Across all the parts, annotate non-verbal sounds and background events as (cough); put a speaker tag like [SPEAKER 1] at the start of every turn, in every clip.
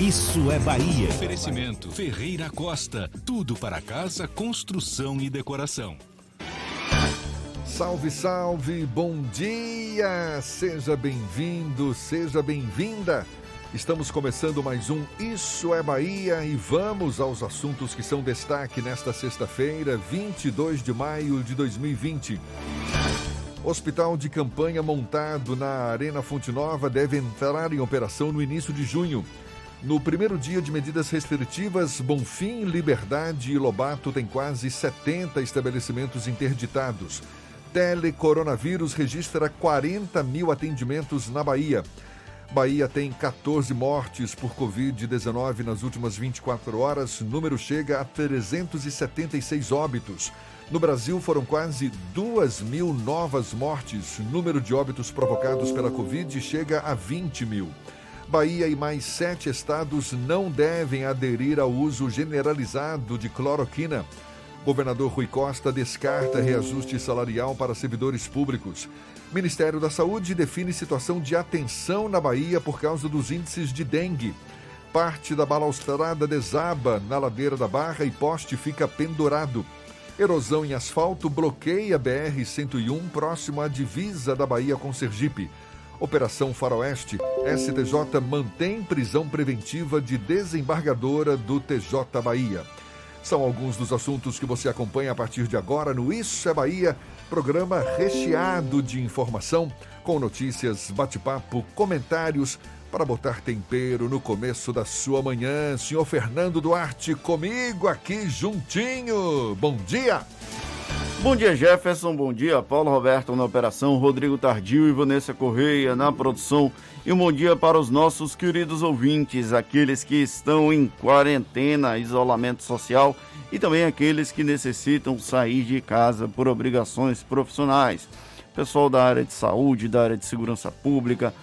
[SPEAKER 1] Isso é Bahia.
[SPEAKER 2] Oferecimento Ferreira Costa. Tudo para casa, construção e decoração.
[SPEAKER 3] Salve, salve, bom dia! Seja bem-vindo, seja bem-vinda. Estamos começando mais um Isso é Bahia e vamos aos assuntos que são destaque nesta sexta-feira, 22 de maio de 2020. Hospital de campanha montado na Arena Fonte Nova deve entrar em operação no início de junho. No primeiro dia de medidas restritivas, Bonfim, Liberdade e Lobato têm quase 70 estabelecimentos interditados. Telecoronavírus registra 40 mil atendimentos na Bahia. Bahia tem 14 mortes por Covid-19 nas últimas 24 horas. Número chega a 376 óbitos. No Brasil foram quase 2 mil novas mortes. Número de óbitos provocados pela Covid chega a 20 mil. Bahia e mais sete estados não devem aderir ao uso generalizado de cloroquina. Governador Rui Costa descarta reajuste salarial para servidores públicos. Ministério da Saúde define situação de atenção na Bahia por causa dos índices de dengue. Parte da balaustrada desaba na ladeira da Barra e poste fica pendurado. Erosão em asfalto bloqueia BR-101 próximo à divisa da Bahia com Sergipe. Operação Faroeste, STJ mantém prisão preventiva de desembargadora do TJ Bahia. São alguns dos assuntos que você acompanha a partir de agora no Isso é Bahia, programa recheado de informação, com notícias, bate-papo, comentários para botar tempero no começo da sua manhã. Senhor Fernando Duarte, comigo aqui juntinho. Bom dia!
[SPEAKER 4] Bom dia, Jefferson. Bom dia, Paulo Roberto na operação, Rodrigo Tardio e Vanessa Correia na produção. E um bom dia para os nossos queridos ouvintes, aqueles que estão em quarentena, isolamento social e também aqueles que necessitam sair de casa por obrigações profissionais. Pessoal da área de saúde, da área de segurança pública,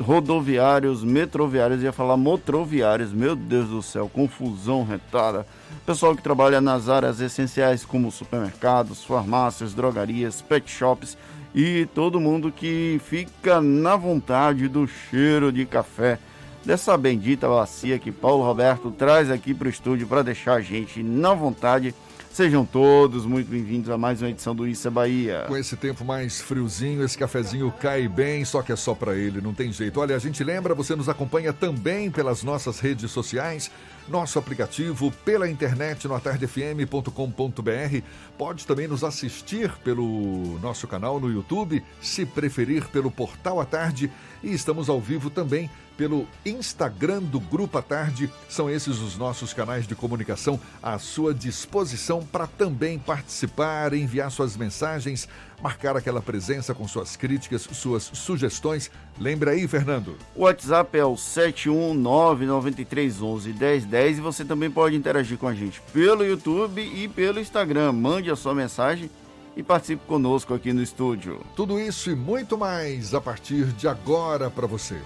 [SPEAKER 4] rodoviários, metroviários, ia falar motroviários, meu Deus do céu, confusão retada. Pessoal que trabalha nas áreas essenciais como supermercados, farmácias, drogarias, pet shops e todo mundo que fica na vontade do cheiro de café dessa bendita bacia que Paulo Roberto traz aqui para o estúdio para deixar a gente na vontade Sejam todos muito bem-vindos a mais uma edição do Isso é Bahia.
[SPEAKER 3] Com esse tempo mais friozinho, esse cafezinho cai bem, só que é só para ele, não tem jeito. Olha, a gente lembra, você nos acompanha também pelas nossas redes sociais, nosso aplicativo, pela internet no atardefm.com.br. Pode também nos assistir pelo nosso canal no YouTube, se preferir pelo Portal à Tarde. E estamos ao vivo também pelo Instagram do Grupo à Tarde. São esses os nossos canais de comunicação à sua disposição para também participar, enviar suas mensagens, marcar aquela presença com suas críticas, suas sugestões. Lembra aí, Fernando?
[SPEAKER 4] O WhatsApp é o 71993111010 e você também pode interagir com a gente pelo YouTube e pelo Instagram. Mande a sua mensagem e participe conosco aqui no estúdio.
[SPEAKER 3] Tudo isso e muito mais a partir de agora para você.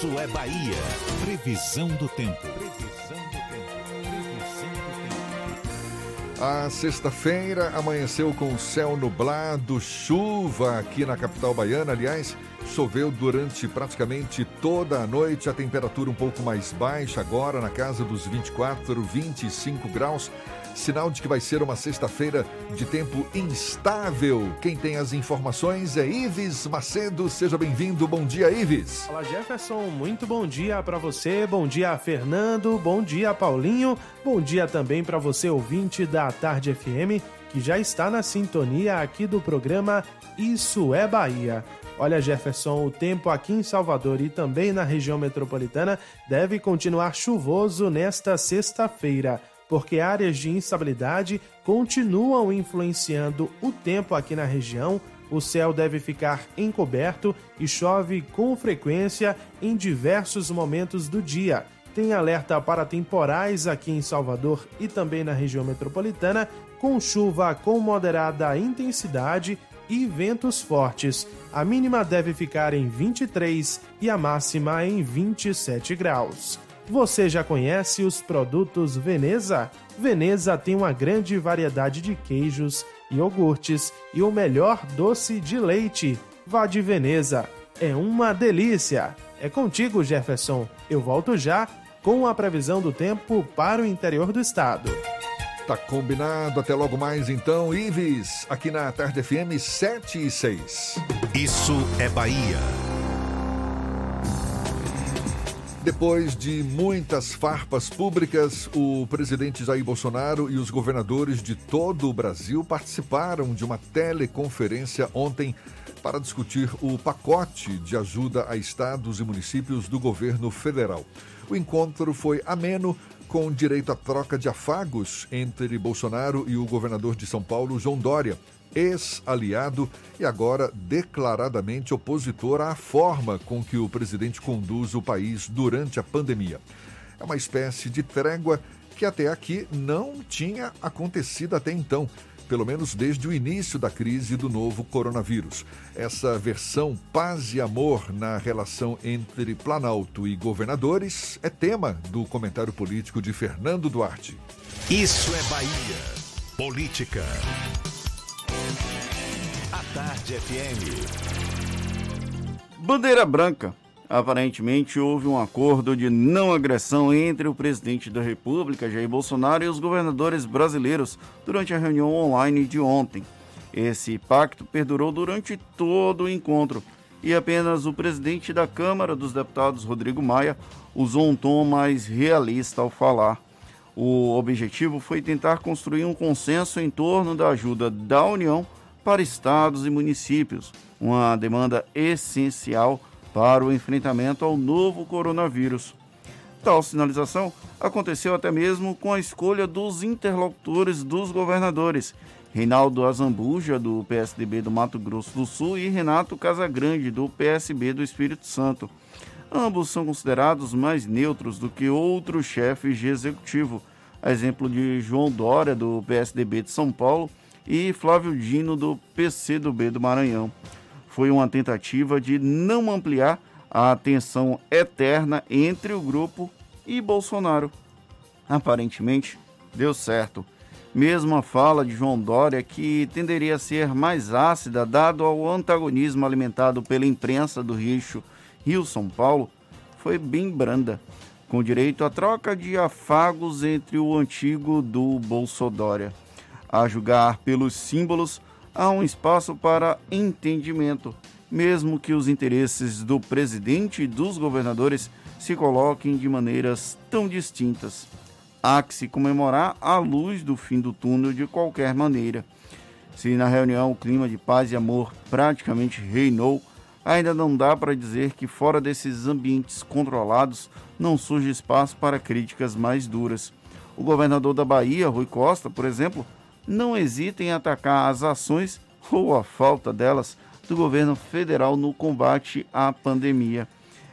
[SPEAKER 1] Isso é Bahia. Previsão do tempo. Previsão do tempo.
[SPEAKER 3] Tempo. A sexta-feira amanheceu com céu nublado, chuva aqui na capital baiana. Aliás, choveu durante praticamente toda a noite. A temperatura um pouco mais baixa agora, na casa dos 24, 25 graus sinal de que vai ser uma sexta-feira de tempo instável. Quem tem as informações é Ives Macedo. Seja bem-vindo. Bom dia, Ives.
[SPEAKER 5] Fala, Jefferson. Muito bom dia para você. Bom dia, Fernando. Bom dia, Paulinho. Bom dia também para você, ouvinte da Tarde FM.
[SPEAKER 6] que já está na sintonia aqui do programa Isso é Bahia. Olha, Jefferson, o tempo aqui em Salvador e também na região metropolitana deve continuar chuvoso nesta sexta-feira, porque áreas de instabilidade continuam influenciando o tempo aqui na região. O céu deve ficar encoberto e chove com frequência em diversos momentos do dia. Tem alerta para temporais aqui em Salvador e também na região metropolitana, com chuva com moderada intensidade e ventos fortes. A mínima deve ficar em 23 e a máxima em 27 graus. Você já conhece os produtos Veneza? Veneza tem uma grande variedade de queijos, iogurtes e o melhor doce de leite. Vá de Veneza, é uma delícia! É contigo, Jefferson. Eu volto já com a previsão do tempo para o interior do estado.
[SPEAKER 3] Tá combinado. Até logo mais então, Ives, aqui na Tarde FM 7 e 6.
[SPEAKER 1] Isso é Bahia.
[SPEAKER 3] Depois de muitas farpas públicas, o presidente Jair Bolsonaro e os governadores de todo o Brasil participaram de uma teleconferência ontem para discutir o pacote de ajuda a estados e municípios do governo federal. O encontro foi ameno, com direito à troca de afagos entre Bolsonaro e o governador de São Paulo, João Dória, ex-aliado e agora declaradamente opositor à forma com que o presidente conduz o país durante a pandemia. É uma espécie de trégua que até aqui não tinha acontecido até então pelo menos desde o início da crise do novo coronavírus. Essa versão paz e amor na relação entre Planalto e governadores é tema do comentário político de Fernando Duarte.
[SPEAKER 1] Isso é Bahia. Política. Tarde FM.
[SPEAKER 4] Bandeira Branca. Aparentemente houve um acordo de não agressão entre o presidente da República, Jair Bolsonaro, e os governadores brasileiros durante a reunião online de ontem. Esse pacto perdurou durante todo o encontro e apenas o presidente da Câmara dos Deputados, Rodrigo Maia, usou um tom mais realista ao falar. O objetivo foi tentar construir um consenso em torno da ajuda da União para estados e municípios, uma demanda essencial para o enfrentamento ao novo coronavírus. Tal sinalização aconteceu até mesmo com a escolha dos interlocutores dos governadores, Reinaldo Azambuja, do PSDB do Mato Grosso do Sul, e Renato Casagrande, do PSB do Espírito Santo. Ambos são considerados mais neutros do que outros chefes de executivo, a exemplo de João Dória, do PSDB de São Paulo, e Flávio Dino, do PCdoB do Maranhão foi uma tentativa de não ampliar a tensão eterna entre o grupo e Bolsonaro. Aparentemente, deu certo. Mesmo a fala de João Dória, que tenderia a ser mais ácida dado ao antagonismo alimentado pela imprensa do Rio, Rio-São Paulo, foi bem branda, com direito à troca de afagos entre o antigo do Bolsodória. A julgar pelos símbolos, há um espaço para entendimento, mesmo que os interesses do presidente e dos governadores se coloquem de maneiras tão distintas. Há que se comemorar a luz do fim do túnel de qualquer maneira. Se na reunião o clima de paz e amor praticamente reinou, ainda não dá para dizer que fora desses ambientes controlados não surge espaço para críticas mais duras. O governador da Bahia, Rui Costa, por exemplo, não hesita em atacar as ações ou a falta delas do governo federal no combate à pandemia.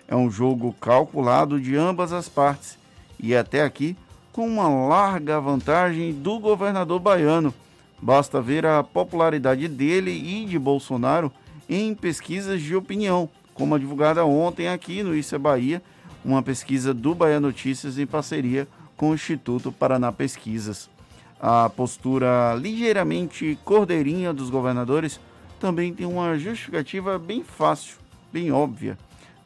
[SPEAKER 4] É um jogo calculado de ambas as partes e até aqui com uma larga vantagem do governador baiano. Basta ver a popularidade dele e de Bolsonaro em pesquisas de opinião, como a divulgada ontem aqui no Isso é Bahia, uma pesquisa do Bahia Notícias em parceria com o Instituto Paraná Pesquisas. A postura ligeiramente cordeirinha dos governadores também tem uma justificativa bem fácil, bem óbvia.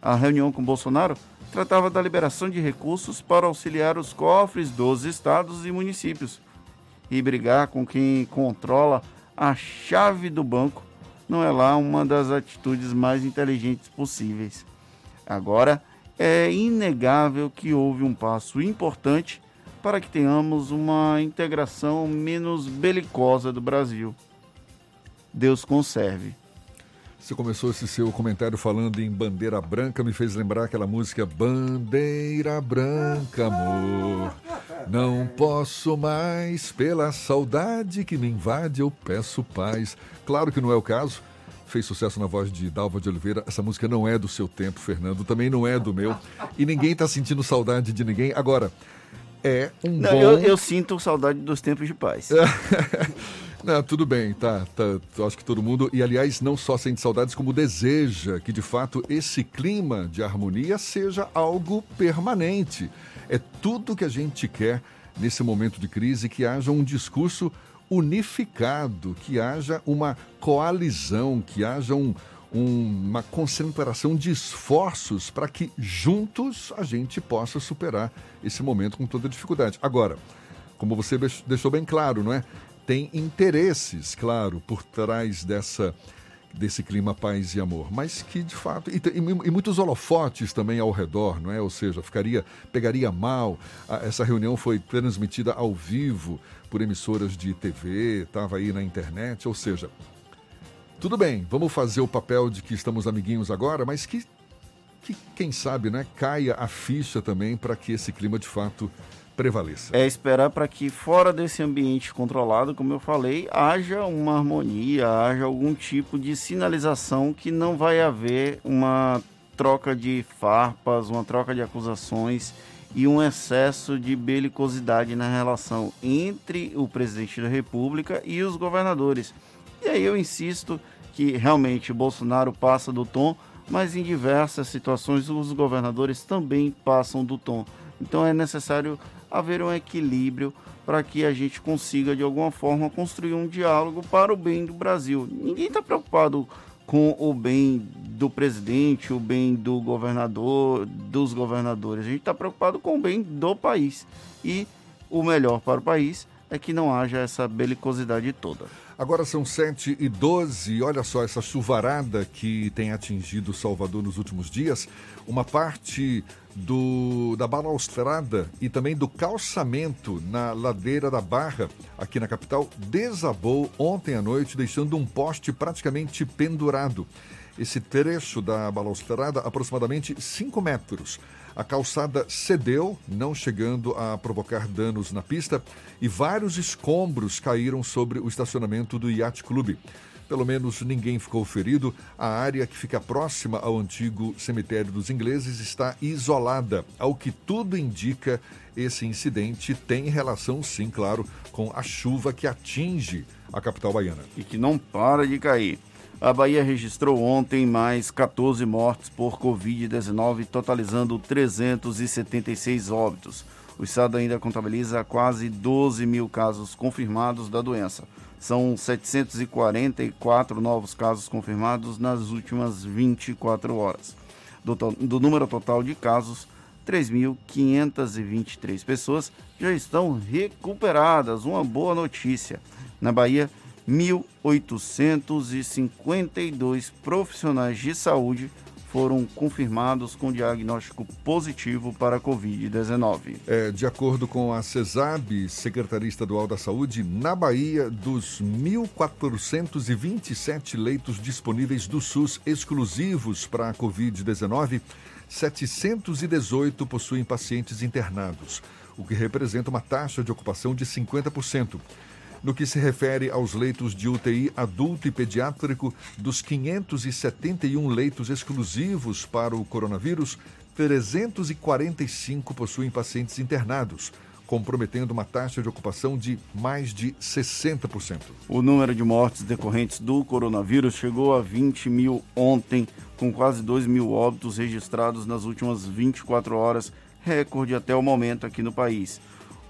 [SPEAKER 4] A reunião com Bolsonaro tratava da liberação de recursos para auxiliar os cofres dos estados e municípios. E brigar com quem controla a chave do banco não é lá uma das atitudes mais inteligentes possíveis. Agora, é inegável que houve um passo importante para que tenhamos uma integração menos belicosa do Brasil. Deus conserve.
[SPEAKER 3] Você começou esse seu comentário falando em bandeira branca, me fez lembrar aquela música Bandeira Branca, amor. Não posso mais, pela saudade que me invade, eu peço paz. Claro que não é o caso. Fez sucesso na voz de Dalva de Oliveira. Essa música não é do seu tempo, Fernando. Também não é do meu. E ninguém tá sentindo saudade de ninguém. Agora, é um
[SPEAKER 4] Não,
[SPEAKER 3] bom.
[SPEAKER 4] eu, eu sinto saudade dos tempos de paz. (laughs)
[SPEAKER 3] Não, tudo bem, tá, tá. Acho que todo mundo, e aliás, não só sente saudades, como deseja que de fato esse clima de harmonia seja algo permanente. É tudo que a gente quer nesse momento de crise, que haja um discurso unificado, que haja uma coalizão, que haja um- uma concentração de esforços para que juntos a gente possa superar esse momento com toda dificuldade. Agora, como você deix- deixou bem claro, não é? Tem interesses, claro, por trás dessa desse clima paz e amor, mas que de fato e, e e muitos holofotes também ao redor, não é? Ou seja, ficaria pegaria mal. A- Essa reunião foi transmitida ao vivo por emissoras de TV, estava aí na internet, ou seja, tudo bem, vamos fazer o papel de que estamos amiguinhos agora, mas que, que quem sabe, né, caia a ficha também para que esse clima de fato prevaleça.
[SPEAKER 4] É esperar para que fora desse ambiente controlado, como eu falei, haja uma harmonia, haja algum tipo de sinalização que não vai haver uma troca de farpas, uma troca de acusações e um excesso de belicosidade na relação entre o presidente da República e os governadores. E aí eu insisto que realmente Bolsonaro passa do tom, mas em diversas situações os governadores também passam do tom. Então é necessário haver um equilíbrio para que a gente consiga de alguma forma construir um diálogo para o bem do Brasil. Ninguém está preocupado com o bem do presidente, o bem do governador, dos governadores. A gente está preocupado com o bem do país. E o melhor para o país é que não haja essa belicosidade toda.
[SPEAKER 3] Agora são 7 e 12 olha só essa chuvarada que tem atingido Salvador nos últimos dias. Uma parte do, da balaustrada e também do calçamento na ladeira da Barra, aqui na capital, desabou ontem à noite, deixando um poste praticamente pendurado. Esse trecho da balaustrada, aproximadamente 5 metros. A calçada cedeu, não chegando a provocar danos na pista, e vários escombros caíram sobre o estacionamento do Yacht Clube. Pelo menos ninguém ficou ferido. A área que fica próxima ao antigo cemitério dos ingleses está isolada. Ao que tudo indica, esse incidente tem relação, sim, claro, com a chuva que atinge a capital baiana.
[SPEAKER 4] e que não para de cair. A Bahia registrou ontem mais 14 mortes por Covid-19, totalizando 376 óbitos. O estado ainda contabiliza quase 12 mil casos confirmados da doença. São 744 novos casos confirmados nas últimas 24 horas. Do, do número total de casos, 3.523 pessoas já estão recuperadas. Uma boa notícia. Na Bahia, 1.852 profissionais de saúde foram confirmados com diagnóstico positivo para a Covid-19.
[SPEAKER 3] É, de acordo com a CESAB, Secretaria Estadual da Saúde, na Bahia, dos 1.427 leitos disponíveis do SUS exclusivos para a Covid-19, 718 possuem pacientes internados, o que representa uma taxa de ocupação de 50%. No que se refere aos leitos de UTI adulto e pediátrico, dos 571 leitos exclusivos para o coronavírus, 345 possuem pacientes internados, comprometendo uma taxa de ocupação de mais de 60%.
[SPEAKER 4] O número de mortes decorrentes do coronavírus chegou a 20 mil ontem, com quase 2 mil óbitos registrados nas últimas 24 horas, recorde até o momento aqui no país.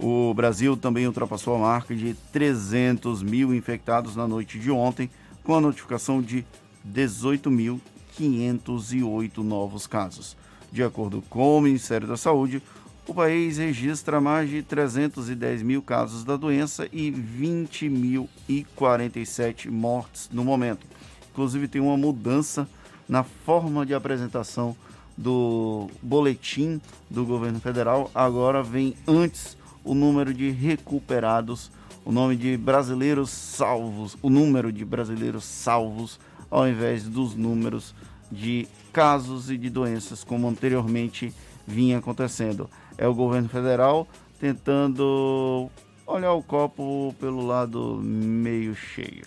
[SPEAKER 4] O Brasil também ultrapassou a marca de 300 mil infectados na noite de ontem, com a notificação de 18.508 novos casos. De acordo com o Ministério da Saúde, o país registra mais de 310 mil casos da doença e 20.047 mortes no momento. Inclusive, tem uma mudança na forma de apresentação do boletim do governo federal. Agora vem antes o número de recuperados, o nome de brasileiros salvos, o número de brasileiros salvos, ao invés dos números de casos e de doenças, como anteriormente vinha acontecendo. É o governo federal tentando olhar o copo pelo lado meio cheio.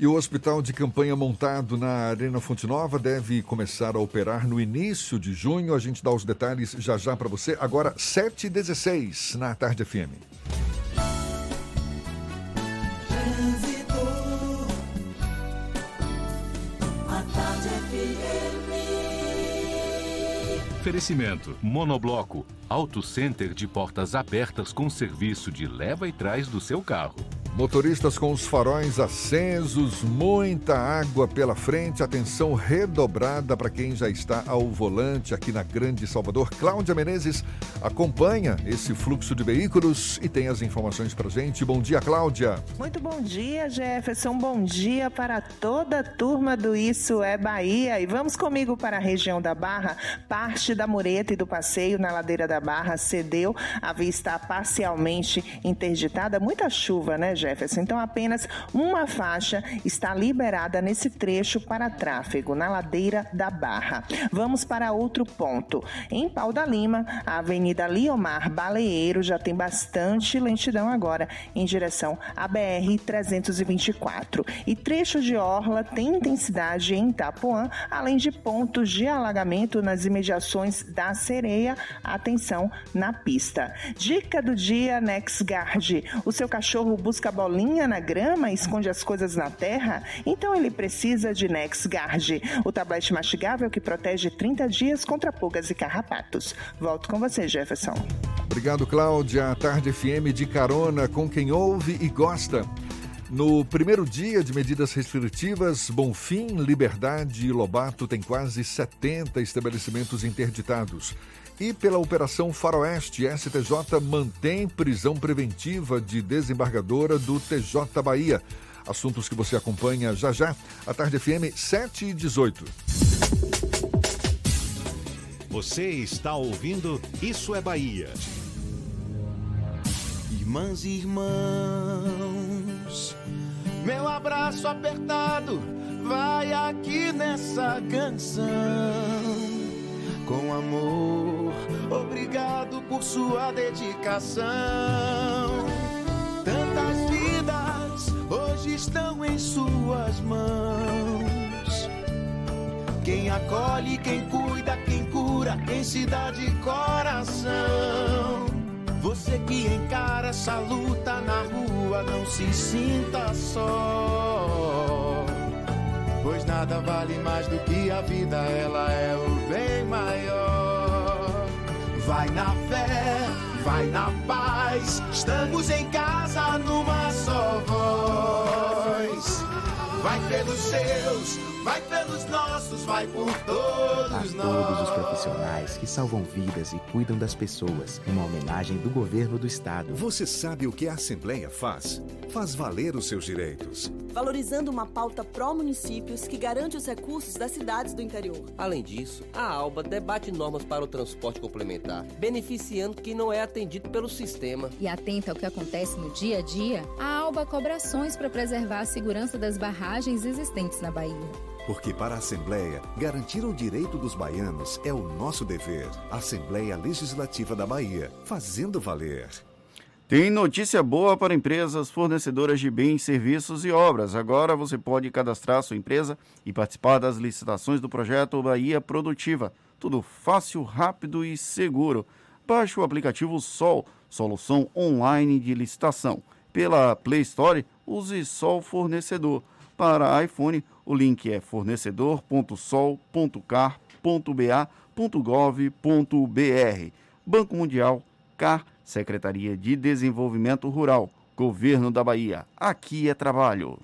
[SPEAKER 3] E o hospital de campanha montado na Arena Fonte Nova deve começar a operar no início de junho. A gente dá os detalhes já já para você. Agora, 7h16 na Tarde FM.
[SPEAKER 2] Oferecimento: Monobloco, Auto Center de portas abertas com serviço de leva e trás do seu carro.
[SPEAKER 3] Motoristas com os faróis acesos, muita água pela frente, atenção redobrada para quem já está ao volante aqui na Grande Salvador. Cláudia Menezes acompanha esse fluxo de veículos e tem as informações para gente. Bom dia, Cláudia.
[SPEAKER 7] Muito bom dia, Jefferson. Bom dia para toda a turma do Isso é Bahia. E vamos comigo para a região da Barra. Parte da mureta e do passeio na ladeira da Barra cedeu. A via está parcialmente interditada. Muita chuva, né, Jefferson? Então, apenas uma faixa está liberada nesse trecho para tráfego, na ladeira da Barra. Vamos para outro ponto. Em Pau da Lima, a Avenida Liomar Baleeiro já tem bastante lentidão agora em direção à BR-324. E trecho de Orla tem intensidade em Itapuã, além de pontos de alagamento nas imediações da Sereia. Atenção na pista. Dica do dia NexGuard. O seu cachorro busca bolinha na grama esconde as coisas na terra? Então ele precisa de NexGuard, o tablete mastigável que protege 30 dias contra pulgas e carrapatos. Volto com você, Jefferson.
[SPEAKER 3] Obrigado, Cláudia. A Tarde FM de carona com quem ouve e gosta. No primeiro dia de medidas restritivas, Bonfim, Liberdade e Lobato têm quase 70 estabelecimentos interditados. E pela Operação Faroeste, STJ mantém prisão preventiva de desembargadora do TJ Bahia. Assuntos que você acompanha já já, a Tarde FM 7 e 18.
[SPEAKER 1] Você está ouvindo Isso é Bahia.
[SPEAKER 8] Irmãs e irmãos, meu abraço apertado vai aqui nessa canção. Com amor, obrigado por sua dedicação. Tantas vidas hoje estão em suas mãos. Quem acolhe, quem cuida, quem cura, quem se dá de coração. Você que encara essa luta na rua, não se sinta só. Pois nada vale mais do que a vida, ela é o bem maior. Vai na fé, vai na paz, estamos em casa numa só voz. Vai pelos seus, vai pelos nossos, vai por todos
[SPEAKER 9] a
[SPEAKER 8] nós.
[SPEAKER 9] todos os profissionais que salvam vidas e cuidam das pessoas. Uma homenagem do governo do estado.
[SPEAKER 10] Você sabe o que a Assembleia faz? Faz valer os seus direitos.
[SPEAKER 11] Valorizando uma pauta pró-municípios que garante os recursos das cidades do interior.
[SPEAKER 12] Além disso, a ALBA debate normas para o transporte complementar, beneficiando quem não é atendido pelo sistema.
[SPEAKER 13] E atenta ao que acontece no dia a dia, a ALBA cobra ações para preservar a segurança das barragens existentes na Bahia.
[SPEAKER 10] Porque para a Assembleia, garantir o direito dos baianos é o nosso dever. Assembleia Legislativa da Bahia, fazendo valer.
[SPEAKER 4] Tem notícia boa para empresas fornecedoras de bens, serviços e obras. Agora você pode cadastrar sua empresa e participar das licitações do projeto Bahia Produtiva. Tudo fácil, rápido e seguro. Baixe o aplicativo Sol, solução online de licitação. Pela Play Store, use Sol Fornecedor. Para iPhone, o link é fornecedor.sol.car.ba.gov.br. Banco Mundial, CAR, Secretaria de Desenvolvimento Rural, Governo da Bahia. Aqui é trabalho.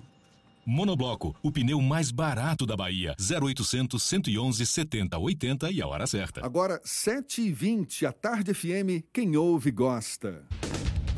[SPEAKER 2] Monobloco, o pneu mais barato da Bahia. 0800 111 70 80 e a hora certa.
[SPEAKER 3] Agora, 7h20, a Tarde FM, quem ouve gosta.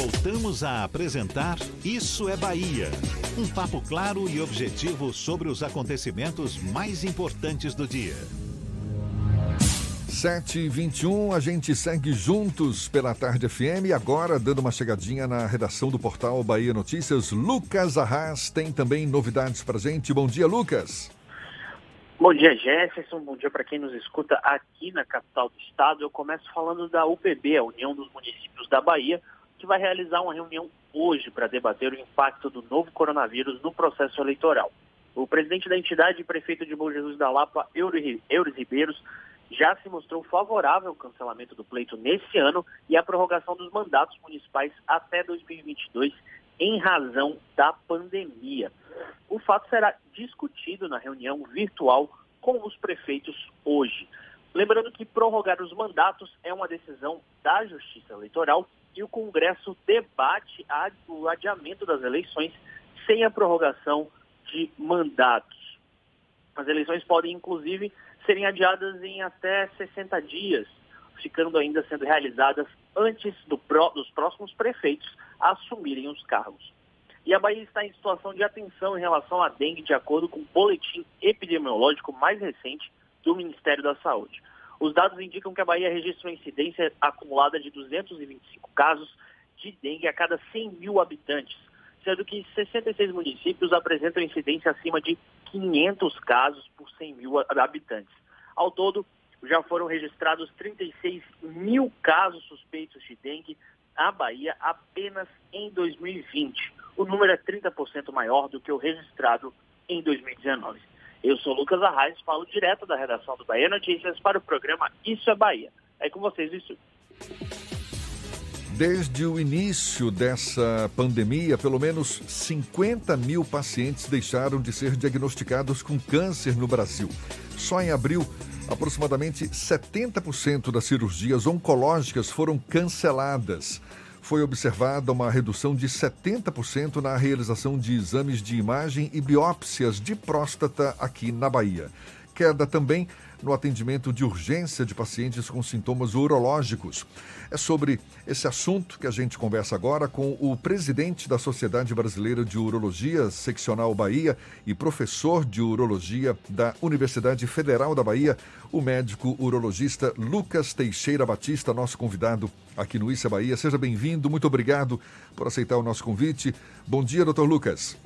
[SPEAKER 1] Voltamos a apresentar Isso é Bahia. Um papo claro e objetivo sobre os acontecimentos mais importantes do dia.
[SPEAKER 3] 7 e 21 a gente segue juntos pela Tarde FM e agora dando uma chegadinha na redação do portal Bahia Notícias. Lucas Arras tem também novidades pra gente. Bom dia, Lucas.
[SPEAKER 14] Bom dia, Jefferson. Bom dia para quem nos escuta aqui na capital do estado. Eu começo falando da UPB, a União dos Municípios da Bahia, que vai realizar uma reunião hoje para debater o impacto do novo coronavírus no processo eleitoral. O presidente da entidade e prefeito de Bom Jesus da Lapa, Euros Ribeiros, já se mostrou favorável ao cancelamento do pleito nesse ano e à prorrogação dos mandatos municipais até 2022, em razão da pandemia. O fato será discutido na reunião virtual com os prefeitos hoje. Lembrando que prorrogar os mandatos é uma decisão da Justiça Eleitoral e o Congresso debate o adiamento das eleições sem a prorrogação de mandatos. As eleições podem, inclusive, serem adiadas em até 60 dias, ficando ainda sendo realizadas antes do dos próximos prefeitos assumirem os cargos. E a Bahia está em situação de atenção em relação à dengue, de acordo com o boletim epidemiológico mais recente do Ministério da Saúde. Os dados indicam que a Bahia registra uma incidência acumulada de 225 casos de dengue a cada 100 mil habitantes, sendo que 66 municípios apresentam incidência acima de 500 casos por 100 mil habitantes. Ao todo, já foram registrados 36 mil casos suspeitos de dengue na Bahia apenas em 2020. O número é 30% maior do que o registrado em 2019. Eu sou Lucas Arraes, falo direto da redação do Bahia Notícias para o programa Isso é Bahia. É com vocês, isso.
[SPEAKER 3] Desde o início dessa pandemia, pelo menos 50 mil pacientes deixaram de ser diagnosticados com câncer no Brasil. Só em abril, aproximadamente 70% das cirurgias oncológicas foram canceladas foi observada uma redução de 70% na realização de exames de imagem e biópsias de próstata aqui na Bahia. Queda também no atendimento de urgência de pacientes com sintomas urológicos. É sobre esse assunto que a gente conversa agora com o presidente da Sociedade Brasileira de Urologia, Seccional Bahia, e professor de urologia da Universidade Federal da Bahia, o médico urologista Lucas Teixeira Batista, nosso convidado aqui no Issa Bahia. Seja bem-vindo, muito obrigado por aceitar o nosso convite. Bom dia, doutor Lucas.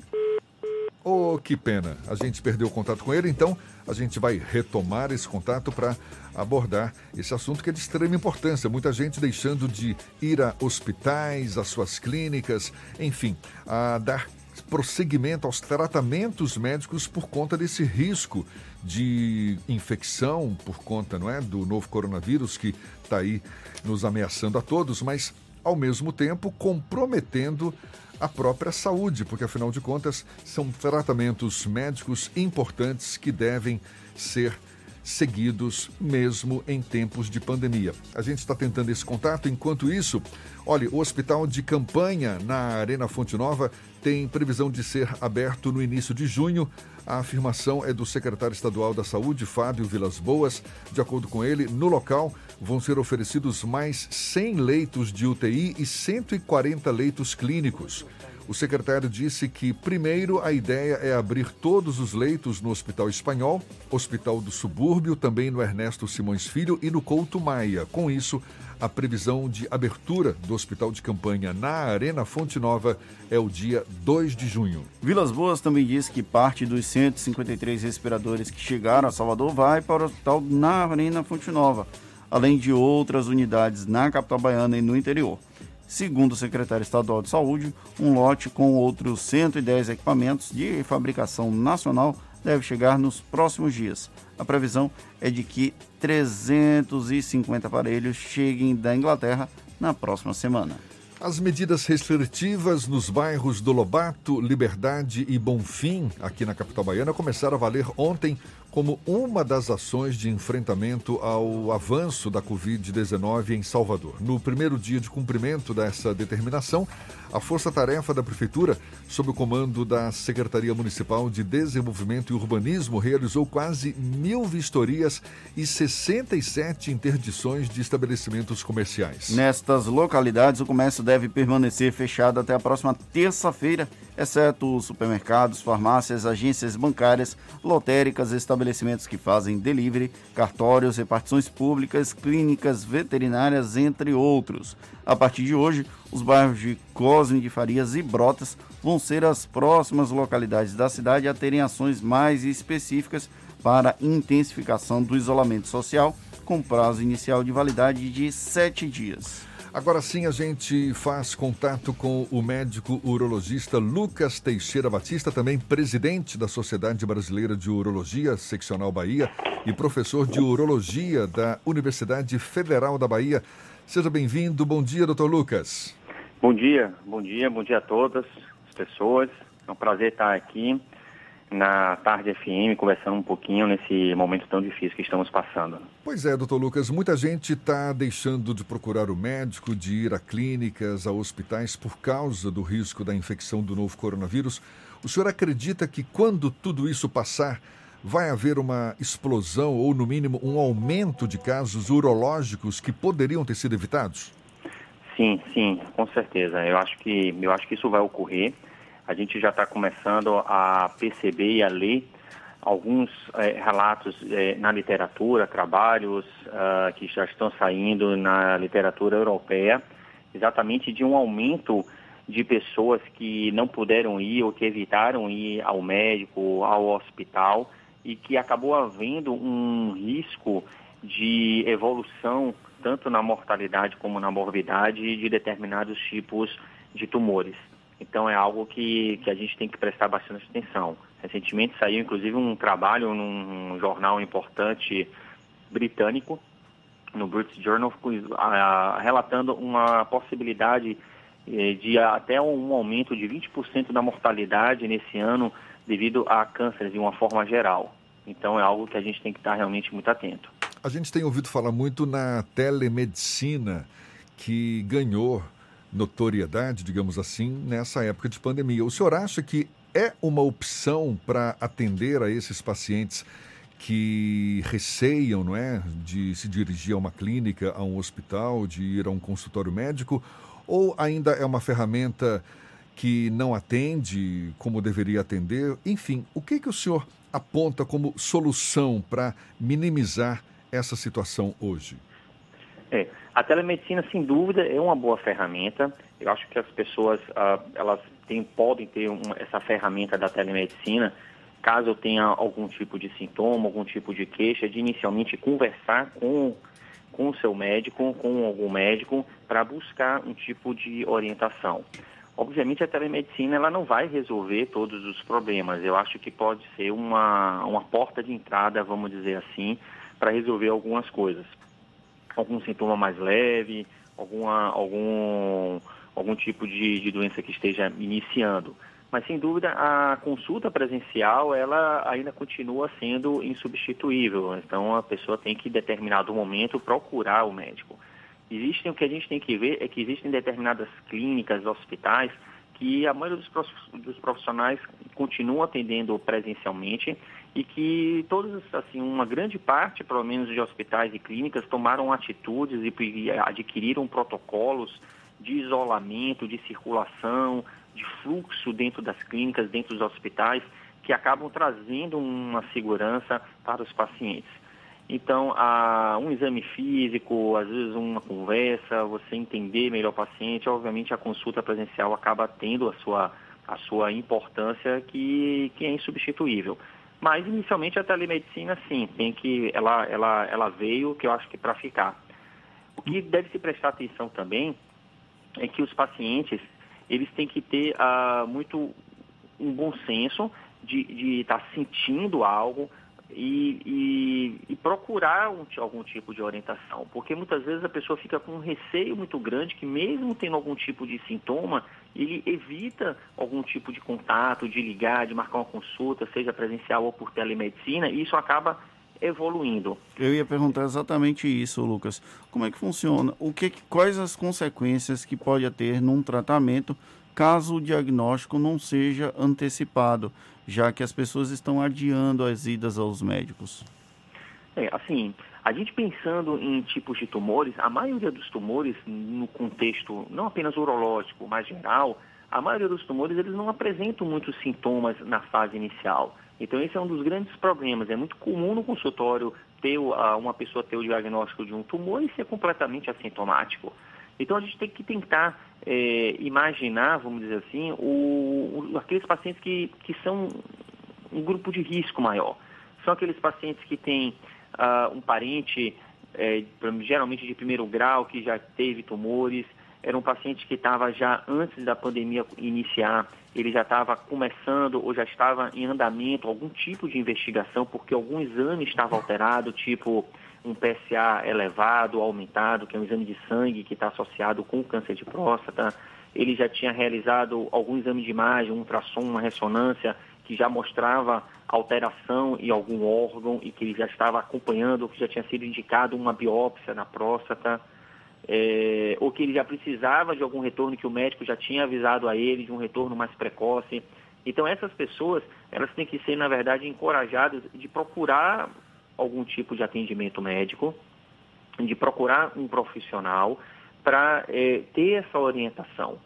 [SPEAKER 3] Oh, que pena. A gente perdeu o contato com ele, então a gente vai retomar esse contato para abordar esse assunto que é de extrema importância. Muita gente deixando de ir a hospitais, às suas clínicas, enfim, a dar prosseguimento aos tratamentos médicos por conta desse risco de infecção por conta, não é, do novo coronavírus que está aí nos ameaçando a todos, mas ao mesmo tempo comprometendo a própria saúde, porque afinal de contas são tratamentos médicos importantes que devem ser seguidos mesmo em tempos de pandemia. A gente está tentando esse contato. Enquanto isso, olha, o hospital de campanha na Arena Fonte Nova tem previsão de ser aberto no início de junho. A afirmação é do secretário estadual da Saúde, Fábio Vilas Boas. De acordo com ele, no local vão ser oferecidos mais 100 leitos de UTI e 140 leitos clínicos. O secretário disse que, primeiro, a ideia é abrir todos os leitos no Hospital Espanhol, Hospital do Subúrbio, também no Ernesto Simões Filho e no Couto Maia. Com isso, a previsão de abertura do hospital de campanha na Arena Fonte Nova é o dia 2 de junho.
[SPEAKER 4] Vilas Boas também disse que parte dos 153 respiradores que chegaram a Salvador vai para o hospital na Arena Fonte Nova, além de outras unidades na capital baiana e no interior. Segundo o secretário estadual de Saúde, um lote com outros 110 equipamentos de fabricação nacional deve chegar nos próximos dias. A previsão é de que 350 aparelhos cheguem da Inglaterra na próxima semana.
[SPEAKER 3] As medidas restritivas nos bairros do Lobato, Liberdade e Bonfim, aqui na capital baiana, começaram a valer ontem como uma das ações de enfrentamento ao avanço da Covid-19 em Salvador. No primeiro dia de cumprimento dessa determinação, a Força-Tarefa da Prefeitura, sob o comando da Secretaria Municipal de Desenvolvimento e Urbanismo, realizou quase mil vistorias e 67 interdições de estabelecimentos comerciais.
[SPEAKER 4] Nestas localidades, o comércio deve permanecer fechado até a próxima terça-feira, exceto supermercados, farmácias, agências bancárias, lotéricas, estabelecimentos que fazem delivery, cartórios, repartições públicas, clínicas veterinárias, entre outros. A partir de hoje, os bairros de Cosme de Farias e Brotas vão ser as próximas localidades da cidade a terem ações mais específicas para intensificação do isolamento social, com prazo inicial de validade de sete dias.
[SPEAKER 3] Agora sim, a gente faz contato com o médico urologista Lucas Teixeira Batista, também presidente da Sociedade Brasileira de Urologia, Seccional Bahia, e professor de urologia da Universidade Federal da Bahia. Seja bem-vindo. Bom dia, doutor Lucas.
[SPEAKER 15] Bom dia, bom dia, bom dia a todas as pessoas. É um prazer estar aqui na Tarde FM, conversando um pouquinho nesse momento tão difícil que estamos passando.
[SPEAKER 3] Pois é, doutor Lucas, muita gente está deixando de procurar o médico, de ir a clínicas, a hospitais por causa do risco da infecção do novo coronavírus. O senhor acredita que quando tudo isso passar, vai haver uma explosão ou, no mínimo, um aumento de casos urológicos que poderiam ter sido evitados?
[SPEAKER 15] Sim, sim, com certeza. Eu acho que, eu acho que isso vai ocorrer a gente já está começando a perceber e a ler alguns é, relatos é, na literatura, trabalhos uh, que já estão saindo na literatura europeia, exatamente de um aumento de pessoas que não puderam ir ou que evitaram ir ao médico, ao hospital e que acabou havendo um risco de evolução tanto na mortalidade como na morbidade de determinados tipos de tumores. Então é algo que, que a gente tem que prestar bastante atenção. Recentemente saiu inclusive um trabalho num jornal importante britânico, no British Journal, relatando uma possibilidade eh, de até um aumento de 20% da mortalidade nesse ano devido a cânceres de uma forma geral. Então é algo que a gente tem que estar realmente muito atento.
[SPEAKER 3] A gente tem ouvido falar muito na telemedicina que ganhou notoriedade, digamos assim, nessa época de pandemia. O senhor acha que é uma opção para atender a esses pacientes que receiam, não é, de se dirigir a uma clínica, a um hospital, de ir a um consultório médico, ou ainda é uma ferramenta que não atende como deveria atender? Enfim, o que que o senhor aponta como solução para minimizar essa situação hoje?
[SPEAKER 15] É, a telemedicina, sem dúvida, é uma boa ferramenta. Eu acho que as pessoas uh, elas têm, podem ter um, essa ferramenta da telemedicina caso eu tenha algum tipo de sintoma, algum tipo de queixa, de inicialmente conversar com, com o seu médico, com algum médico, para buscar um tipo de orientação. Obviamente a telemedicina ela não vai resolver todos os problemas. Eu acho que pode ser uma, uma porta de entrada, vamos dizer assim, para resolver algumas coisas algum sintoma mais leve, alguma, algum, algum tipo de, de doença que esteja iniciando. Mas, sem dúvida, a consulta presencial, ela ainda continua sendo insubstituível. Então, a pessoa tem que, em determinado momento, procurar o médico. Existem, o que a gente tem que ver é que existem determinadas clínicas, hospitais, que a maioria dos profissionais continuam atendendo presencialmente e que todos, assim, uma grande parte, pelo menos, de hospitais e clínicas tomaram atitudes e adquiriram protocolos de isolamento, de circulação, de fluxo dentro das clínicas, dentro dos hospitais, que acabam trazendo uma segurança para os pacientes. Então, um exame físico, às vezes uma conversa, você entender melhor o paciente, obviamente a consulta presencial acaba tendo a sua, a sua importância que, que é insubstituível. Mas inicialmente a telemedicina sim, tem que ela ela ela veio que eu acho que para ficar. O que deve se prestar atenção também é que os pacientes eles têm que ter uh, muito um bom senso de estar tá sentindo algo, e, e, e procurar um, algum tipo de orientação, porque muitas vezes a pessoa fica com um receio muito grande que mesmo tendo algum tipo de sintoma, ele evita algum tipo de contato, de ligar, de marcar uma consulta, seja presencial ou por telemedicina, e isso acaba evoluindo.
[SPEAKER 4] Eu ia perguntar exatamente isso, Lucas. Como é que funciona? O que, quais as consequências que pode ter num tratamento caso o diagnóstico não seja antecipado, já que as pessoas estão adiando as idas aos médicos?
[SPEAKER 15] É, assim, a gente pensando em tipos de tumores, a maioria dos tumores, no contexto não apenas urológico, mas geral, a maioria dos tumores eles não apresentam muitos sintomas na fase inicial. Então esse é um dos grandes problemas. É muito comum no consultório ter uma pessoa ter o diagnóstico de um tumor e ser completamente assintomático. Então a gente tem que tentar é, imaginar, vamos dizer assim, o, o, aqueles pacientes que, que são um grupo de risco maior. São aqueles pacientes que têm uh, um parente, é, geralmente de primeiro grau, que já teve tumores, era um paciente que estava já antes da pandemia iniciar, ele já estava começando ou já estava em andamento algum tipo de investigação, porque algum exame estava alterado, tipo um PSA elevado, aumentado, que é um exame de sangue que está associado com câncer de próstata. Ele já tinha realizado algum exame de imagem, um ultrassom, uma ressonância, que já mostrava alteração em algum órgão e que ele já estava acompanhando, que já tinha sido indicado uma biópsia na próstata é, ou que ele já precisava de algum retorno que o médico já tinha avisado a ele de um retorno mais precoce. Então essas pessoas, elas têm que ser, na verdade, encorajadas de procurar algum tipo de atendimento médico, de procurar um profissional para é, ter essa orientação.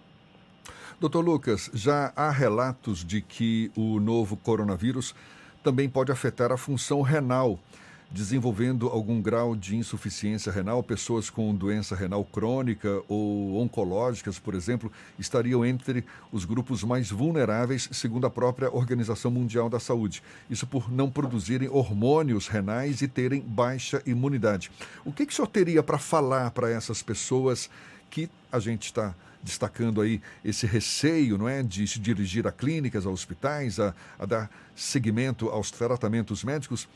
[SPEAKER 3] Doutor Lucas, já há relatos de que o novo coronavírus também pode afetar a função renal desenvolvendo algum grau de insuficiência renal, pessoas com doença renal crônica ou oncológicas, por exemplo, estariam entre os grupos mais vulneráveis, segundo a própria Organização Mundial da Saúde. Isso por não produzirem hormônios renais e terem baixa imunidade. O que, que o senhor teria para falar para essas pessoas que a gente está destacando aí esse receio, não é, de se dirigir a clínicas, a hospitais, a, a dar seguimento aos tratamentos médicos?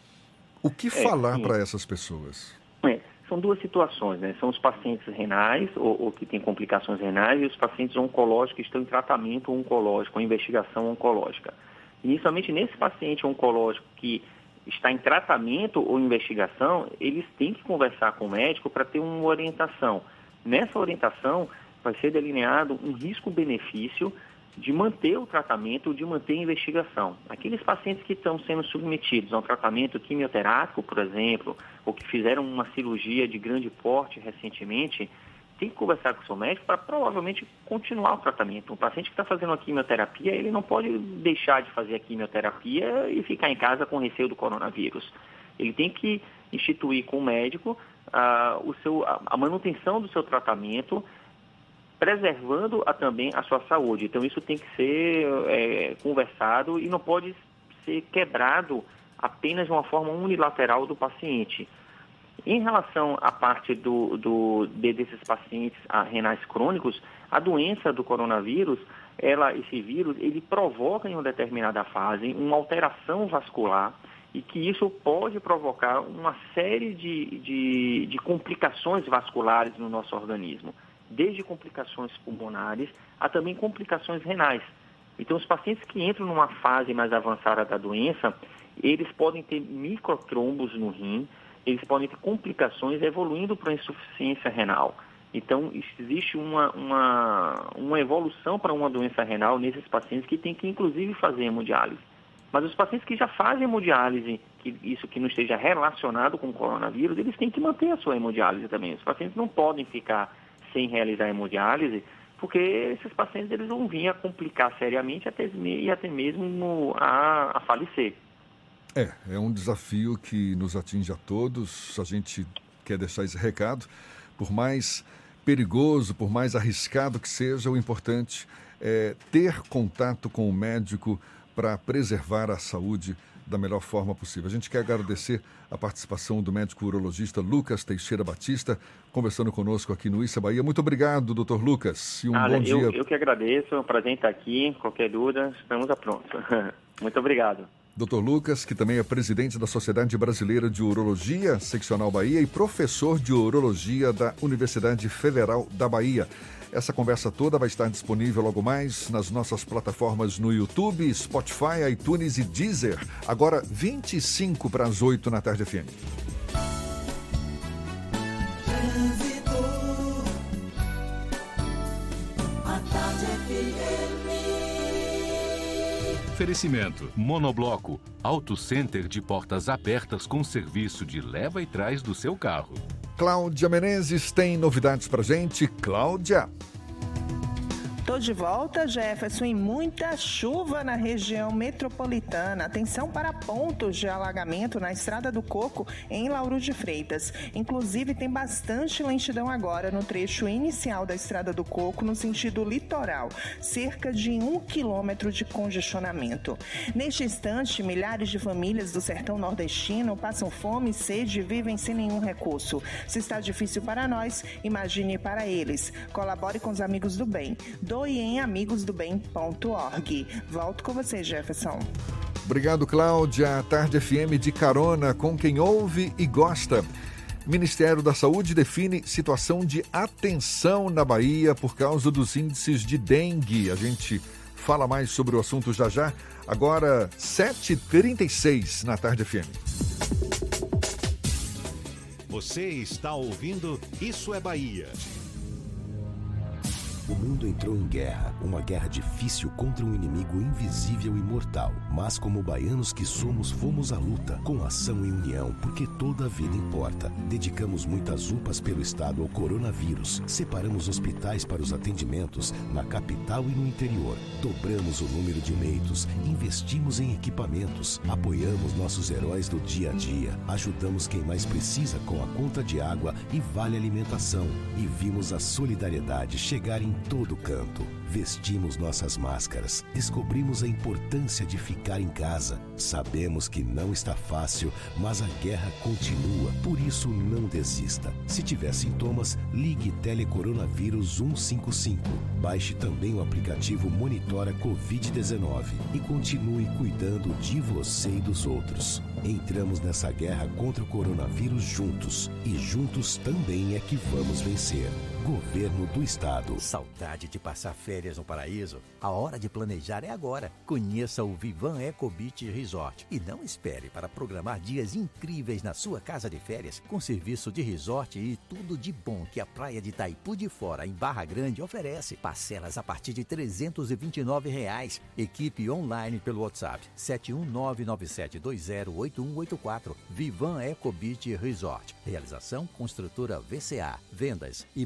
[SPEAKER 3] O que é, falar para essas pessoas?
[SPEAKER 15] É, são duas situações, né? São os pacientes renais, ou, ou, que têm complicações renais, e os pacientes oncológicos que estão em tratamento oncológico, ou investigação oncológica. Inicialmente, nesse paciente oncológico que está em tratamento ou investigação, eles têm que conversar com o médico para ter uma orientação. Nessa orientação, vai ser delineado um risco-benefício de manter o tratamento, de manter a investigação. Aqueles pacientes que estão sendo submetidos a um tratamento quimioterápico, por exemplo, ou que fizeram uma cirurgia de grande porte recentemente, tem que conversar com o seu médico para provavelmente continuar o tratamento. Um paciente que está fazendo a quimioterapia, ele não pode deixar de fazer a quimioterapia e ficar em casa com receio do coronavírus. Ele tem que instituir com o médico uh, o seu, a manutenção do seu tratamento, preservando a, também a sua saúde. Então, isso tem que ser é, conversado e não pode ser quebrado apenas de uma forma unilateral do paciente. Em relação à parte do, do, de, desses pacientes renais crônicos, a doença do coronavírus, ela, esse vírus, ele provoca em uma determinada fase uma alteração vascular e que isso pode provocar uma série de, de, de complicações vasculares no nosso organismo desde complicações pulmonares a também complicações renais. Então, os pacientes que entram numa fase mais avançada da doença, eles podem ter microtrombos no rim, eles podem ter complicações evoluindo para insuficiência renal. Então, existe uma, uma, uma evolução para uma doença renal nesses pacientes que tem que, inclusive, fazer hemodiálise. Mas os pacientes que já fazem hemodiálise, que isso que não esteja relacionado com o coronavírus, eles têm que manter a sua hemodiálise também. Os pacientes não podem ficar sem realizar hemodiálise, porque esses pacientes eles vão vir a complicar seriamente até, e até mesmo a, a falecer.
[SPEAKER 3] É, é um desafio que nos atinge a todos. A gente quer deixar esse recado. Por mais perigoso, por mais arriscado que seja, o importante é ter contato com o médico para preservar a saúde da melhor forma possível. A gente quer agradecer a participação do médico urologista Lucas Teixeira Batista, conversando conosco aqui no Issa Bahia. Muito obrigado, doutor Lucas, e um bom
[SPEAKER 15] eu,
[SPEAKER 3] dia.
[SPEAKER 15] Eu que agradeço, é um prazer estar aqui. Qualquer dúvida, estamos a pronto. (laughs) Muito obrigado.
[SPEAKER 3] Dr. Lucas, que também é presidente da Sociedade Brasileira de Urologia, Seccional Bahia, e professor de Urologia da Universidade Federal da Bahia. Essa conversa toda vai estar disponível logo mais nas nossas plataformas no YouTube, Spotify, iTunes e Deezer. Agora 25 para as 8 na tarde FM.
[SPEAKER 2] Oferecimento: Monobloco, Auto Center de portas abertas com serviço de leva e trás do seu carro.
[SPEAKER 3] Cláudia Menezes tem novidades pra gente. Cláudia.
[SPEAKER 7] Tô de volta, Jefferson, muita chuva na região metropolitana. Atenção para pontos de alagamento na Estrada do Coco, em Lauro de Freitas. Inclusive, tem bastante lentidão agora no trecho inicial da Estrada do Coco, no sentido litoral. Cerca de um quilômetro de congestionamento. Neste instante, milhares de famílias do sertão nordestino passam fome sede e vivem sem nenhum recurso. Se está difícil para nós, imagine para eles. Colabore com os amigos do bem doe em amigosdobem.org. Volto com você, Jefferson.
[SPEAKER 3] Obrigado, Cláudia. Tarde FM de carona com quem ouve e gosta. Ministério da Saúde define situação de atenção na Bahia por causa dos índices de dengue. A gente fala mais sobre o assunto já já. Agora, 7h36 na Tarde FM.
[SPEAKER 1] Você está ouvindo Isso é Bahia.
[SPEAKER 16] O mundo entrou em guerra, uma guerra difícil contra um inimigo invisível e mortal. Mas como baianos que somos, fomos à luta, com ação e união, porque toda a vida importa. Dedicamos muitas UPAs pelo estado ao coronavírus, separamos hospitais para os atendimentos na capital e no interior, dobramos o número de leitos, investimos em equipamentos, apoiamos nossos heróis do dia a dia, ajudamos quem mais precisa com a conta de água e vale alimentação, e vimos a solidariedade chegar em todo canto. Vestimos nossas máscaras, descobrimos a importância de ficar em casa. Sabemos que não está fácil, mas a guerra continua, por isso não desista. Se tiver sintomas, ligue Telecoronavírus 155. Baixe também o aplicativo Monitora Covid-19 e continue cuidando de você e dos outros. Entramos nessa guerra contra o coronavírus juntos e juntos também é que vamos vencer. Governo do Estado.
[SPEAKER 9] Saudade de passar férias no paraíso? A hora de planejar é agora. Conheça o Vivan Eco Beach Resort e não espere para programar dias incríveis na sua casa de férias com serviço de resort e tudo de bom que a praia de Itaipu de Fora, em Barra Grande, oferece. Parcelas a partir de 329 reais. Equipe online pelo WhatsApp 71997208184. Vivan Eco Beach Resort. Realização Construtora VCA. Vendas e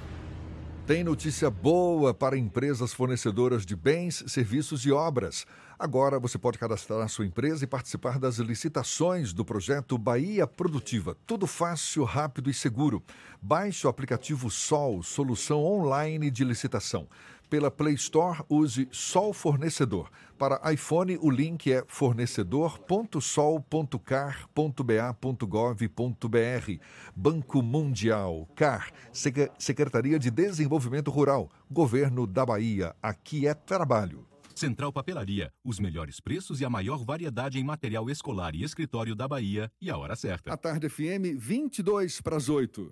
[SPEAKER 3] Tem notícia boa para empresas fornecedoras de bens, serviços e obras. Agora você pode cadastrar a sua empresa e participar das licitações do projeto Bahia Produtiva. Tudo fácil, rápido e seguro. Baixe o aplicativo Sol, solução online de licitação. Pela Play Store, use Sol Fornecedor. Para iPhone, o link é fornecedor.sol.car.ba.gov.br. Banco Mundial, CAR, Secretaria de Desenvolvimento Rural, Governo da Bahia. Aqui é trabalho.
[SPEAKER 2] Central Papelaria, os melhores preços e a maior variedade em material escolar e escritório da Bahia e a hora certa.
[SPEAKER 3] A tarde FM, 22 para as 8.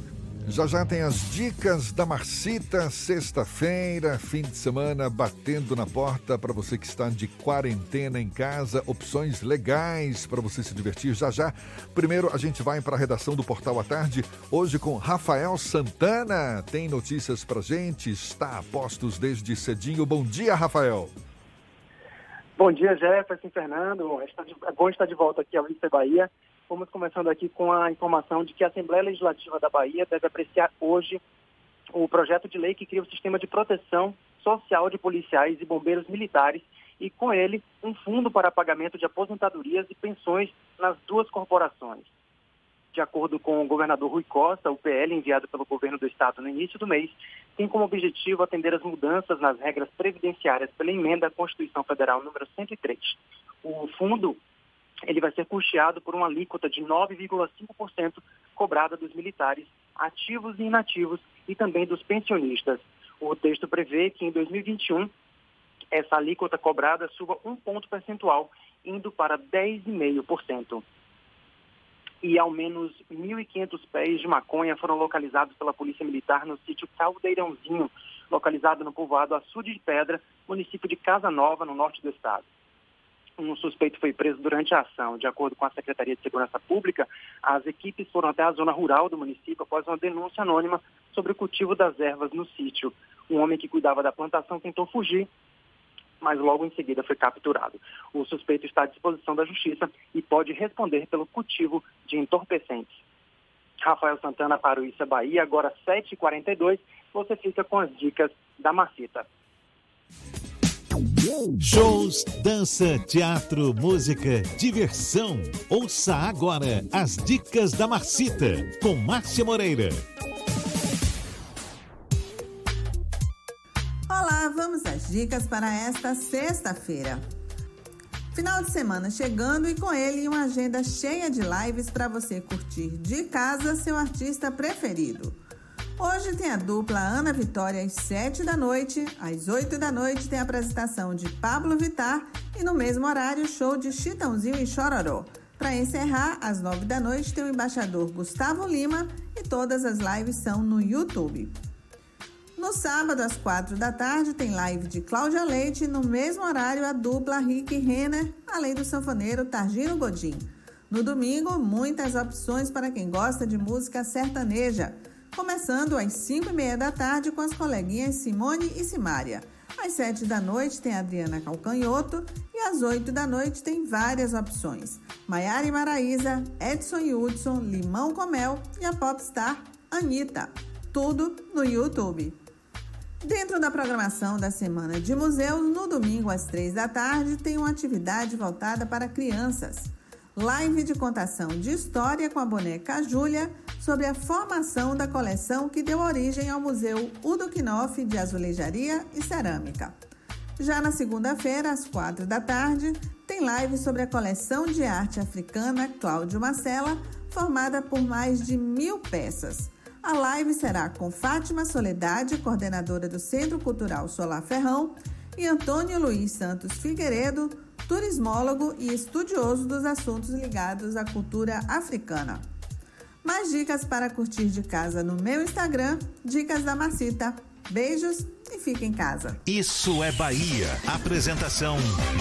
[SPEAKER 3] Já já tem as dicas da Marcita, sexta-feira, fim de semana, batendo na porta para você que está de quarentena em casa, opções legais para você se divertir já já. Primeiro a gente vai para a redação do Portal à Tarde, hoje com Rafael Santana. Tem notícias para gente, está a postos desde cedinho. Bom dia, Rafael.
[SPEAKER 17] Bom dia, Jefferson Fernando. É bom estar de volta aqui ao Vista Bahia. Vamos começando aqui com a informação de que a Assembleia Legislativa da Bahia deve apreciar hoje o projeto de lei que cria o sistema de proteção social de policiais e bombeiros militares e, com ele, um fundo para pagamento de aposentadorias e pensões nas duas corporações. De acordo com o governador Rui Costa, o PL enviado pelo governo do estado no início do mês tem como objetivo atender as mudanças nas regras previdenciárias pela emenda à Constituição Federal número 103. O fundo ele vai ser custeado por uma alíquota de 9,5% cobrada dos militares ativos e inativos e também dos pensionistas. O texto prevê que em 2021 essa alíquota cobrada suba um ponto percentual, indo para 10,5% e ao menos 1.500 pés de maconha foram localizados pela Polícia Militar no sítio Caldeirãozinho, localizado no povoado Açude de Pedra, município de Casa Nova, no norte do estado. Um suspeito foi preso durante a ação. De acordo com a Secretaria de Segurança Pública, as equipes foram até a zona rural do município após uma denúncia anônima sobre o cultivo das ervas no sítio. Um homem que cuidava da plantação tentou fugir mas logo em seguida foi capturado. O suspeito está à disposição da Justiça e pode responder pelo cultivo de entorpecentes. Rafael Santana para o Issa Bahia, agora 7h42, você fica com as dicas da Macita.
[SPEAKER 1] Shows, dança, teatro, música, diversão. Ouça agora as dicas da Marcita, com Márcia Moreira.
[SPEAKER 18] Olá, vamos às dicas para esta sexta-feira. Final de semana chegando e com ele uma agenda cheia de lives para você curtir de casa seu artista preferido. Hoje tem a dupla Ana Vitória às 7 da noite, às 8 da noite tem a apresentação de Pablo Vitar e no mesmo horário show de Chitãozinho e Chororó. Para encerrar, às 9 da noite tem o embaixador Gustavo Lima e todas as lives são no YouTube. No sábado, às quatro da tarde, tem live de Cláudia Leite. No mesmo horário, a dupla Rick Renner, além do sanfoneiro Targino Godin. No domingo, muitas opções para quem gosta de música sertaneja. Começando às cinco e meia da tarde com as coleguinhas Simone e Simária. Às sete da noite tem Adriana Calcanhoto e às oito da noite tem várias opções. Maiara e Maraísa, Edson Hudson, Limão com Mel e a popstar Anitta. Tudo no YouTube. Dentro da programação da Semana de Museus, no domingo às três da tarde, tem uma atividade voltada para crianças. Live de contação de história com a boneca Júlia sobre a formação da coleção que deu origem ao Museu Udo Knopf de Azulejaria e Cerâmica. Já na segunda-feira, às quatro da tarde, tem live sobre a coleção de arte africana Cláudio Marcela, formada por mais de mil peças. A live será com Fátima Soledade, coordenadora do Centro Cultural Solar Ferrão, e Antônio Luiz Santos Figueiredo, turismólogo e estudioso dos assuntos ligados à cultura africana. Mais dicas para curtir de casa no meu Instagram, Dicas da Macita. Beijos e fique em casa.
[SPEAKER 1] Isso é Bahia. Apresentação: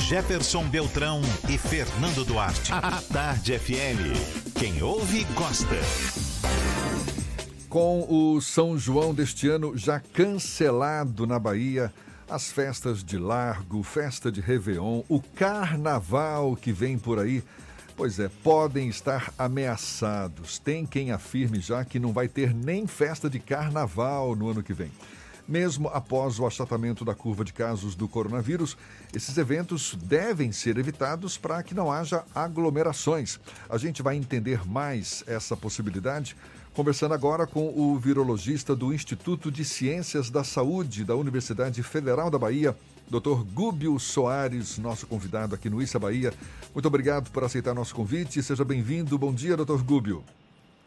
[SPEAKER 1] Jefferson Beltrão e Fernando Duarte. A Tarde FM. Quem ouve, gosta.
[SPEAKER 3] Com o São João deste ano já cancelado na Bahia, as festas de largo, festa de Réveillon, o carnaval que vem por aí, pois é, podem estar ameaçados. Tem quem afirme já que não vai ter nem festa de carnaval no ano que vem. Mesmo após o achatamento da curva de casos do coronavírus, esses eventos devem ser evitados para que não haja aglomerações. A gente vai entender mais essa possibilidade Conversando agora com o virologista do Instituto de Ciências da Saúde da Universidade Federal da Bahia, Dr. Gúbio Soares, nosso convidado aqui no Issa Bahia. Muito obrigado por aceitar nosso convite. Seja bem-vindo. Bom dia, Dr. Gúbio.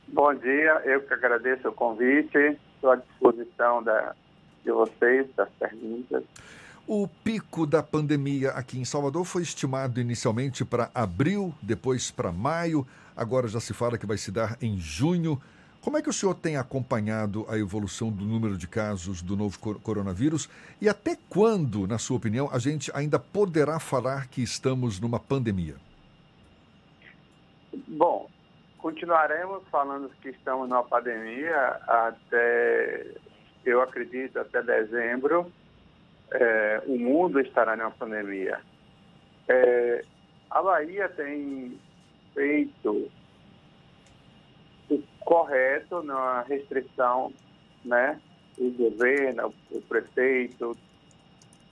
[SPEAKER 19] Bom dia, eu que agradeço o convite. Estou à disposição da, de vocês, das perguntas.
[SPEAKER 3] O pico da pandemia aqui em Salvador foi estimado inicialmente para abril, depois para maio, agora já se fala que vai se dar em junho. Como é que o senhor tem acompanhado a evolução do número de casos do novo coronavírus e até quando, na sua opinião, a gente ainda poderá falar que estamos numa pandemia?
[SPEAKER 19] Bom, continuaremos falando que estamos numa pandemia até, eu acredito, até dezembro. É, o mundo estará numa pandemia. É, a Bahia tem feito o correto na restrição, né? O governo, o prefeito,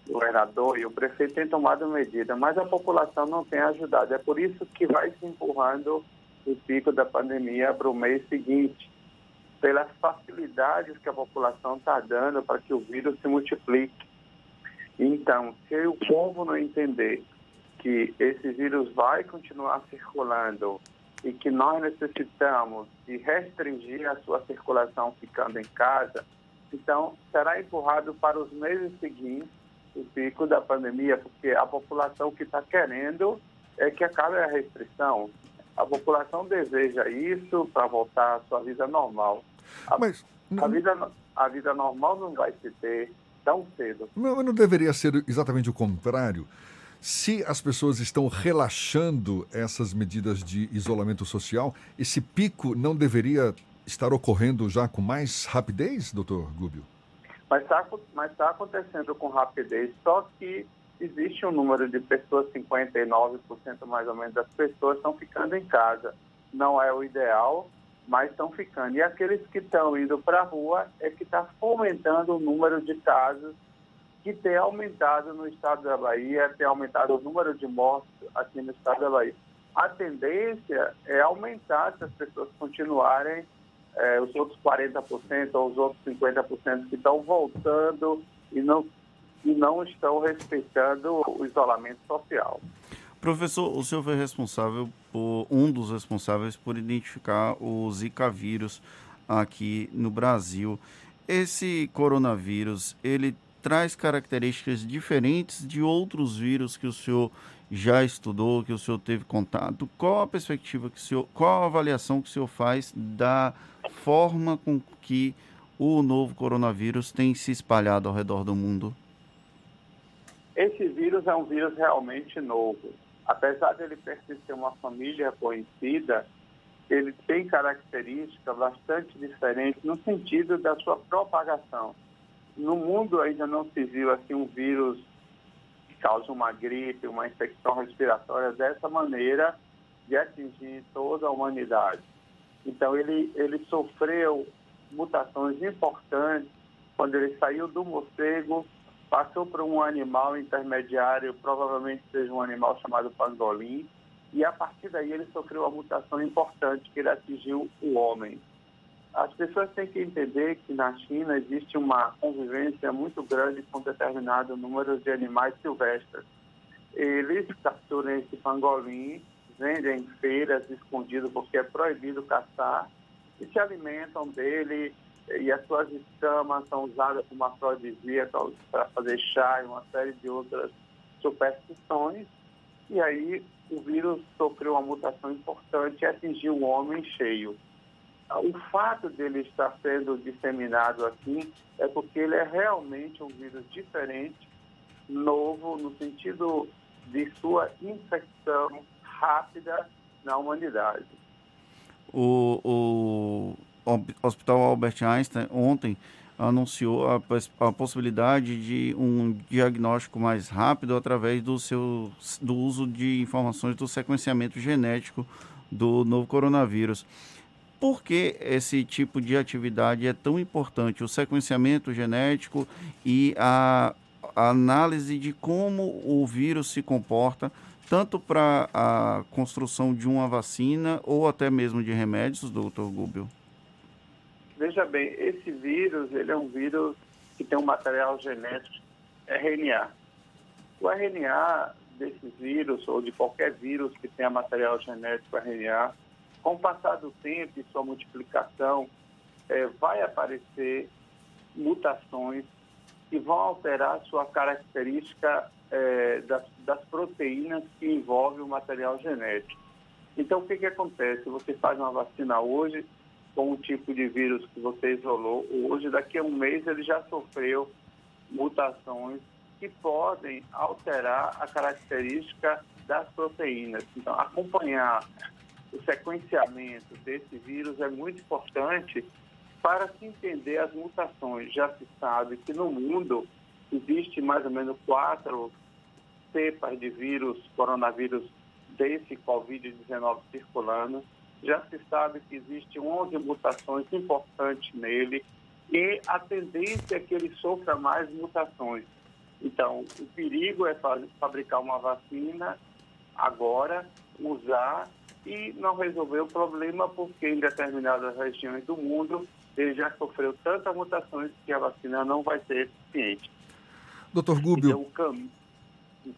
[SPEAKER 19] o governador e o prefeito têm tomado medida, mas a população não tem ajudado. É por isso que vai se empurrando o pico da pandemia para o mês seguinte, pelas facilidades que a população está dando para que o vírus se multiplique. Então, se o povo não entender que esse vírus vai continuar circulando e que nós necessitamos de restringir a sua circulação ficando em casa, então será empurrado para os meses seguintes o pico da pandemia, porque a população que está querendo é que acabe a restrição. A população deseja isso para voltar à sua vida normal. A, Mas, a, vida, a vida normal não vai se ter tão cedo.
[SPEAKER 3] Não, não deveria ser exatamente o contrário. Se as pessoas estão relaxando essas medidas de isolamento social, esse pico não deveria estar ocorrendo já com mais rapidez, doutor Gúbio?
[SPEAKER 19] Mas está mas tá acontecendo com rapidez, só que existe um número de pessoas, 59% mais ou menos das pessoas estão ficando em casa. Não é o ideal, mas estão ficando. E aqueles que estão indo para a rua é que está fomentando o número de casos que tem aumentado no estado da Bahia, tem aumentado o número de mortes aqui no estado da Bahia. A tendência é aumentar se as pessoas continuarem, é, os outros 40% ou os outros 50% que estão voltando e não, e não estão respeitando o isolamento social.
[SPEAKER 4] Professor, o senhor foi responsável por um dos responsáveis por identificar o Zika vírus aqui no Brasil. Esse coronavírus, ele traz características diferentes de outros vírus que o senhor já estudou, que o senhor teve contato. Qual a perspectiva que o senhor, qual a avaliação que o senhor faz da forma com que o novo coronavírus tem se espalhado ao redor do mundo?
[SPEAKER 19] Esse vírus é um vírus realmente novo. Apesar de ele pertencer a uma família conhecida, ele tem características bastante diferentes no sentido da sua propagação no mundo ainda não se viu assim um vírus que causa uma gripe, uma infecção respiratória dessa maneira de atingir toda a humanidade. Então ele ele sofreu mutações importantes quando ele saiu do morcego, passou para um animal intermediário, provavelmente seja um animal chamado pangolim, e a partir daí ele sofreu uma mutação importante que ele atingiu o homem. As pessoas têm que entender que na China existe uma convivência muito grande com determinado número de animais silvestres. Eles capturam esse pangolim, vendem em feiras escondido porque é proibido caçar e se alimentam dele e as suas escamas são usadas como afrodisíaca para fazer chá e uma série de outras superstições. E aí o vírus sofreu uma mutação importante e atingiu o homem cheio o fato dele estar sendo disseminado aqui é porque ele é realmente um vírus diferente, novo, no sentido de sua infecção rápida na humanidade.
[SPEAKER 4] O, o Hospital Albert Einstein ontem anunciou a, a, possibilidade de um diagnóstico mais rápido através do, seu, do uso de informações do sequenciamento genético do novo coronavírus. Por que esse tipo de atividade é tão importante? O sequenciamento genético e a, a análise de como o vírus se comporta, tanto para a construção de uma vacina ou até mesmo de remédios, doutor Gubel?
[SPEAKER 19] Veja bem, esse vírus ele é um vírus que tem um material genético RNA. O RNA desse vírus, ou de qualquer vírus que tenha material genético RNA, com o passar do tempo e sua multiplicação, é, vai aparecer mutações que vão alterar sua característica é, das, das, proteínas que envolvem o material genético. Então, o que, que acontece? Você faz uma vacina hoje, com o tipo de vírus que você isolou hoje, daqui a um mês ele já sofreu mutações que podem alterar a característica das proteínas. Então, acompanhar o sequenciamento desse vírus é muito importante para se entender as mutações. Já se sabe que no mundo existe mais ou menos quatro cepas de vírus, coronavírus desse Covid-19 circulando. Já se sabe que existe 11 mutações importantes nele e a tendência é que ele sofra mais mutações. Então, o perigo é fabricar uma vacina agora, usar e não resolver o problema, porque em determinadas regiões do mundo ele já sofreu tantas mutações que a vacina não vai ser eficiente.
[SPEAKER 3] Doutor Gúbio.
[SPEAKER 19] Então.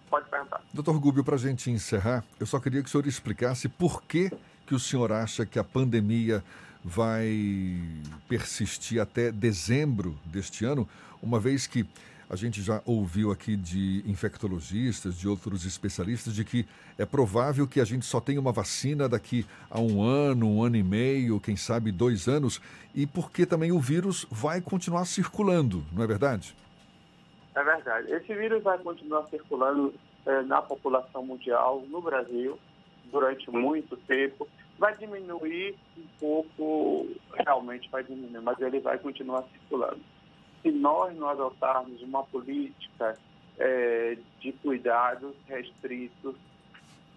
[SPEAKER 19] Pode perguntar.
[SPEAKER 3] Doutor Gúbio, para a gente encerrar, eu só queria que o senhor explicasse por que, que o senhor acha que a pandemia vai persistir até dezembro deste ano, uma vez que a gente já ouviu aqui de infectologistas, de outros especialistas, de que é provável que a gente só tenha uma vacina daqui a um ano, um ano e meio, quem sabe dois anos, e porque também o vírus vai continuar circulando, não é verdade?
[SPEAKER 19] É verdade. Esse vírus vai continuar circulando é, na população mundial, no Brasil, durante muito tempo. Vai diminuir um pouco, realmente vai diminuir, mas ele vai continuar circulando se nós não adotarmos uma política é, de cuidados restritos,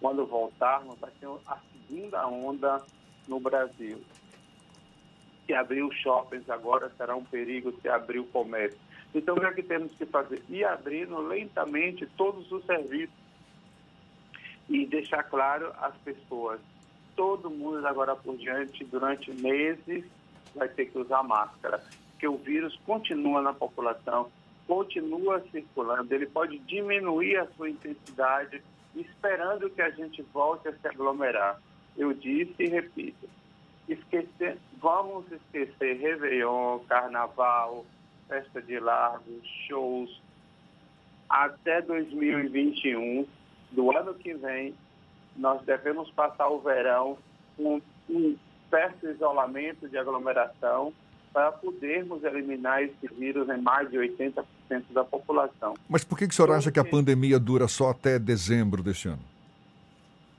[SPEAKER 19] quando voltarmos, vai ter a segunda onda no Brasil. Se abrir os shoppings agora será um perigo se abrir o comércio. Então, o que é que temos que fazer? Ir abrindo lentamente todos os serviços e deixar claro às pessoas, todo mundo agora por diante, durante meses, vai ter que usar máscara que o vírus continua na população, continua circulando, ele pode diminuir a sua intensidade, esperando que a gente volte a se aglomerar. Eu disse e repito, esquecer, vamos esquecer Réveillon, Carnaval, Festa de Largos, shows, até 2021, do ano que vem, nós devemos passar o verão com um certo isolamento de aglomeração, para podermos eliminar esse vírus em mais de 80% da população.
[SPEAKER 3] Mas por que, que o senhor acha que a pandemia dura só até dezembro deste ano?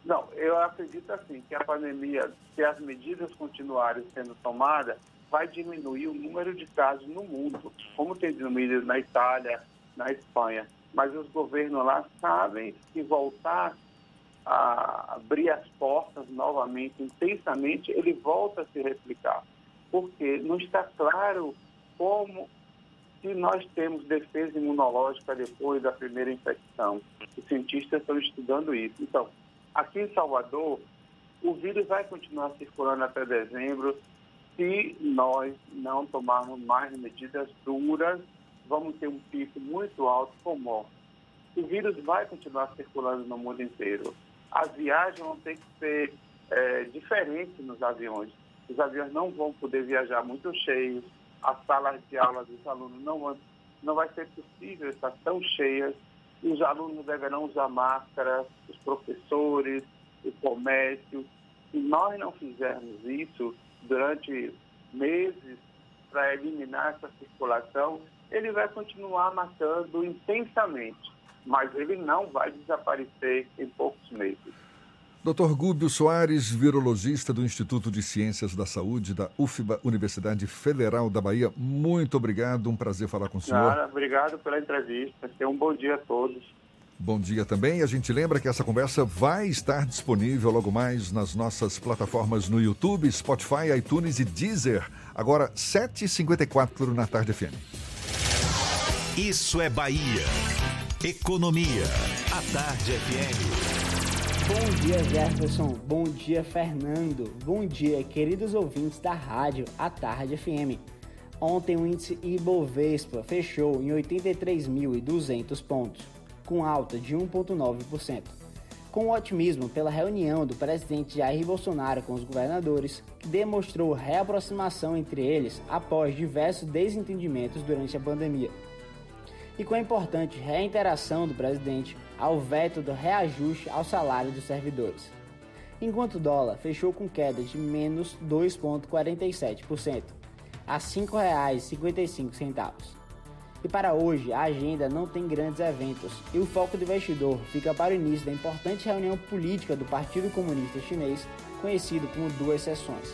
[SPEAKER 19] Não, eu acredito assim, que a pandemia, se as medidas continuarem sendo tomadas, vai diminuir o número de casos no mundo, como tem diminuído na Itália, na Espanha. Mas os governos lá sabem que voltar a abrir as portas novamente, intensamente, ele volta a se replicar porque não está claro como se nós temos defesa imunológica depois da primeira infecção. Os cientistas estão estudando isso. Então, aqui em Salvador, o vírus vai continuar circulando até dezembro. Se nós não tomarmos mais medidas duras, vamos ter um pico muito alto com morte. O vírus vai continuar circulando no mundo inteiro. As viagens vão ter que ser é, diferentes nos aviões os aviões não vão poder viajar muito cheios, as salas de aula dos alunos não, vão, não vai ser possível estar tão cheias, os alunos deverão usar máscaras, os professores, o comércio. Se nós não fizermos isso durante meses para eliminar essa circulação, ele vai continuar matando intensamente, mas ele não vai desaparecer em poucos meses.
[SPEAKER 3] Dr. Gúbio Soares, virologista do Instituto de Ciências da Saúde da UFBA, Universidade Federal da Bahia, muito obrigado, um prazer falar com o senhor.
[SPEAKER 19] Obrigado pela entrevista, tenha um bom dia a todos.
[SPEAKER 3] Bom dia também. A gente lembra que essa conversa vai estar disponível logo mais nas nossas plataformas no YouTube, Spotify, iTunes e Deezer. Agora, 7h54 na Tarde FM.
[SPEAKER 1] Isso é Bahia. Economia. A Tarde FM.
[SPEAKER 20] Bom dia, Jefferson. Bom dia, Fernando. Bom dia, queridos ouvintes da rádio A Tarde FM. Ontem o índice Ibovespa fechou em 83.200 pontos, com alta de 1,9%. Com otimismo pela reunião do presidente Jair Bolsonaro com os governadores, que demonstrou reaproximação entre eles após diversos desentendimentos durante a pandemia. E com a importante reiteração do presidente ao veto do reajuste ao salário dos servidores. enquanto o dólar fechou com queda de menos 2,47%, a R$ 5,55. E para hoje, a agenda não tem grandes eventos e o foco do investidor fica para o início da importante reunião política do Partido Comunista Chinês, conhecido como duas sessões.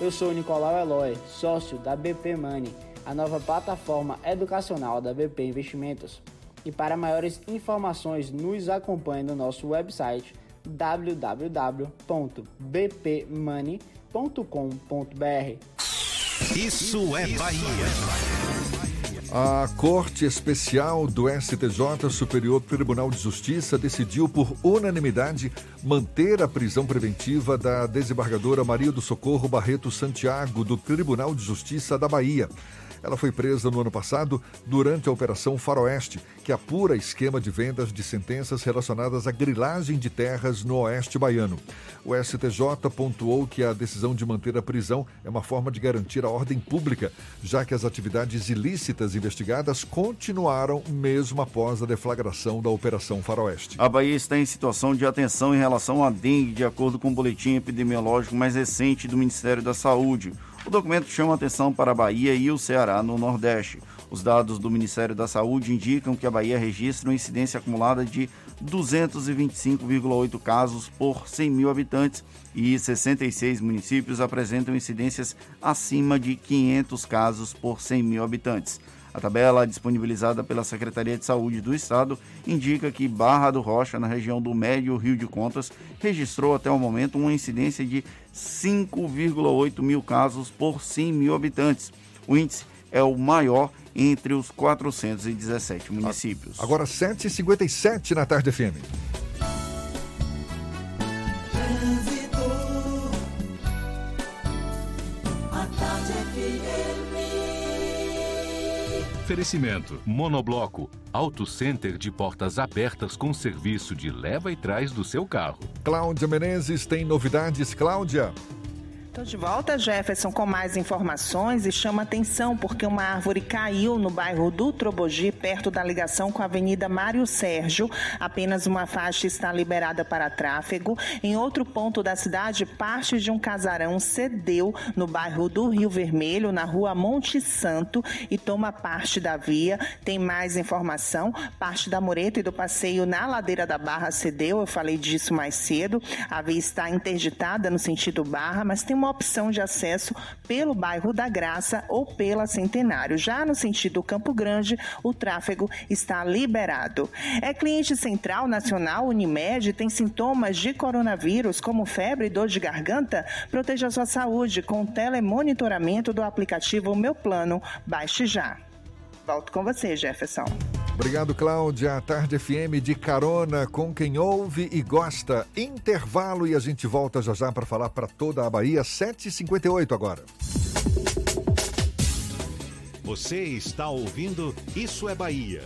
[SPEAKER 20] Eu sou Nicolau Eloy, sócio da BP Money, a nova plataforma educacional da BP Investimentos. E para maiores informações, nos acompanhe no nosso website www.bpmoney.com.br.
[SPEAKER 1] Isso é Bahia.
[SPEAKER 3] A Corte Especial do STJ Superior Tribunal de Justiça decidiu por unanimidade manter a prisão preventiva da desembargadora Maria do Socorro Barreto Santiago do Tribunal de Justiça da Bahia. Ela foi presa no ano passado durante a Operação Faroeste, que apura esquema de vendas de sentenças relacionadas à grilagem de terras no oeste baiano. O STJ pontuou que a decisão de manter a prisão é uma forma de garantir a ordem pública, já que as atividades ilícitas investigadas continuaram mesmo após a deflagração da Operação Faroeste.
[SPEAKER 4] A Bahia está em situação de atenção em relação à dengue, de acordo com o boletim epidemiológico mais recente do Ministério da Saúde. O documento chama atenção para a Bahia e o Ceará no Nordeste. Os dados do Ministério da Saúde indicam que a Bahia registra uma incidência acumulada de 225,8 casos por 100 mil habitantes e 66 municípios apresentam incidências acima de 500 casos por 100 mil habitantes. A tabela disponibilizada pela Secretaria de Saúde do Estado indica que Barra do Rocha, na região do Médio Rio de Contas, registrou até o momento uma incidência de 5,8 mil casos por 100 mil habitantes. O índice é o maior entre os 417 municípios.
[SPEAKER 3] Agora 7h57 na tarde FM.
[SPEAKER 2] Oferecimento: Monobloco, Auto Center de portas abertas com serviço de leva e trás do seu carro.
[SPEAKER 3] Cláudia Menezes tem novidades, Cláudia.
[SPEAKER 7] Estou de volta, Jefferson, com mais informações e chama atenção porque uma árvore caiu no bairro do Trobogi, perto da ligação com a Avenida Mário Sérgio. Apenas uma faixa está liberada para tráfego. Em outro ponto da cidade, parte de um casarão cedeu no bairro do Rio Vermelho, na rua Monte Santo, e toma parte da via. Tem mais informação. Parte da mureta e do passeio na ladeira da Barra cedeu. Eu falei disso mais cedo. A via está interditada no sentido Barra, mas tem uma opção de acesso pelo bairro da Graça ou pela Centenário. Já no sentido Campo Grande, o tráfego está liberado. É cliente central nacional Unimed, tem sintomas de coronavírus, como febre e dor de garganta? Proteja sua saúde com telemonitoramento do aplicativo Meu Plano. Baixe já. Volto com você, Jefferson.
[SPEAKER 3] Obrigado, Cláudia. Tarde FM de carona com quem ouve e gosta. Intervalo e a gente volta já já para falar para toda a Bahia. 7h58 agora.
[SPEAKER 1] Você está ouvindo Isso é Bahia.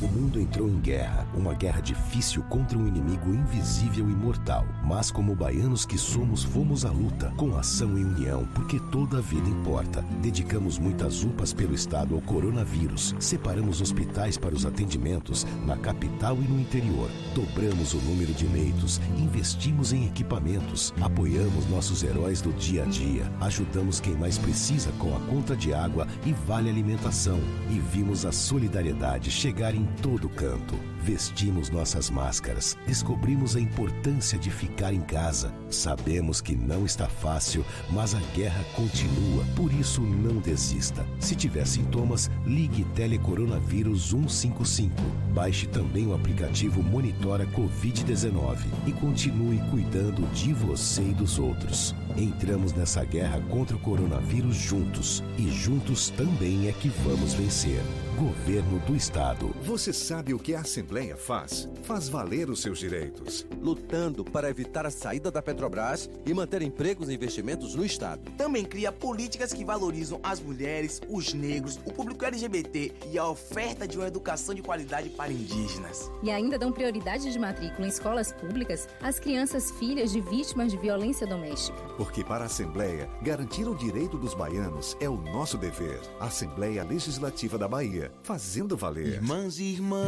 [SPEAKER 16] O mundo entrou em guerra, uma guerra difícil contra um inimigo invisível e mortal. Mas como baianos que somos, fomos à luta, com ação e união, porque toda a vida importa. Dedicamos muitas UPAs pelo estado ao coronavírus. Separamos hospitais para os atendimentos na capital e no interior. Dobramos o número de leitos, investimos em equipamentos, apoiamos nossos heróis do dia a dia, ajudamos quem mais precisa com a conta de água e vale alimentação e vimos a solidariedade chegar em todo canto. Vestimos nossas máscaras, descobrimos a importância de ficar em casa. Sabemos que não está fácil, mas a guerra continua, por isso não desista. Se tiver sintomas, ligue Telecoronavírus 155. Baixe também o aplicativo Monitora Covid-19 e continue cuidando de você e dos outros. Entramos nessa guerra contra o coronavírus juntos e juntos também é que vamos vencer. Governo do Estado.
[SPEAKER 10] Você sabe o que a Assembleia faz? Faz valer os seus direitos.
[SPEAKER 12] Lutando para evitar a saída da Petrobras e manter empregos e investimentos no Estado.
[SPEAKER 21] Também cria políticas que valorizam as mulheres, os negros, o público LGBT e a oferta de uma educação de qualidade para indígenas.
[SPEAKER 13] E ainda dão prioridade de matrícula em escolas públicas às crianças filhas de vítimas de violência doméstica.
[SPEAKER 10] Porque para a Assembleia, garantir o direito dos baianos é o nosso dever. Assembleia Legislativa da Bahia, fazendo valer.
[SPEAKER 22] Irmãs e irmãos,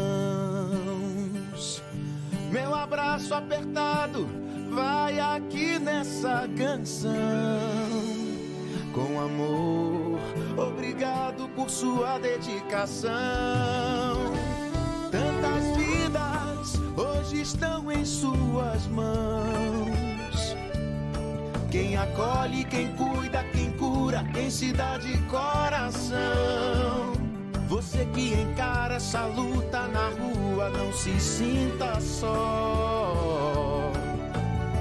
[SPEAKER 8] Meu abraço apertado vai aqui nessa canção. Com amor, obrigado por sua dedicação. Tantas vidas hoje estão em suas mãos. Quem acolhe, quem cuida, quem cura, quem se dá de coração. Você que encara essa luta na rua, não se sinta só.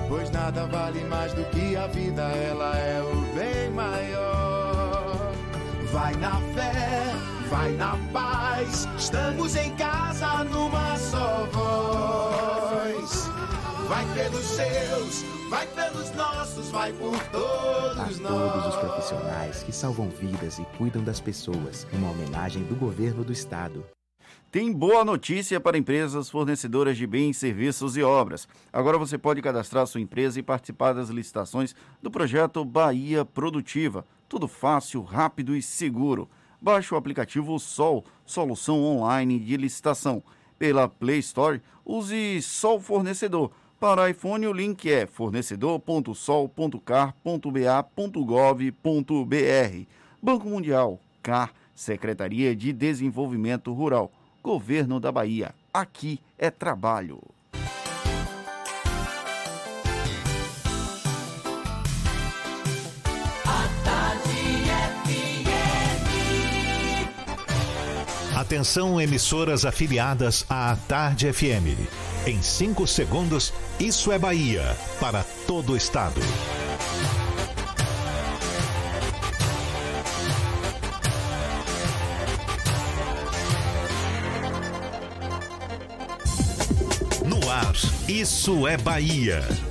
[SPEAKER 8] Pois nada vale mais do que a vida, ela é o bem maior. Vai na fé, vai na paz, estamos em casa numa só voz. Vai pelos seus, vai pelos nossos, vai por todos
[SPEAKER 23] a
[SPEAKER 8] nós.
[SPEAKER 23] todos os profissionais que salvam vidas e cuidam das pessoas. Uma homenagem do governo do estado.
[SPEAKER 4] Tem boa notícia para empresas fornecedoras de bens, serviços e obras. Agora você pode cadastrar sua empresa e participar das licitações do projeto Bahia Produtiva. Tudo fácil, rápido e seguro. Baixe o aplicativo Sol, solução online de licitação. Pela Play Store, use Sol Fornecedor. Para iPhone, o link é fornecedor.sol.car.ba.gov.br. Banco Mundial, CAR, Secretaria de Desenvolvimento Rural, Governo da Bahia. Aqui é trabalho.
[SPEAKER 1] Atenção, emissoras afiliadas à Tarde FM. Em 5 segundos, isso é Bahia para todo o estado. No ar, isso é Bahia.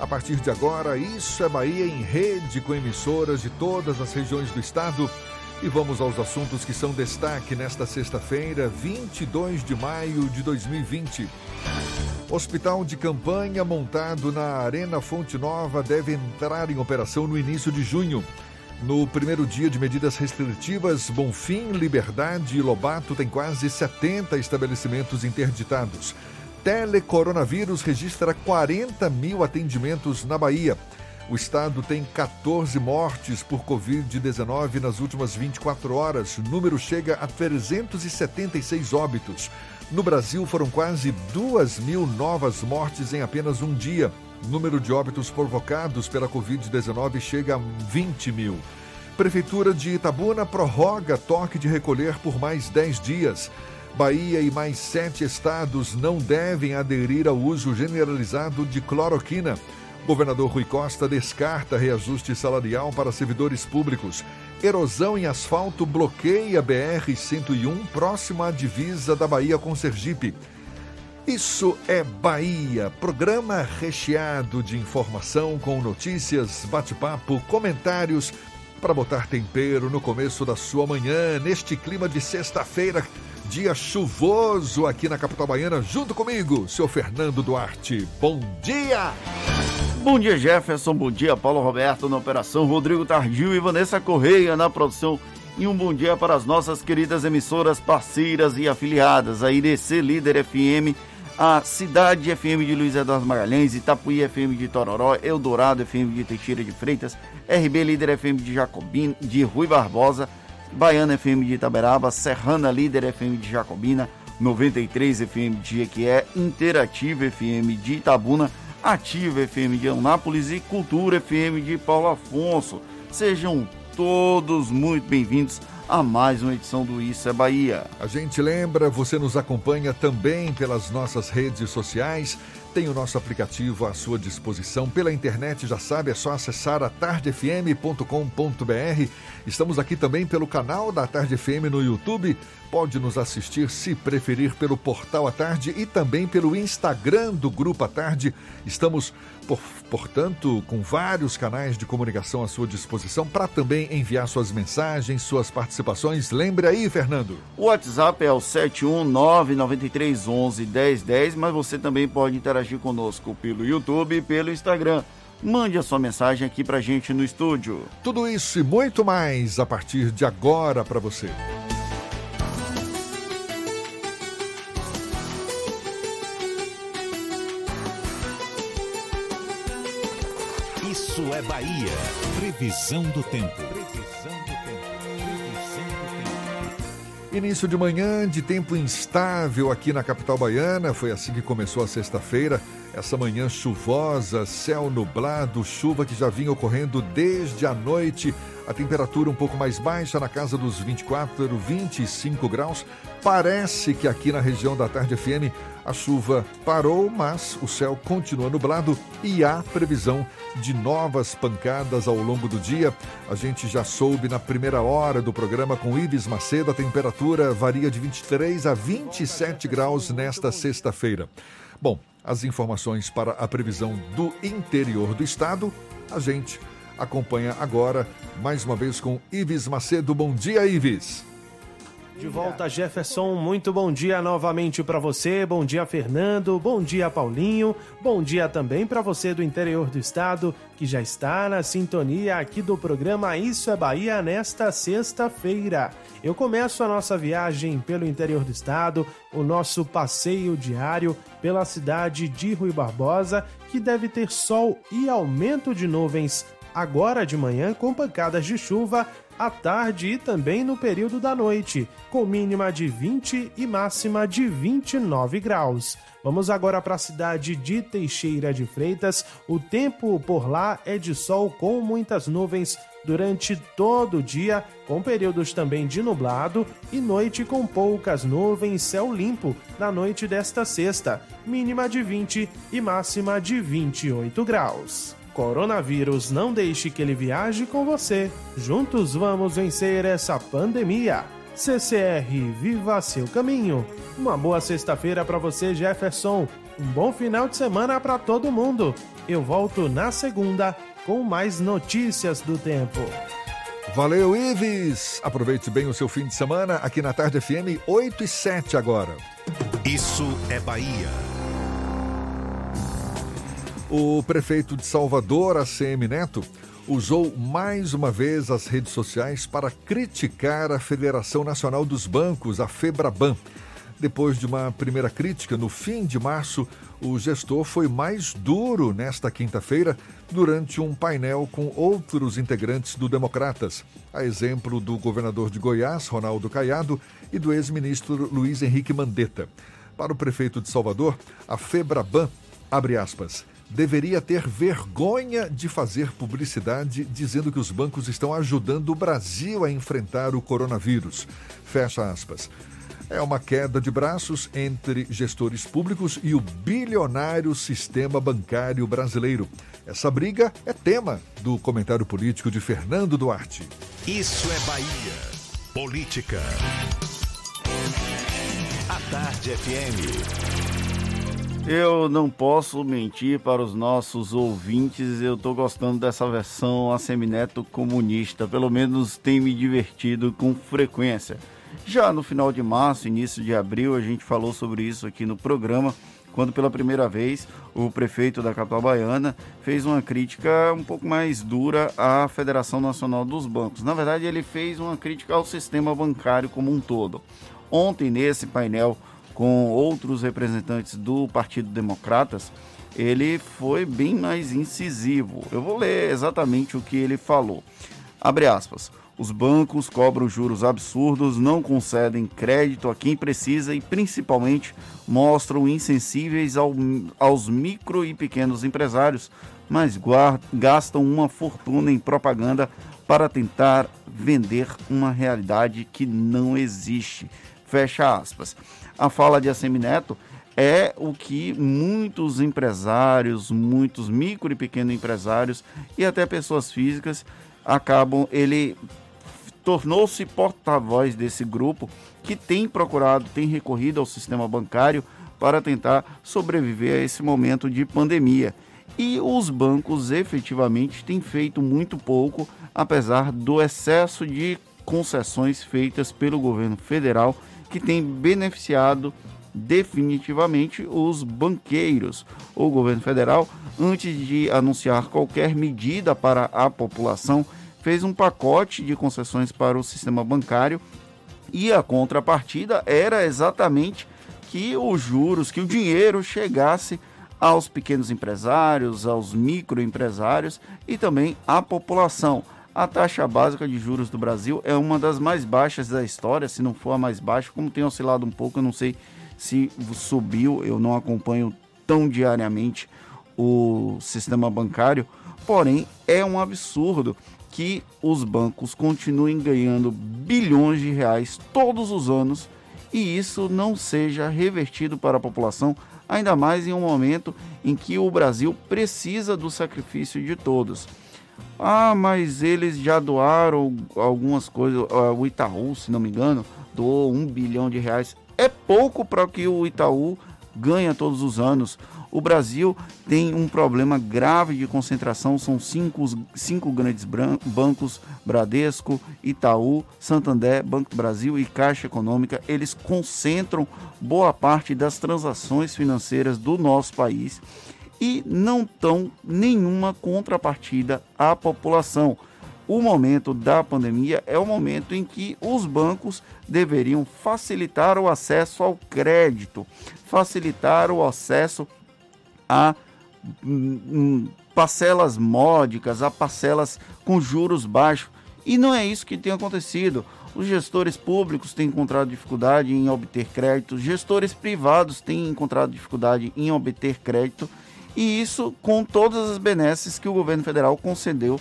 [SPEAKER 3] A partir de agora, Isso é Bahia em rede com emissoras de todas as regiões do estado. E vamos aos assuntos que são destaque nesta sexta-feira, 22 de maio de 2020. Hospital de campanha montado na Arena Fonte Nova deve entrar em operação no início de junho. No primeiro dia de medidas restritivas, Bonfim, Liberdade e Lobato têm quase 70 estabelecimentos interditados. Telecoronavírus registra 40 mil atendimentos na Bahia. O estado tem 14 mortes por Covid-19 nas últimas 24 horas. O número chega a 376 óbitos. No Brasil, foram quase 2 mil novas mortes em apenas um dia. O número de óbitos provocados pela Covid-19 chega a 20 mil. Prefeitura de Itabuna prorroga toque de recolher por mais 10 dias. Bahia e mais sete estados não devem aderir ao uso generalizado de cloroquina. Governador Rui Costa descarta reajuste salarial para servidores públicos. Erosão em asfalto bloqueia BR-101 próximo à divisa da Bahia com Sergipe. Isso é Bahia, programa recheado de informação com notícias, bate-papo, comentários para botar tempero no começo da sua manhã, neste clima de sexta-feira, dia chuvoso aqui na capital baiana, junto comigo, seu Fernando Duarte. Bom dia!
[SPEAKER 4] Bom dia, Jefferson. Bom dia, Paulo Roberto na operação, Rodrigo Tardio e Vanessa Correia na produção. E um bom dia para as nossas queridas emissoras parceiras e afiliadas, a IDC Líder FM, a Cidade FM de Luiz Eduardo Magalhães, Itapuí FM de Tororó, Eldorado FM de Teixeira de Freitas, RB Líder FM de Jacobina, de Rui Barbosa, Baiana FM de Itaberaba, Serrana Líder FM de Jacobina, 93 FM de Jequié, Interativa FM de Itabuna, Ativa FM de Anápolis e Cultura FM de Paulo Afonso. Sejam todos muito bem-vindos a mais uma edição do Isso é Bahia.
[SPEAKER 3] A gente lembra, você nos acompanha também pelas nossas redes sociais. Tem o nosso aplicativo à sua disposição pela internet, já sabe, é só acessar a tardefm.com.br. Estamos aqui também pelo canal da Tarde FM no YouTube. Pode nos assistir, se preferir, pelo Portal à Tarde e também pelo Instagram do Grupo à Tarde. Estamos por, portanto, com vários canais de comunicação à sua disposição para também enviar suas mensagens, suas participações. Lembre aí, Fernando.
[SPEAKER 4] O WhatsApp é o 71993111010, mas você também pode interagir conosco pelo YouTube e pelo Instagram. Mande a sua mensagem aqui pra gente no estúdio.
[SPEAKER 3] Tudo isso e muito mais a partir de agora para você.
[SPEAKER 1] Isso é Bahia. Previsão do tempo. Previsão do tempo. Previsão do tempo.
[SPEAKER 3] Início de manhã de tempo instável aqui na capital baiana. Foi assim que começou a sexta-feira. Essa manhã chuvosa, céu nublado, chuva que já vinha ocorrendo desde a noite. A temperatura um pouco mais baixa, na casa dos 24, 25 graus. Parece que aqui na região da Tarde FM a chuva parou, mas o céu continua nublado e há previsão de novas pancadas ao longo do dia. A gente já soube na primeira hora do programa com Ives Macedo, a temperatura varia de 23 a 27 graus nesta sexta-feira. Bom, as informações para a previsão do interior do estado, a gente acompanha agora, mais uma vez com Ives Macedo. Bom dia, Ives.
[SPEAKER 6] De volta, Jefferson. Muito bom dia novamente para você. Bom dia, Fernando. Bom dia, Paulinho. Bom dia também para você do interior do estado que já está na sintonia aqui do programa Isso é Bahia nesta sexta-feira. Eu começo a nossa viagem pelo interior do estado, o nosso passeio diário pela cidade de Rui Barbosa, que deve ter sol e aumento de nuvens agora de manhã com pancadas de chuva à tarde e também no período da noite, com mínima de 20 e máxima de 29 graus. Vamos agora para a cidade de Teixeira de Freitas. O tempo por lá é de sol com muitas nuvens durante todo o dia, com períodos também de nublado e noite com poucas nuvens, céu limpo na noite desta sexta, mínima de 20 e máxima de 28 graus. Coronavírus, não deixe que ele viaje com você. Juntos vamos vencer essa pandemia. CCR, viva seu caminho. Uma boa sexta-feira para você, Jefferson. Um bom final de semana para todo mundo. Eu volto na segunda com mais notícias do tempo.
[SPEAKER 3] Valeu, Ives! Aproveite bem o seu fim de semana aqui na Tarde FM 8 e 7 agora.
[SPEAKER 1] Isso é Bahia.
[SPEAKER 3] O prefeito de Salvador, ACM Neto, usou mais uma vez as redes sociais para criticar a Federação Nacional dos Bancos, a FEBRABAN. Depois de uma primeira crítica no fim de março, o gestor foi mais duro nesta quinta-feira durante um painel com outros integrantes do Democratas, a exemplo do governador de Goiás, Ronaldo Caiado, e do ex-ministro Luiz Henrique Mandetta. Para o prefeito de Salvador, a FEBRABAN, abre aspas, deveria ter vergonha de fazer publicidade dizendo que os bancos estão ajudando o Brasil a enfrentar o coronavírus. Fecha aspas. É uma queda de braços entre gestores públicos e o bilionário sistema bancário brasileiro. Essa briga é tema do comentário político de Fernando Duarte.
[SPEAKER 1] Isso é Bahia. Política. A Tarde FM.
[SPEAKER 4] Eu não posso mentir para os nossos ouvintes, eu estou gostando dessa versão Assemineto comunista, pelo menos tem me divertido com frequência. Já no final de março, início de abril, a gente falou sobre isso aqui no programa, quando pela primeira vez o prefeito da capital baiana fez uma crítica um pouco mais dura à Federação Nacional dos Bancos. Na verdade, ele fez uma crítica ao sistema bancário como um todo. Ontem, nesse painel com outros representantes do Partido Democratas, ele foi bem mais incisivo. Eu vou ler exatamente o que ele falou. Abre aspas. Os bancos cobram juros absurdos, não concedem crédito a quem precisa e, principalmente, mostram insensíveis ao, aos micro e pequenos empresários, mas guard, gastam uma fortuna em propaganda para tentar vender uma realidade que não existe. Fecha aspas. A fala de Assemineto é o que muitos empresários, muitos micro e pequenos empresários e até pessoas físicas acabam ele tornou-se porta-voz desse grupo que tem procurado, tem recorrido ao sistema bancário para tentar sobreviver a esse momento de pandemia. E os bancos efetivamente têm feito muito pouco, apesar do excesso de concessões feitas pelo governo federal, que tem beneficiado definitivamente os banqueiros. O governo federal, antes de anunciar qualquer medida para a população, fez um pacote de concessões para o sistema bancário e a contrapartida era exatamente que os juros, que o dinheiro chegasse aos pequenos empresários, aos microempresários e também à população. A taxa básica de juros do Brasil é uma das mais baixas da história, se não for a mais baixa, como tem oscilado um pouco, eu não sei se subiu, eu não acompanho tão diariamente o sistema bancário, porém é um absurdo que os bancos continuem ganhando bilhões de reais todos os anos e isso não seja revertido para a população, ainda mais em um momento em que o Brasil precisa do sacrifício de todos. Ah, mas eles já doaram algumas coisas. O Itaú, se não me engano, doou um bilhão de reais. É pouco para o que o Itaú ganha todos os anos. O Brasil tem um problema grave de concentração, são cinco, cinco grandes bancos, Bradesco, Itaú, Santander, Banco do Brasil e Caixa Econômica, eles concentram boa parte das transações financeiras do nosso país e não dão nenhuma contrapartida à população. O momento da pandemia é o momento em que os bancos deveriam facilitar o acesso ao crédito, facilitar o acesso a hum, hum, parcelas módicas, a parcelas com juros baixos. E não é isso que tem acontecido. Os gestores públicos têm encontrado dificuldade em obter crédito, gestores privados têm encontrado dificuldade em obter crédito, e isso com todas as benesses que o governo federal concedeu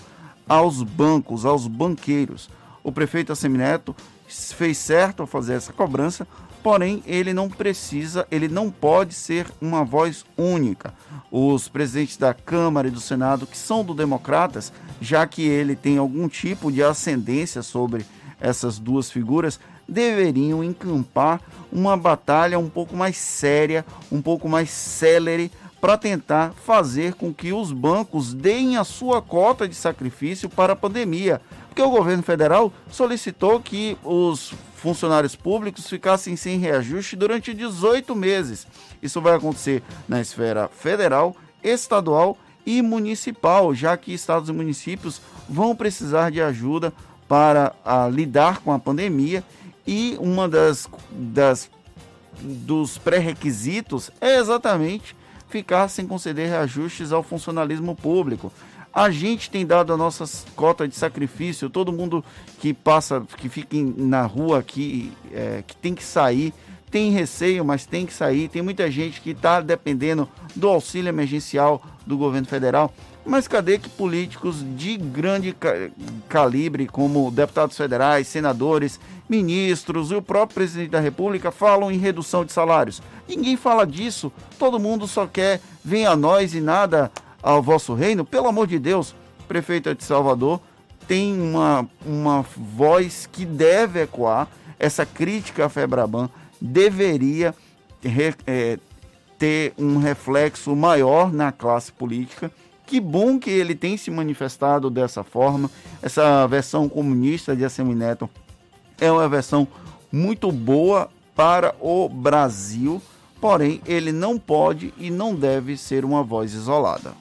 [SPEAKER 4] aos bancos, aos banqueiros. O prefeito Assemineto fez certo ao fazer essa cobrança, porém ele não precisa, ele não pode ser uma voz única. Os presidentes da Câmara e do Senado, que são do Democratas, já que ele tem algum tipo de ascendência sobre essas duas figuras, deveriam encampar uma batalha um pouco mais séria, um pouco mais célere, para tentar fazer com que os bancos deem a sua cota de sacrifício para a pandemia. Porque o governo federal solicitou que os funcionários públicos ficassem sem reajuste durante 18 meses. Isso vai acontecer na esfera federal, estadual e municipal, já que estados e municípios vão precisar de ajuda para a, lidar com a pandemia e uma das, das dos pré-requisitos é exatamente ficar sem conceder reajustes ao funcionalismo público. A gente tem dado a nossa cota de sacrifício, todo mundo que passa, que fica na rua aqui, é, que tem que sair, tem receio, mas tem que sair. Tem muita gente que está dependendo do auxílio emergencial do governo federal. Mas cadê que políticos de grande calibre, como deputados federais, senadores, ministros e o próprio presidente da República, falam em redução de salários? Ninguém fala disso. Todo mundo só quer venha a nós e nada ao vosso reino, pelo amor de Deus, prefeita de Salvador tem uma, uma voz que deve ecoar. Essa crítica à Febraban deveria é, ter um reflexo maior na classe política. Que bom que ele tem se manifestado dessa forma. Essa versão comunista de Assemineto é uma versão muito boa para o Brasil, porém ele não pode e não deve ser uma voz isolada.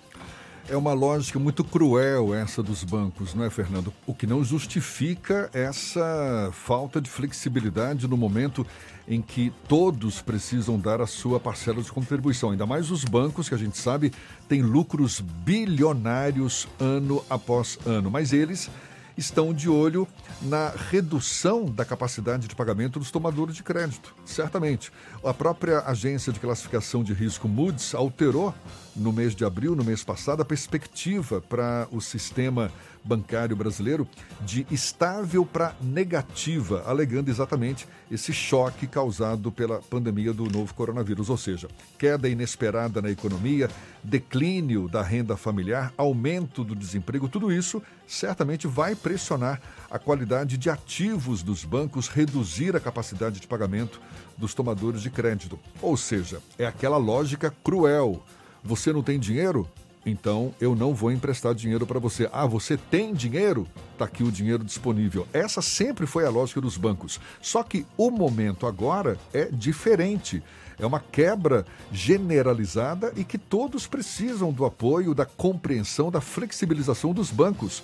[SPEAKER 3] É uma lógica muito cruel essa dos bancos, não é, Fernando? O que não justifica essa falta de flexibilidade no momento em que todos precisam dar a sua parcela de contribuição. Ainda mais os bancos, que a gente sabe, têm lucros bilionários ano após ano. Mas eles estão de olho na redução da capacidade de pagamento dos tomadores de crédito. Certamente. A própria agência de classificação de risco Moody's alterou no mês de abril, no mês passado, a perspectiva para o sistema bancário brasileiro de estável para negativa, alegando exatamente esse choque causado pela pandemia do novo coronavírus, ou seja, queda inesperada na economia, declínio da renda familiar, aumento do desemprego, tudo isso certamente vai pressionar a qualidade de ativos dos bancos, reduzir a capacidade de pagamento dos tomadores de crédito. Ou seja, é aquela lógica cruel. Você não tem dinheiro? Então eu não vou emprestar dinheiro para você. Ah, você tem dinheiro? Está aqui o dinheiro disponível. Essa sempre foi a lógica dos bancos. Só que o momento agora é diferente. É uma quebra generalizada e que todos precisam do apoio, da compreensão, da flexibilização dos bancos.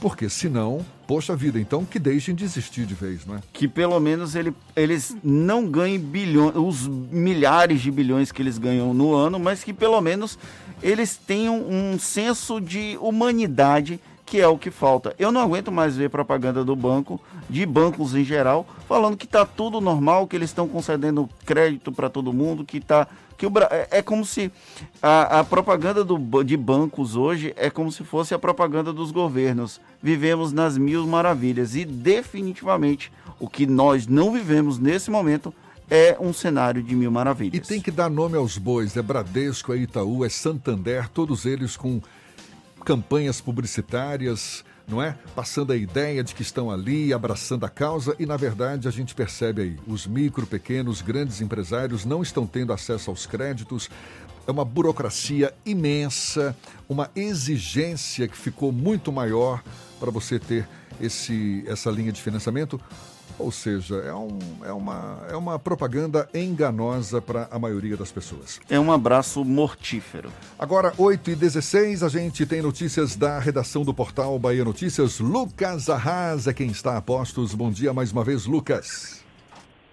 [SPEAKER 3] Porque senão, poxa vida, então que deixem de existir de vez, não é?
[SPEAKER 4] Que pelo menos ele, eles não ganhem bilhões, os milhares de bilhões que eles ganham no ano, mas que pelo menos eles tenham um senso de humanidade que é o que falta. Eu não aguento mais ver propaganda do banco, de bancos em geral, falando que está tudo normal, que eles estão concedendo crédito para todo mundo, que tá que o é, é como se a, a propaganda do, de bancos hoje é como se fosse a propaganda dos governos. Vivemos nas mil maravilhas e definitivamente o que nós não vivemos nesse momento é um cenário de mil maravilhas.
[SPEAKER 3] E tem que dar nome aos bois, é Bradesco, é Itaú, é Santander, todos eles com campanhas publicitárias, não é? Passando a ideia de que estão ali, abraçando a causa, e na verdade a gente percebe aí, os micro, pequenos, grandes empresários não estão tendo acesso aos créditos. É uma burocracia imensa, uma exigência que ficou muito maior para você ter esse, essa linha de financiamento. Ou seja, é, um, é, uma, é uma propaganda enganosa para a maioria das pessoas.
[SPEAKER 4] É um abraço mortífero.
[SPEAKER 3] Agora, 8 e 16 a gente tem notícias da redação do portal Bahia Notícias. Lucas Arras é quem está a postos. Bom dia mais uma vez, Lucas.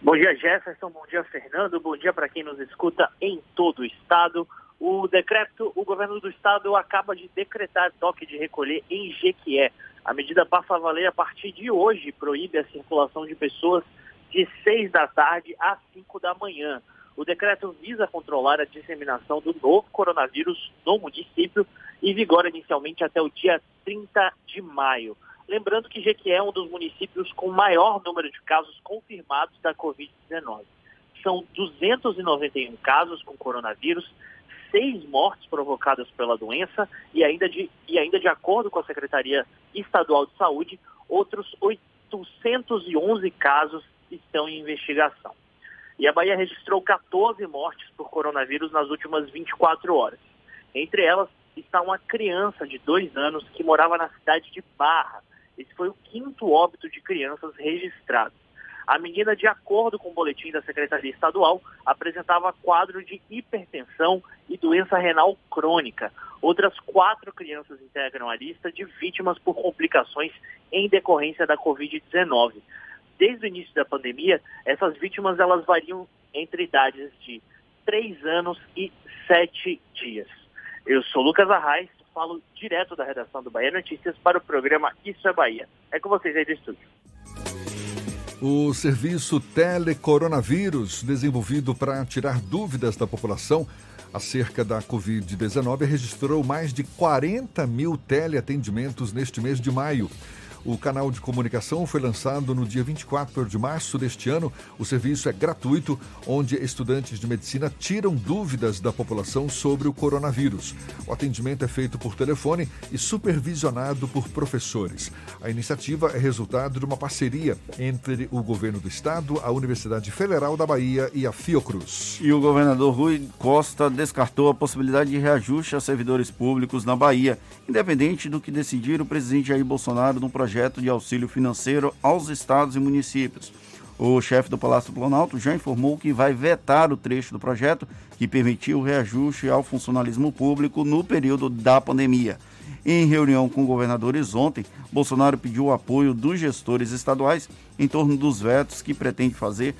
[SPEAKER 14] Bom dia, Jefferson. Bom dia, Fernando. Bom dia para quem nos escuta em todo o estado. O decreto, o governo do estado acaba de decretar toque de recolher em Jequié. A medida passa a valer a partir de hoje, proíbe a circulação de pessoas de 6 da tarde às 5 da manhã. O decreto visa controlar a disseminação do novo coronavírus no município e vigora inicialmente até o dia 30 de maio. Lembrando que Jequié é um dos municípios com maior número de casos confirmados da Covid-19. São 291 casos com coronavírus seis mortes provocadas pela doença e ainda, de, e ainda de acordo com a Secretaria Estadual de Saúde, outros 811 casos estão em investigação. E a Bahia registrou 14 mortes por coronavírus nas últimas 24 horas. Entre elas está uma criança de dois anos que morava na cidade de Barra. Esse foi o quinto óbito de crianças registrado. A menina, de acordo com o boletim da Secretaria Estadual, apresentava quadro de hipertensão e doença renal crônica. Outras quatro crianças integram a lista de vítimas por complicações em decorrência da Covid-19. Desde o início da pandemia, essas vítimas elas variam entre idades de 3 anos e 7 dias. Eu sou Lucas Arraes, falo direto da redação do Bahia Notícias para o programa Isso é Bahia. É com vocês aí do estúdio.
[SPEAKER 3] O serviço Telecoronavírus, desenvolvido para tirar dúvidas da população acerca da Covid-19, registrou mais de 40 mil teleatendimentos neste mês de maio. O canal de comunicação foi lançado no dia 24 de março deste ano. O serviço é gratuito, onde estudantes de medicina tiram dúvidas da população sobre o coronavírus. O atendimento é feito por telefone e supervisionado por professores. A iniciativa é resultado de uma parceria entre o governo do estado, a Universidade Federal da Bahia e a Fiocruz.
[SPEAKER 4] E o governador Rui Costa descartou a possibilidade de reajuste a servidores públicos na Bahia, independente do que decidir o presidente Jair Bolsonaro no projeto projeto de auxílio financeiro aos estados e municípios. O chefe do Palácio do Planalto já informou que vai vetar o trecho do projeto que permitiu o reajuste ao funcionalismo público no período da pandemia. Em reunião com governadores ontem, Bolsonaro pediu o apoio dos gestores estaduais em torno dos vetos que pretende fazer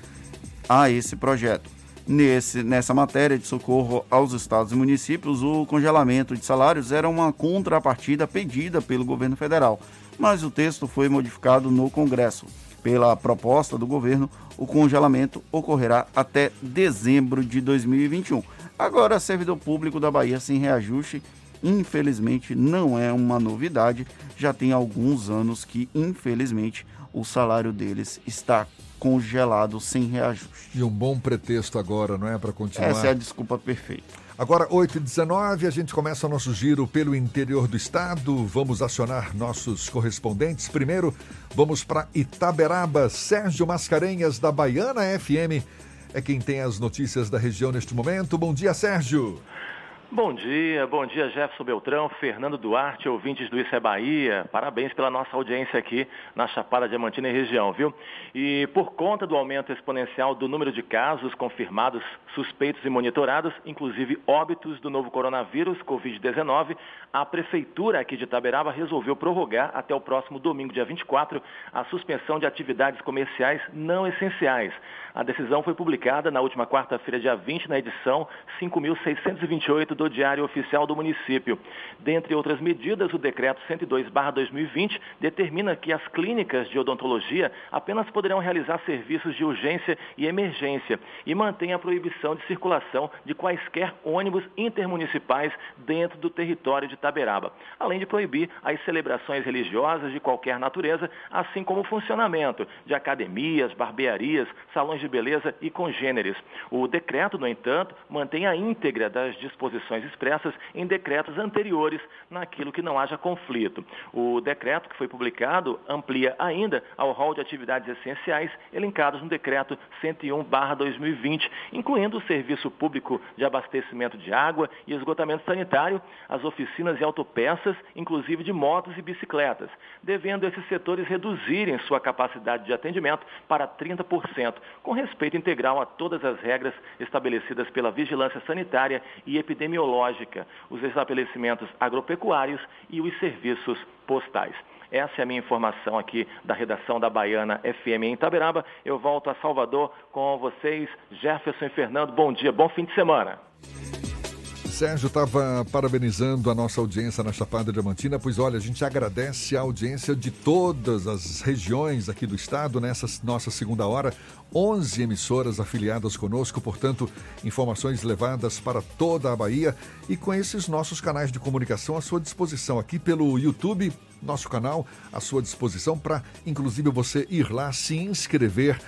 [SPEAKER 4] a esse projeto. Nesse, nessa matéria de socorro aos estados e municípios, o congelamento de salários era uma contrapartida pedida pelo governo federal mas o texto foi modificado no Congresso. Pela proposta do governo, o congelamento ocorrerá até dezembro de 2021. Agora, servidor público da Bahia sem reajuste, infelizmente, não é uma novidade. Já tem alguns anos que, infelizmente, o salário deles está congelado sem reajuste.
[SPEAKER 3] E um bom pretexto agora, não é, para continuar?
[SPEAKER 4] Essa é a desculpa perfeita.
[SPEAKER 3] Agora, 8h19, a gente começa o nosso giro pelo interior do estado. Vamos acionar nossos correspondentes. Primeiro, vamos para Itaberaba. Sérgio Mascarenhas, da Baiana FM, é quem tem as notícias da região neste momento. Bom dia, Sérgio.
[SPEAKER 24] Bom dia, bom dia Jefferson Beltrão, Fernando Duarte, ouvintes do Isso é Bahia. Parabéns pela nossa audiência aqui na Chapada Diamantina e região, viu? E por conta do aumento exponencial do número de casos confirmados, suspeitos e monitorados, inclusive óbitos do novo coronavírus, Covid-19, a Prefeitura aqui de Itaberaba resolveu prorrogar até o próximo domingo, dia 24, a suspensão de atividades comerciais não essenciais. A decisão foi publicada na última quarta-feira, dia 20, na edição 5.628 do Diário Oficial do Município. Dentre outras medidas, o decreto 102/2020 determina que as clínicas de odontologia apenas poderão realizar serviços de urgência e emergência e mantém a proibição de circulação de quaisquer ônibus intermunicipais dentro do território de Itaberaba, além de proibir as celebrações religiosas de qualquer natureza, assim como o funcionamento de academias, barbearias, salões de beleza e congêneres. O decreto, no entanto, mantém a íntegra das disposições expressas em decretos anteriores naquilo que não haja conflito. O decreto que foi publicado amplia ainda ao rol de atividades essenciais elencados no decreto 101/2020, incluindo o serviço público de abastecimento de água e esgotamento sanitário, as oficinas e autopeças, inclusive de motos e bicicletas, devendo esses setores reduzirem sua capacidade de atendimento para 30%, com respeito integral a todas as regras estabelecidas pela vigilância sanitária e epidemiológica, os estabelecimentos agropecuários e os serviços postais. Essa é a minha informação aqui da redação da Baiana FM em Itaberaba. Eu volto a Salvador com vocês, Jefferson e Fernando. Bom dia, bom fim de semana.
[SPEAKER 3] Sérgio estava parabenizando a nossa audiência na Chapada Diamantina, pois olha, a gente agradece a audiência de todas as regiões aqui do estado nessa nossa segunda hora. 11 emissoras afiliadas conosco, portanto, informações levadas para toda a Bahia e com esses nossos canais de comunicação à sua disposição aqui pelo YouTube, nosso canal à sua disposição para, inclusive, você ir lá se inscrever,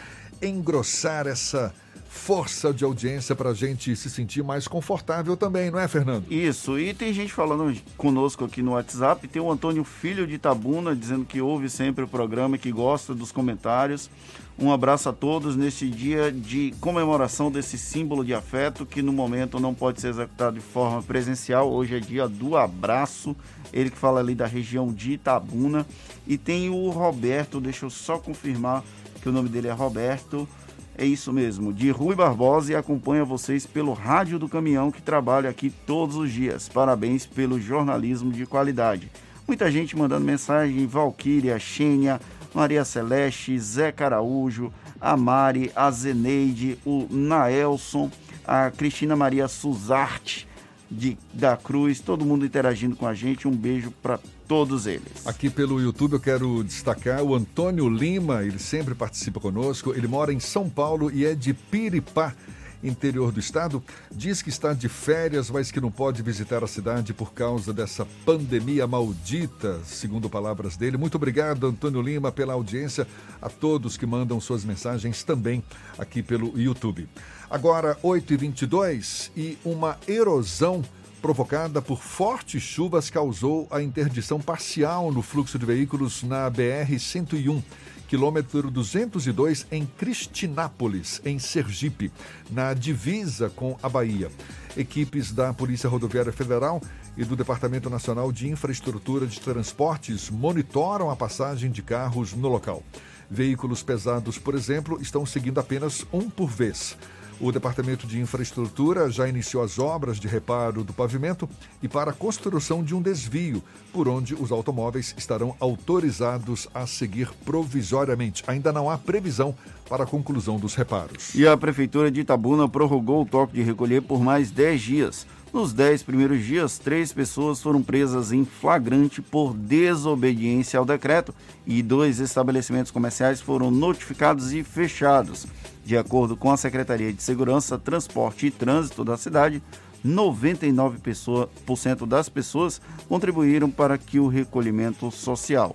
[SPEAKER 3] engrossar essa força de audiência para a gente se sentir mais confortável também, não é, Fernando?
[SPEAKER 4] Isso, e tem gente falando conosco aqui no WhatsApp, tem o Antônio Filho de Tabuna dizendo que ouve sempre o programa, que gosta dos comentários. Um abraço a todos neste dia de comemoração desse símbolo de afeto que no momento não pode ser executado de forma presencial. Hoje é dia do abraço. Ele que fala ali da região de Itabuna. E tem o Roberto, deixa eu só confirmar que o nome dele é Roberto. É isso mesmo, de Rui Barbosa e acompanha vocês pelo Rádio do Caminhão que trabalha aqui todos os dias. Parabéns pelo jornalismo de qualidade. Muita gente mandando mensagem, Valquíria, Xênia, Maria Celeste, Zé Caraújo, a Mari, a Zeneide, o Naelson, a Cristina Maria Suzarte de, da Cruz, todo mundo interagindo com a gente. Um beijo para todos eles.
[SPEAKER 3] Aqui pelo YouTube eu quero destacar o Antônio Lima, ele sempre participa conosco. Ele mora em São Paulo e é de Piripá interior do estado, diz que está de férias, mas que não pode visitar a cidade por causa dessa pandemia maldita, segundo palavras dele. Muito obrigado, Antônio Lima, pela audiência, a todos que mandam suas mensagens também aqui pelo YouTube. Agora, 8h22 e uma erosão provocada por fortes chuvas causou a interdição parcial no fluxo de veículos na BR-101, quilômetro 202, em Cristinápolis, em Sergipe, na divisa com a Bahia. Equipes da Polícia Rodoviária Federal e do Departamento Nacional de Infraestrutura de Transportes monitoram a passagem de carros no local. Veículos pesados, por exemplo, estão seguindo apenas um por vez. O Departamento de Infraestrutura já iniciou as obras de reparo do pavimento e para a construção de um desvio, por onde os automóveis estarão autorizados a seguir provisoriamente. Ainda não há previsão para a conclusão dos reparos.
[SPEAKER 4] E a Prefeitura de Itabuna prorrogou o toque de recolher por mais 10 dias. Nos 10 primeiros dias, três pessoas foram presas em flagrante por desobediência ao decreto e dois estabelecimentos comerciais foram notificados e fechados. De acordo com a Secretaria de Segurança, Transporte e Trânsito da cidade, 99% das pessoas contribuíram para que o recolhimento social.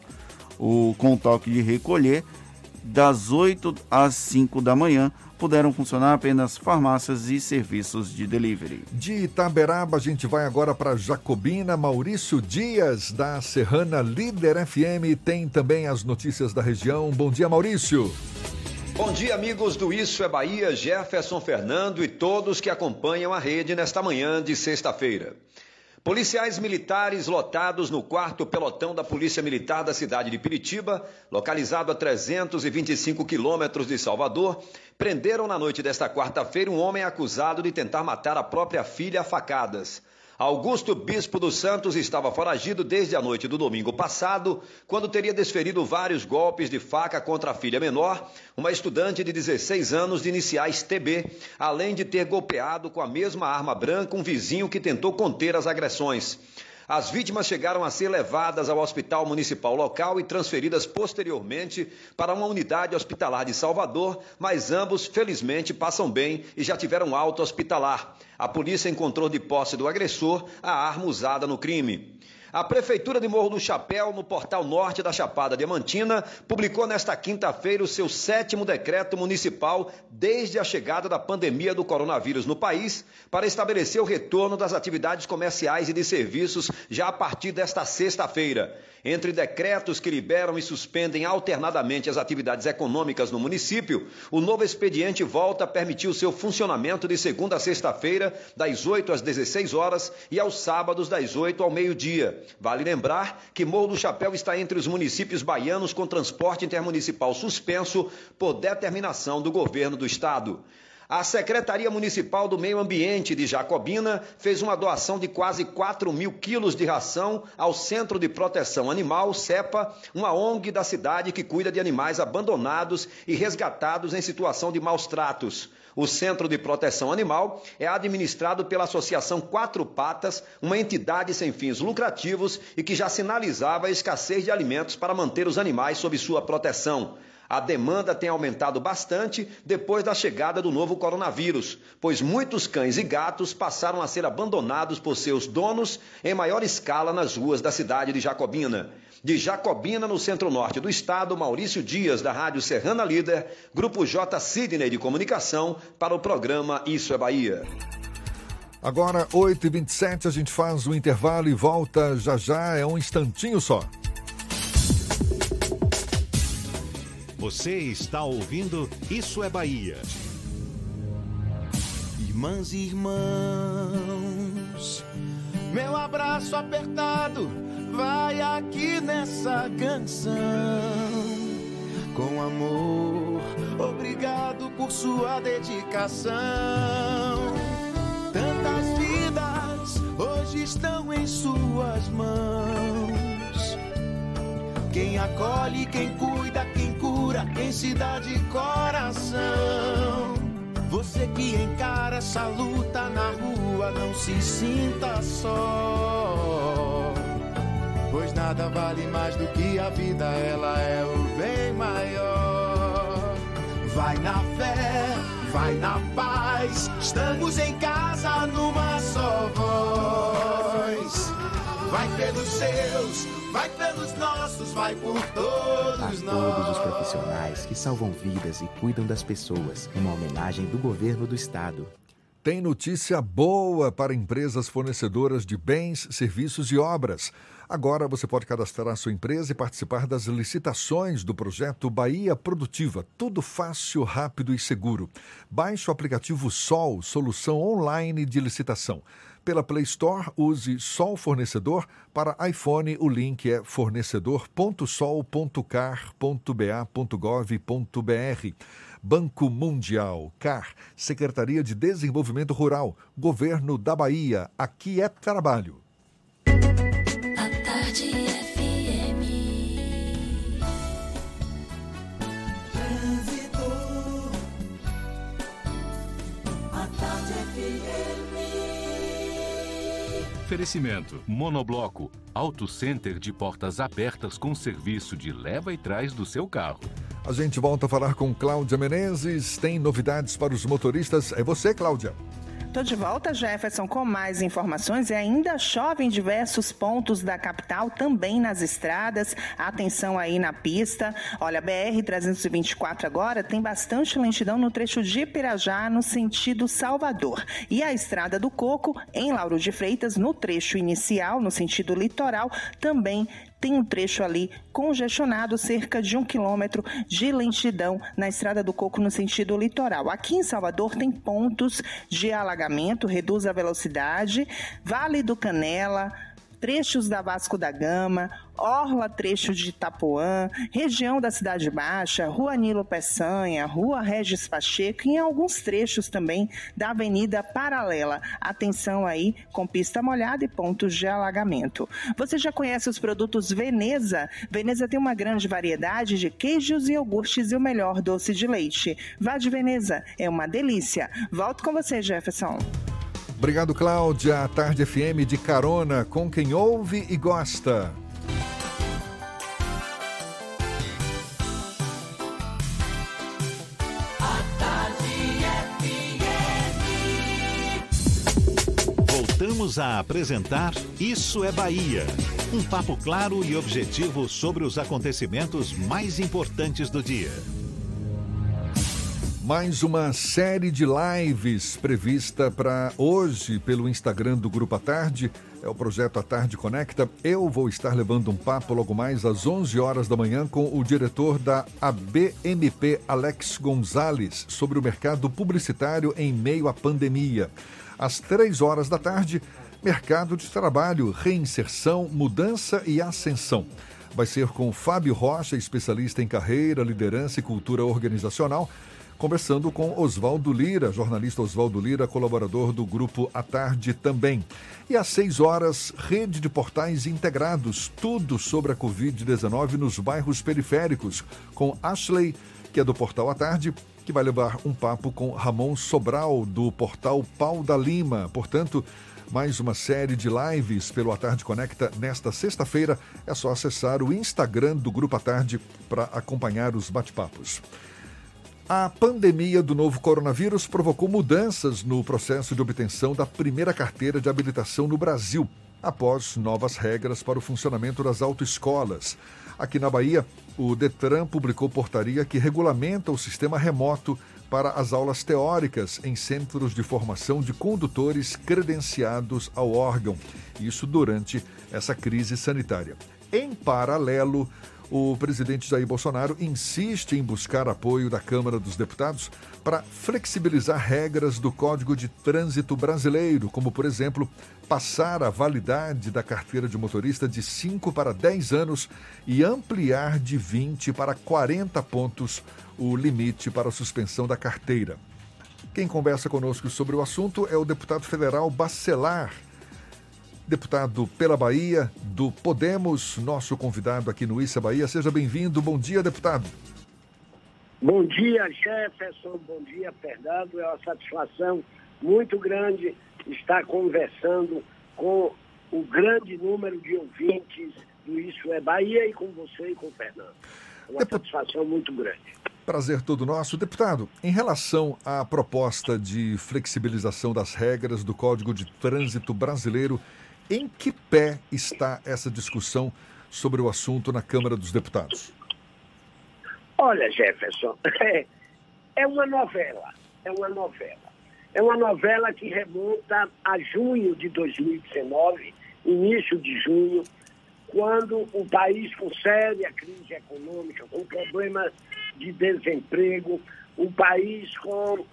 [SPEAKER 4] O com toque de recolher, das 8 às 5 da manhã, puderam funcionar apenas farmácias e serviços de delivery.
[SPEAKER 3] De Itaberaba, a gente vai agora para Jacobina. Maurício Dias, da Serrana Líder FM, tem também as notícias da região. Bom dia, Maurício.
[SPEAKER 25] Bom dia, amigos do Isso é Bahia, Jefferson Fernando e todos que acompanham a rede nesta manhã de sexta-feira. Policiais militares lotados no quarto pelotão da Polícia Militar da cidade de Piritiba, localizado a 325 quilômetros de Salvador, prenderam na noite desta quarta-feira um homem acusado de tentar matar a própria filha a facadas. Augusto Bispo dos Santos estava foragido desde a noite do domingo passado, quando teria desferido vários golpes de faca contra a filha menor, uma estudante de 16 anos de iniciais TB, além de ter golpeado com a mesma arma branca um vizinho que tentou conter as agressões. As vítimas chegaram a ser levadas ao hospital municipal local e transferidas posteriormente para uma unidade hospitalar de Salvador, mas ambos, felizmente, passam bem e já tiveram alta hospitalar. A polícia encontrou de posse do agressor a arma usada no crime. A Prefeitura de Morro do Chapéu, no portal norte da Chapada Diamantina, publicou nesta quinta-feira o seu sétimo decreto municipal desde a chegada da pandemia do coronavírus no país, para estabelecer o retorno das atividades comerciais e de serviços já a partir desta sexta-feira. Entre decretos que liberam e suspendem alternadamente as atividades econômicas no município, o novo expediente volta a permitir o seu funcionamento de segunda a sexta-feira, das 8 às 16 horas e aos sábados, das 8 ao meio-dia. Vale lembrar que Morro do Chapéu está entre os municípios baianos com transporte intermunicipal suspenso por determinação do governo do estado. A Secretaria Municipal do Meio Ambiente de Jacobina fez uma doação de quase 4 mil quilos de ração ao Centro de Proteção Animal, CEPA, uma ONG da cidade que cuida de animais abandonados e resgatados em situação de maus tratos. O Centro de Proteção Animal é administrado pela Associação Quatro Patas, uma entidade sem fins lucrativos e que já sinalizava a escassez de alimentos para manter os animais sob sua proteção. A demanda tem aumentado bastante depois da chegada do novo coronavírus, pois muitos cães e gatos passaram a ser abandonados por seus donos em maior escala nas ruas da cidade de Jacobina. De Jacobina, no centro-norte do estado, Maurício Dias, da Rádio Serrana Líder, Grupo J. Sidney de Comunicação, para o programa Isso é Bahia.
[SPEAKER 3] Agora, 8h27, a gente faz o intervalo e volta já já, é um instantinho só.
[SPEAKER 1] Você está ouvindo Isso é Bahia.
[SPEAKER 8] Irmãs e irmãos, meu abraço apertado vai aqui nessa canção. Com amor, obrigado por sua dedicação. Tantas vidas hoje estão em suas mãos. Quem acolhe, quem cuida, quem cura, quem se dá de coração. Você que encara essa luta na rua, não se sinta só. Pois nada vale mais do que a vida, ela é o bem maior. Vai na fé, vai na paz, estamos em casa numa só voz. Vai pelos seus, vai pelos nossos, vai por todos
[SPEAKER 23] A
[SPEAKER 8] nós.
[SPEAKER 23] todos os profissionais que salvam vidas e cuidam das pessoas, uma homenagem do governo do estado.
[SPEAKER 3] Tem notícia boa para empresas fornecedoras de bens, serviços e obras. Agora você pode cadastrar sua empresa e participar das licitações do projeto Bahia Produtiva. Tudo fácil, rápido e seguro. Baixe o aplicativo Sol, solução online de licitação. Pela Play Store, use Sol Fornecedor. Para iPhone, o link é fornecedor.sol.car.ba.gov.br. Banco Mundial, CAR, Secretaria de Desenvolvimento Rural, Governo da Bahia. Aqui é trabalho.
[SPEAKER 2] Oferecimento: Monobloco, Auto Center de portas abertas com serviço de leva e trás do seu carro.
[SPEAKER 3] A gente volta a falar com Cláudia Menezes. Tem novidades para os motoristas. É você, Cláudia.
[SPEAKER 7] Tô de volta, Jefferson, com mais informações e ainda chove em diversos pontos da capital, também nas estradas. Atenção aí na pista. Olha, BR-324 agora tem bastante lentidão no trecho de Pirajá, no sentido Salvador. E a Estrada do Coco, em Lauro de Freitas, no trecho inicial, no sentido litoral, também tem um trecho ali congestionado, cerca de um quilômetro de lentidão na Estrada do Coco no sentido litoral. Aqui em Salvador tem pontos de alagamento, reduz a velocidade, Vale do Canela, trechos da Vasco da Gama, Orla, trecho de Itapuã, região da Cidade Baixa, Rua Nilo Peçanha, Rua Regis Pacheco e em alguns trechos também da Avenida Paralela. Atenção aí com pista molhada e pontos de alagamento. Você já conhece os produtos Veneza? Veneza tem uma grande variedade de queijos e iogurtes e o melhor doce de leite. Vá de Veneza, é uma delícia. Volto com você, Jefferson.
[SPEAKER 3] Obrigado, Cláudia. Tarde FM de carona com quem ouve e gosta.
[SPEAKER 1] Voltamos a apresentar Isso é Bahia. Um papo claro e objetivo sobre os acontecimentos mais importantes do dia.
[SPEAKER 3] Mais uma série de lives prevista para hoje pelo Instagram do Grupo à Tarde. É o projeto A Tarde Conecta. Eu vou estar levando um papo logo mais às 11 horas da manhã com o diretor da ABMP, Alex Gonzalez, sobre o mercado publicitário em meio à pandemia. Às 3 horas da tarde, mercado de trabalho, reinserção, mudança e ascensão. Vai ser com Fábio Rocha, especialista em carreira, liderança e cultura organizacional conversando com Oswaldo Lira, jornalista Oswaldo Lira, colaborador do grupo À Tarde também. E às seis horas, rede de portais integrados, tudo sobre a Covid-19 nos bairros periféricos, com Ashley, que é do portal À Tarde, que vai levar um papo com Ramon Sobral, do portal Pau da Lima. Portanto, mais uma série de lives pelo A Tarde Conecta nesta sexta-feira. É só acessar o Instagram do Grupo A Tarde para acompanhar os bate-papos. A pandemia do novo coronavírus provocou mudanças no processo de obtenção da primeira carteira de habilitação no Brasil, após novas regras para o funcionamento das autoescolas. Aqui na Bahia, o Detran publicou portaria que regulamenta o sistema remoto para as aulas teóricas em centros de formação de condutores credenciados ao órgão, isso durante essa crise sanitária. Em paralelo, o presidente Jair Bolsonaro insiste em buscar apoio da Câmara dos Deputados para flexibilizar regras do Código de Trânsito Brasileiro, como, por exemplo, passar a validade da carteira de motorista de 5 para 10 anos e ampliar de 20 para 40 pontos o limite para a suspensão da carteira. Quem conversa conosco sobre o assunto é o deputado federal Bacelar deputado pela Bahia, do Podemos, nosso convidado aqui no Issa Bahia. Seja bem-vindo. Bom dia, deputado.
[SPEAKER 26] Bom dia, Jefferson. Bom dia, Fernando. É uma satisfação muito grande estar conversando com o grande número de ouvintes do Isso é Bahia e com você e com o Fernando. É uma satisfação muito grande.
[SPEAKER 3] Prazer todo nosso. Deputado, em relação à proposta de flexibilização das regras do Código de Trânsito Brasileiro, em que pé está essa discussão sobre o assunto na Câmara dos Deputados?
[SPEAKER 26] Olha, Jefferson, (laughs) é, uma novela, é uma novela. É uma novela que remonta a junho de 2019, início de junho, quando o país com séria crise econômica, com problemas de desemprego, o país com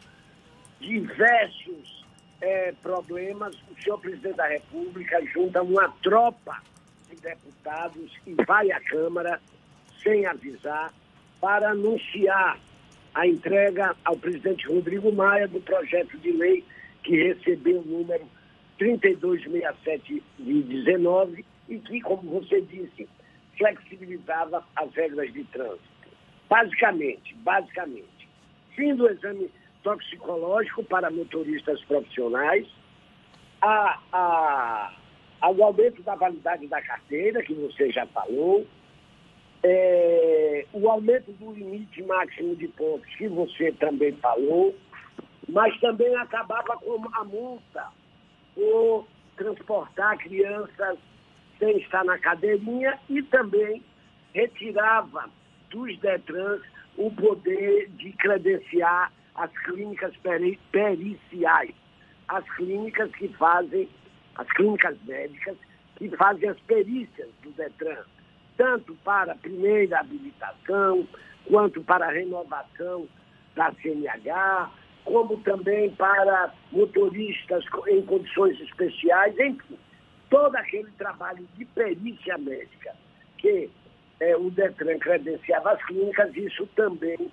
[SPEAKER 26] diversos é, problemas, o senhor presidente da República junta uma tropa de deputados e vai à Câmara sem avisar para anunciar a entrega ao presidente Rodrigo Maia do projeto de lei que recebeu o número 3267 de 19 e que, como você disse, flexibilizava as regras de trânsito. Basicamente, basicamente, fim do exame toxicológico para motoristas profissionais, a, a, aumento da validade da carteira, que você já falou, é, o aumento do limite máximo de pontos, que você também falou, mas também acabava com a multa por transportar crianças sem estar na cadeirinha e também retirava dos DETRANS o poder de credenciar as clínicas peri periciais, as clínicas que fazem, as clínicas médicas que fazem as perícias do Detran. tanto para a primeira habilitação, quanto para a renovação da CNH, como também para motoristas em condições especiais, enfim, todo aquele trabalho de perícia médica que é, o Detran credenciava as clínicas, isso também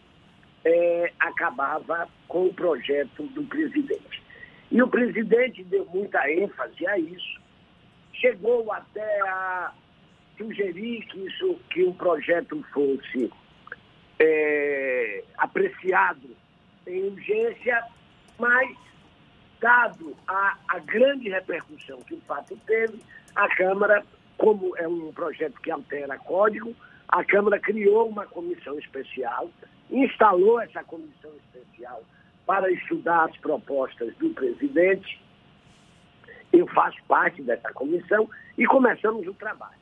[SPEAKER 26] é, acabava com o projeto do presidente. E o presidente deu muita ênfase a isso, chegou até a sugerir que, isso, que o projeto fosse é, apreciado em urgência, mas, dado a, a grande repercussão que o fato teve, a Câmara, como é um projeto que altera código, a Câmara criou uma comissão especial, instalou essa comissão especial para estudar as propostas do presidente. Eu faço parte dessa comissão e começamos o trabalho.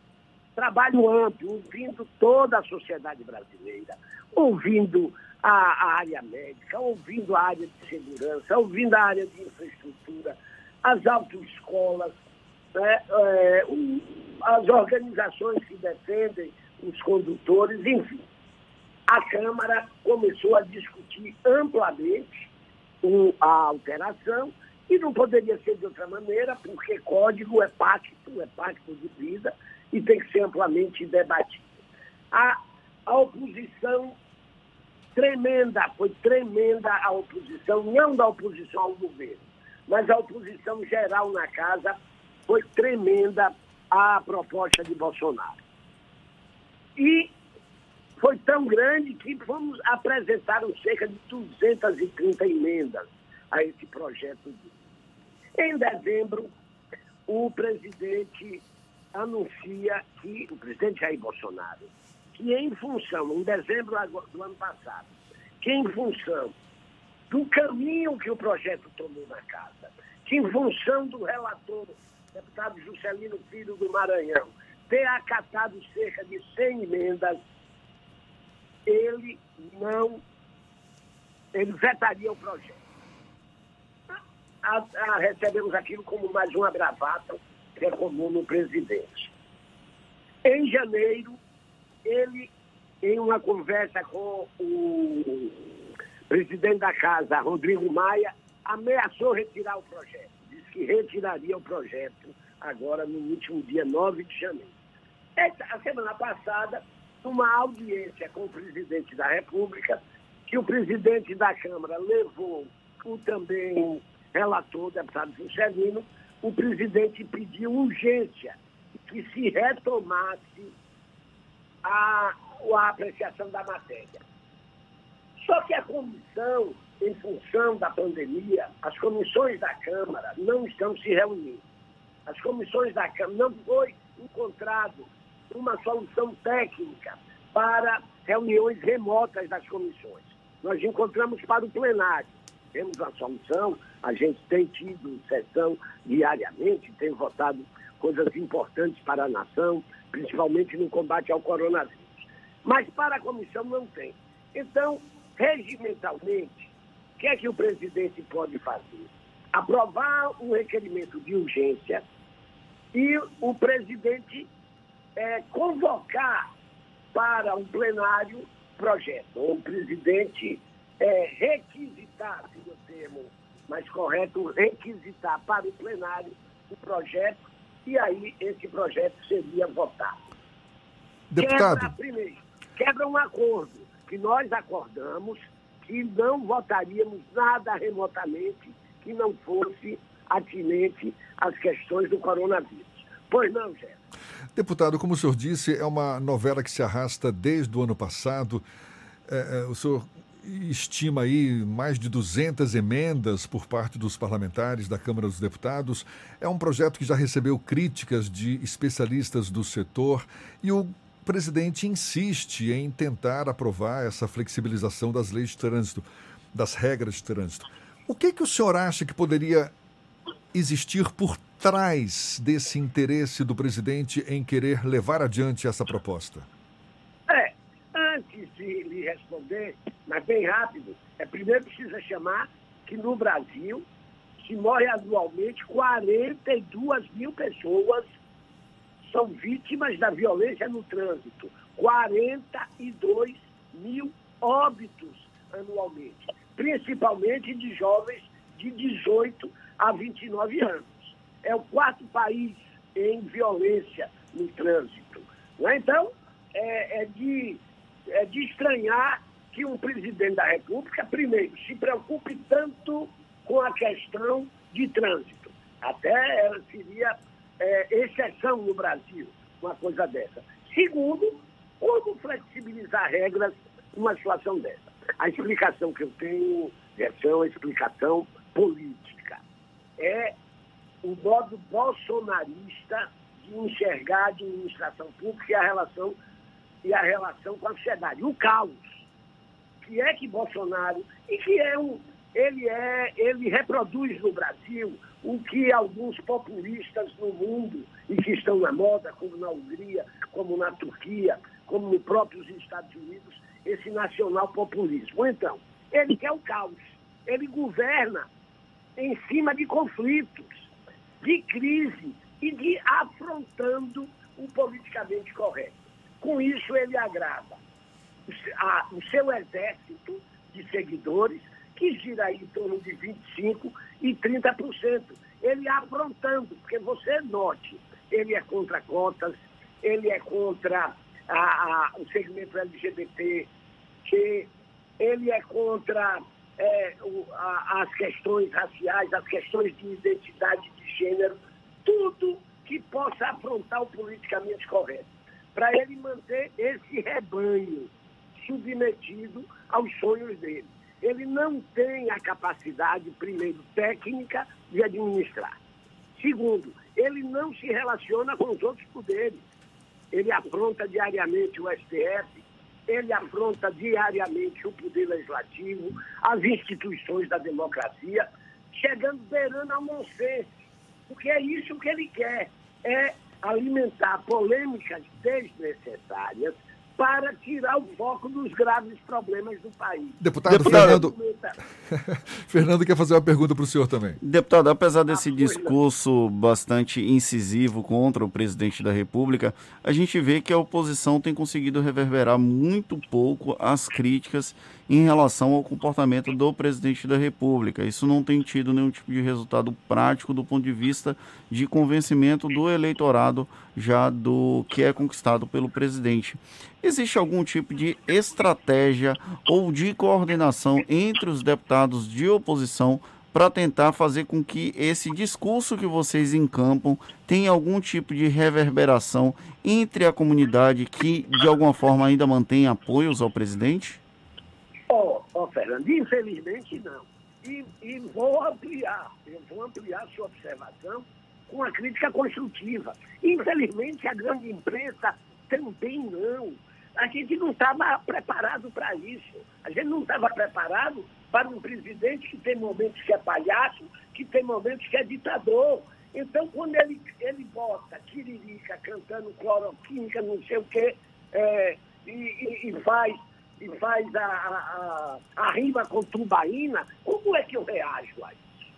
[SPEAKER 26] Trabalho amplo, ouvindo toda a sociedade brasileira, ouvindo a, a área médica, ouvindo a área de segurança, ouvindo a área de infraestrutura, as autoescolas, né, é, as organizações que defendem os condutores, enfim. A Câmara começou a discutir amplamente a alteração e não poderia ser de outra maneira, porque código é pacto, é pacto de vida e tem que ser amplamente debatido. A, a oposição tremenda, foi tremenda a oposição, não da oposição ao governo, mas a oposição geral na casa foi tremenda à proposta de Bolsonaro. E foi tão grande que fomos apresentaram cerca de 230 emendas a esse projeto. Em dezembro, o presidente anuncia que, o presidente Jair Bolsonaro, que em função, em dezembro do ano passado, que em função do caminho que o projeto tomou na casa, que em função do relator, deputado Juscelino Filho do Maranhão, ter acatado cerca de 100 emendas, ele não, ele vetaria o projeto. A, a, recebemos aquilo como mais uma bravata que é comum no presidente. Em janeiro, ele, em uma conversa com o presidente da casa, Rodrigo Maia, ameaçou retirar o projeto. Disse que retiraria o projeto agora no último dia 9 de janeiro. A semana passada, numa audiência com o presidente da República, que o presidente da Câmara levou o também relator, deputado Juscelino, o presidente pediu urgência que se retomasse a, a apreciação da matéria. Só que a comissão, em função da pandemia, as comissões da Câmara não estão se reunindo. As comissões da Câmara não foi encontrado uma solução técnica para reuniões remotas das comissões. Nós encontramos para o plenário. Temos uma solução, a gente tem tido sessão diariamente, tem votado coisas importantes para a nação, principalmente no combate ao coronavírus. Mas para a comissão não tem. Então, regimentalmente, o que é que o presidente pode fazer? Aprovar um requerimento de urgência e o presidente é, convocar para um plenário projeto, ou o presidente é, requisitar, se o termo mais correto, requisitar para o plenário o projeto e aí esse projeto seria votado.
[SPEAKER 3] Deputado.
[SPEAKER 26] Quebra, primeiro, quebra um acordo que nós acordamos que não votaríamos nada remotamente que não fosse atinente às questões do coronavírus. Pois não, Jé.
[SPEAKER 3] Deputado, como o senhor disse, é uma novela que se arrasta desde o ano passado. É, é, o senhor estima aí mais de 200 emendas por parte dos parlamentares da Câmara dos Deputados. É um projeto que já recebeu críticas de especialistas do setor e o presidente insiste em tentar aprovar essa flexibilização das leis de trânsito, das regras de trânsito. O que, que o senhor acha que poderia existir por trás desse interesse do presidente em querer levar adiante essa proposta?
[SPEAKER 26] É, antes de lhe responder, mas bem rápido, é primeiro precisa chamar que no Brasil se morre anualmente 42 mil pessoas são vítimas da violência no trânsito. 42 mil óbitos anualmente, principalmente de jovens de 18 a 29 anos. É o quarto país em violência no trânsito. É? Então, é, é, de, é de estranhar que um presidente da República, primeiro, se preocupe tanto com a questão de trânsito. Até ela seria é, exceção no Brasil, uma coisa dessa. Segundo, como flexibilizar regras numa situação dessa? A explicação que eu tenho é uma explicação política. É o modo bolsonarista de enxergar a administração pública e a relação, e a relação com a sociedade. O caos, que é que Bolsonaro, e que é um, ele é, ele reproduz no Brasil o que alguns populistas no mundo e que estão na moda, como na Hungria, como na Turquia, como nos próprios Estados Unidos, esse nacional populismo. Então, ele quer o caos. Ele governa em cima de conflitos, de crise e de afrontando o politicamente correto. Com isso, ele agrada o seu exército de seguidores, que gira aí em torno de 25% e 30%. Ele afrontando, porque você note, ele é contra cotas, ele é contra a, a, o segmento LGBT, que ele é contra é, o, a, as questões raciais, as questões de identidade de gênero, tudo que possa afrontar o politicamente correto, para ele manter esse rebanho submetido aos sonhos dele. Ele não tem a capacidade, primeiro, técnica de administrar. Segundo, ele não se relaciona com os outros poderes. Ele afronta diariamente o STF, ele afronta diariamente o Poder Legislativo, as instituições da democracia, chegando beirando ao nonsense. Porque é isso que ele quer, é alimentar polêmicas desnecessárias para tirar o foco dos graves problemas do país.
[SPEAKER 3] Deputado, Deputado Fernando, (laughs) Fernando quer fazer uma pergunta para o senhor também.
[SPEAKER 4] Deputado, apesar desse discurso bastante incisivo contra o presidente da República, a gente vê que a oposição tem conseguido reverberar muito pouco as críticas em relação ao comportamento do presidente da República. Isso não tem tido nenhum tipo de resultado prático do ponto de vista de convencimento do eleitorado já do que é conquistado pelo presidente. Existe algum tipo de estratégia ou de coordenação entre os deputados de oposição para tentar fazer com que esse discurso que vocês encampam tenha algum tipo de reverberação entre a comunidade que, de alguma forma, ainda mantém apoios ao presidente?
[SPEAKER 26] Ó, oh, oh, Fernando, infelizmente não. E, e vou ampliar, eu vou ampliar sua observação com a crítica construtiva. Infelizmente, a grande imprensa também não. A gente não estava preparado para isso. A gente não estava preparado para um presidente que tem momentos que é palhaço, que tem momentos que é ditador. Então, quando ele, ele bota tiririca cantando cloroquímica, não sei o quê, é, e, e, e, faz, e faz a, a, a, rima com tubaína, como é que eu reajo a isso?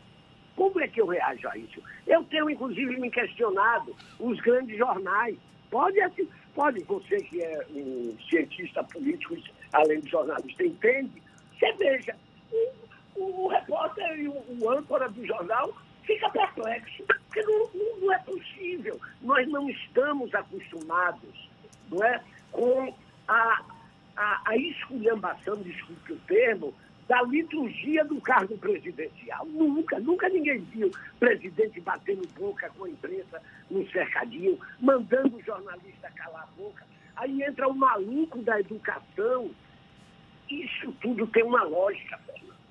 [SPEAKER 26] Como é que eu reajo a isso? Eu tenho, inclusive, me questionado os grandes jornais. Pode, assim, pode você que é um cientista político, além de jornalista, entende? Você veja, o, o repórter e o, o, âncora do jornal fica perplexo, porque não, não, não, é possível. Nós não estamos acostumados não é, com a, a, a esculhambação, desculpe o termo, da liturgia do cargo presidencial. Nunca, nunca ninguém viu presidente batendo boca com a imprensa no cercadinho, mandando o jornalista calar a boca. Aí entra o maluco da educação. Isso tudo tem uma lógica,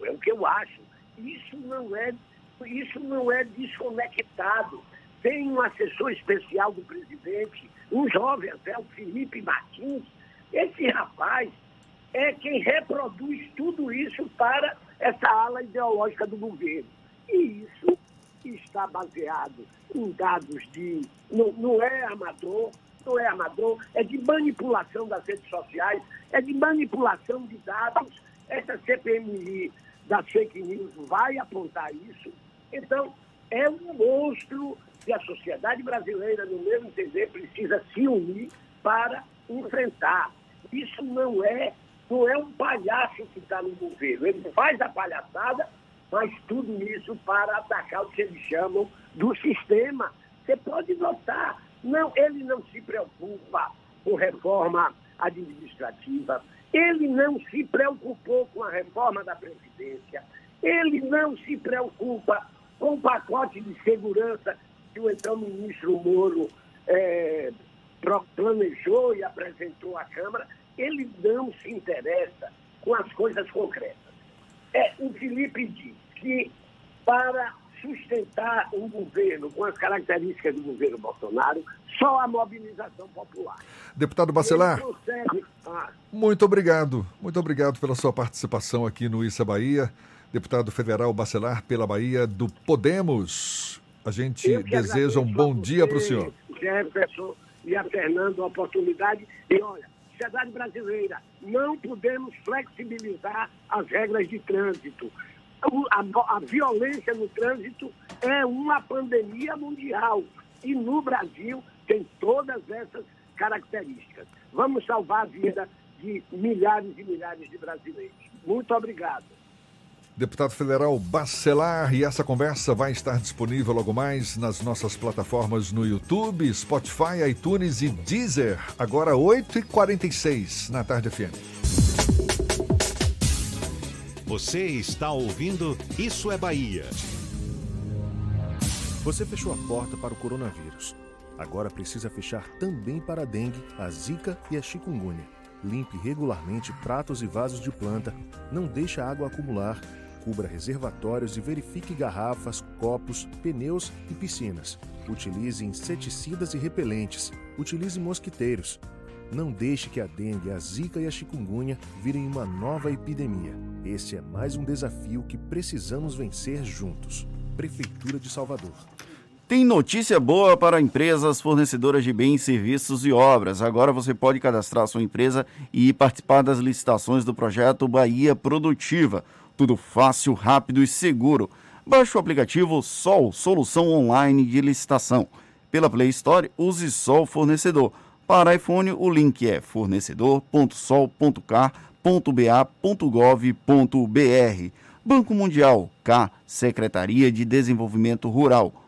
[SPEAKER 26] é o que eu acho. Isso não é, isso não é desconectado. Tem um assessor especial do presidente, um jovem até, o Felipe Martins. Esse rapaz é quem reproduz tudo isso para essa ala ideológica do governo. E isso está baseado em dados de. Não, não é amador, não é amador, é de manipulação das redes sociais, é de manipulação de dados. Essa CPMI das fake news vai apontar isso. Então, é um monstro que a sociedade brasileira, no meu entender, precisa se unir para enfrentar. Isso não é, não é um palhaço que está no governo. Ele faz a palhaçada, mas tudo isso para atacar o que eles chamam do sistema. Você pode notar, não, ele não se preocupa com reforma administrativa, ele não se preocupou com a reforma da Previdência, ele não se preocupa com o pacote de segurança que o então ministro Moro é, planejou e apresentou à Câmara, ele não se interessa com as coisas concretas. É, o Felipe diz que para sustentar um governo com as características do governo Bolsonaro, só a mobilização popular.
[SPEAKER 3] Deputado Bacelar, ah. muito obrigado. Muito obrigado pela sua participação aqui no Issa Bahia. Deputado Federal Bacelar pela Bahia do Podemos. A gente deseja um bom dia para o senhor.
[SPEAKER 26] Jefferson e a Fernando a oportunidade. E olha, sociedade brasileira, não podemos flexibilizar as regras de trânsito a, a violência no trânsito é uma pandemia mundial. E no Brasil tem todas essas características. Vamos salvar a vida de milhares e milhares de brasileiros. Muito obrigado.
[SPEAKER 3] Deputado Federal Bacelar, e essa conversa vai estar disponível logo mais nas nossas plataformas no YouTube, Spotify, iTunes e Deezer, agora 8h46 na Tarde FM.
[SPEAKER 1] Você está ouvindo Isso é Bahia.
[SPEAKER 16] Você fechou a porta para o coronavírus. Agora precisa fechar também para a dengue, a zika e a chikungunya. Limpe regularmente pratos e vasos de planta, não deixe a água acumular, cubra reservatórios e verifique garrafas, copos, pneus e piscinas. Utilize inseticidas e repelentes. Utilize mosquiteiros. Não deixe que a dengue, a zika e a chikungunya virem uma nova epidemia. Este é mais um desafio que precisamos vencer juntos. Prefeitura de Salvador.
[SPEAKER 4] Tem notícia boa para empresas fornecedoras de bens, serviços e obras. Agora você pode cadastrar sua empresa e participar das licitações do projeto Bahia Produtiva. Tudo fácil, rápido e seguro. Baixe o aplicativo Sol Solução Online de Licitação. Pela Play Store, use Sol Fornecedor. Para iPhone, o link é fornecedor.sol.car.ba.gov.br. Banco Mundial, K, Secretaria de Desenvolvimento Rural,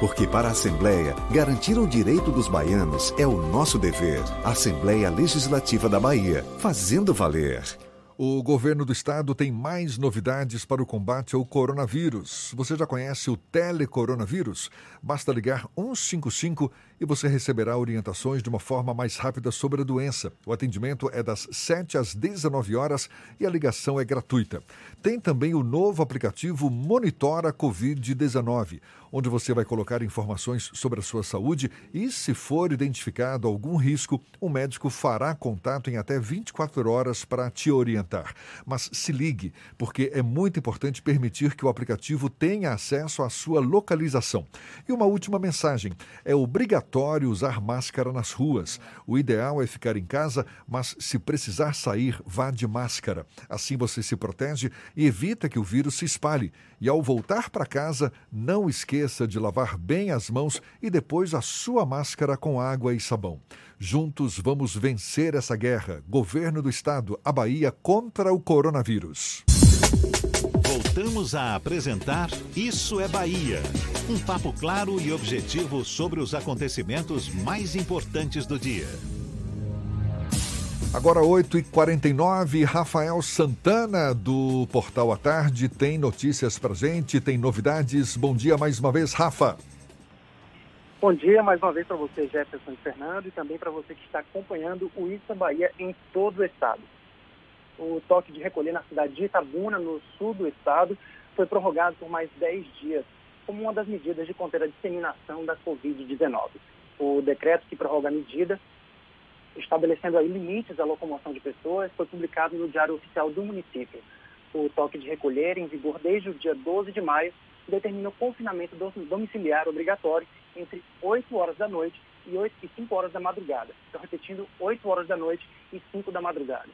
[SPEAKER 10] Porque para a Assembleia, garantir o direito dos baianos é o nosso dever. Assembleia Legislativa da Bahia, fazendo valer.
[SPEAKER 3] O governo do estado tem mais novidades para o combate ao coronavírus. Você já conhece o telecoronavírus? Basta ligar 155 e você receberá orientações de uma forma mais rápida sobre a doença. O atendimento é das 7 às 19 horas e a ligação é gratuita. Tem também o novo aplicativo Monitora Covid-19, onde você vai colocar informações sobre a sua saúde e, se for identificado algum risco, o médico fará contato em até 24 horas para te orientar. Mas se ligue, porque é muito importante permitir que o aplicativo tenha acesso à sua localização. E uma última mensagem: é obrigatório usar máscara nas ruas. O ideal é ficar em casa, mas se precisar sair, vá de máscara. Assim você se protege e evita que o vírus se espalhe. E ao voltar para casa, não esqueça de lavar bem as mãos e depois a sua máscara com água e sabão. Juntos vamos vencer essa guerra. Governo do Estado, a Bahia contra o coronavírus.
[SPEAKER 1] Voltamos a apresentar Isso é Bahia. Um papo claro e objetivo sobre os acontecimentos mais importantes do dia.
[SPEAKER 3] Agora 8h49, Rafael Santana, do Portal à Tarde, tem notícias pra gente, tem novidades. Bom dia mais uma vez, Rafa.
[SPEAKER 17] Bom dia mais uma vez para você, Jefferson e Fernando, e também para você que está acompanhando o é Bahia em todo o estado o toque de recolher na cidade de Itabuna, no sul do estado, foi prorrogado por mais 10 dias, como uma das medidas de conter a disseminação da Covid-19. O decreto que prorroga a medida estabelecendo aí limites à locomoção de pessoas, foi publicado no Diário Oficial do município. O toque de recolher, em vigor desde o dia 12 de maio, determina o confinamento domiciliar obrigatório entre 8 horas da noite e, 8, e 5 horas da madrugada. Estou repetindo, 8 horas da noite e 5 da madrugada.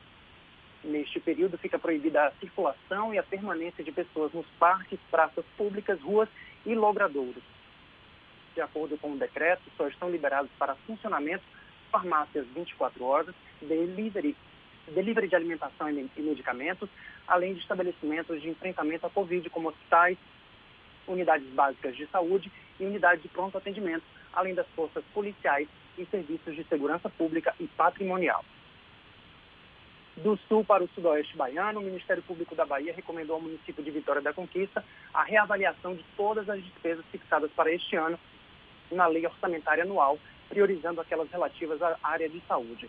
[SPEAKER 17] Neste período, fica proibida a circulação e a permanência de pessoas nos parques, praças públicas, ruas e logradouros. De acordo com o decreto, só estão liberados para funcionamento farmácias 24 horas, delivery, delivery de alimentação e medicamentos, além de estabelecimentos de enfrentamento à Covid, como hospitais, unidades básicas de saúde e unidades de pronto atendimento, além das forças policiais e serviços de segurança pública e patrimonial. Do sul para o sudoeste baiano, o Ministério Público da Bahia recomendou ao município de Vitória da Conquista a reavaliação de todas as despesas fixadas para este ano na lei orçamentária anual, priorizando aquelas relativas à área de saúde.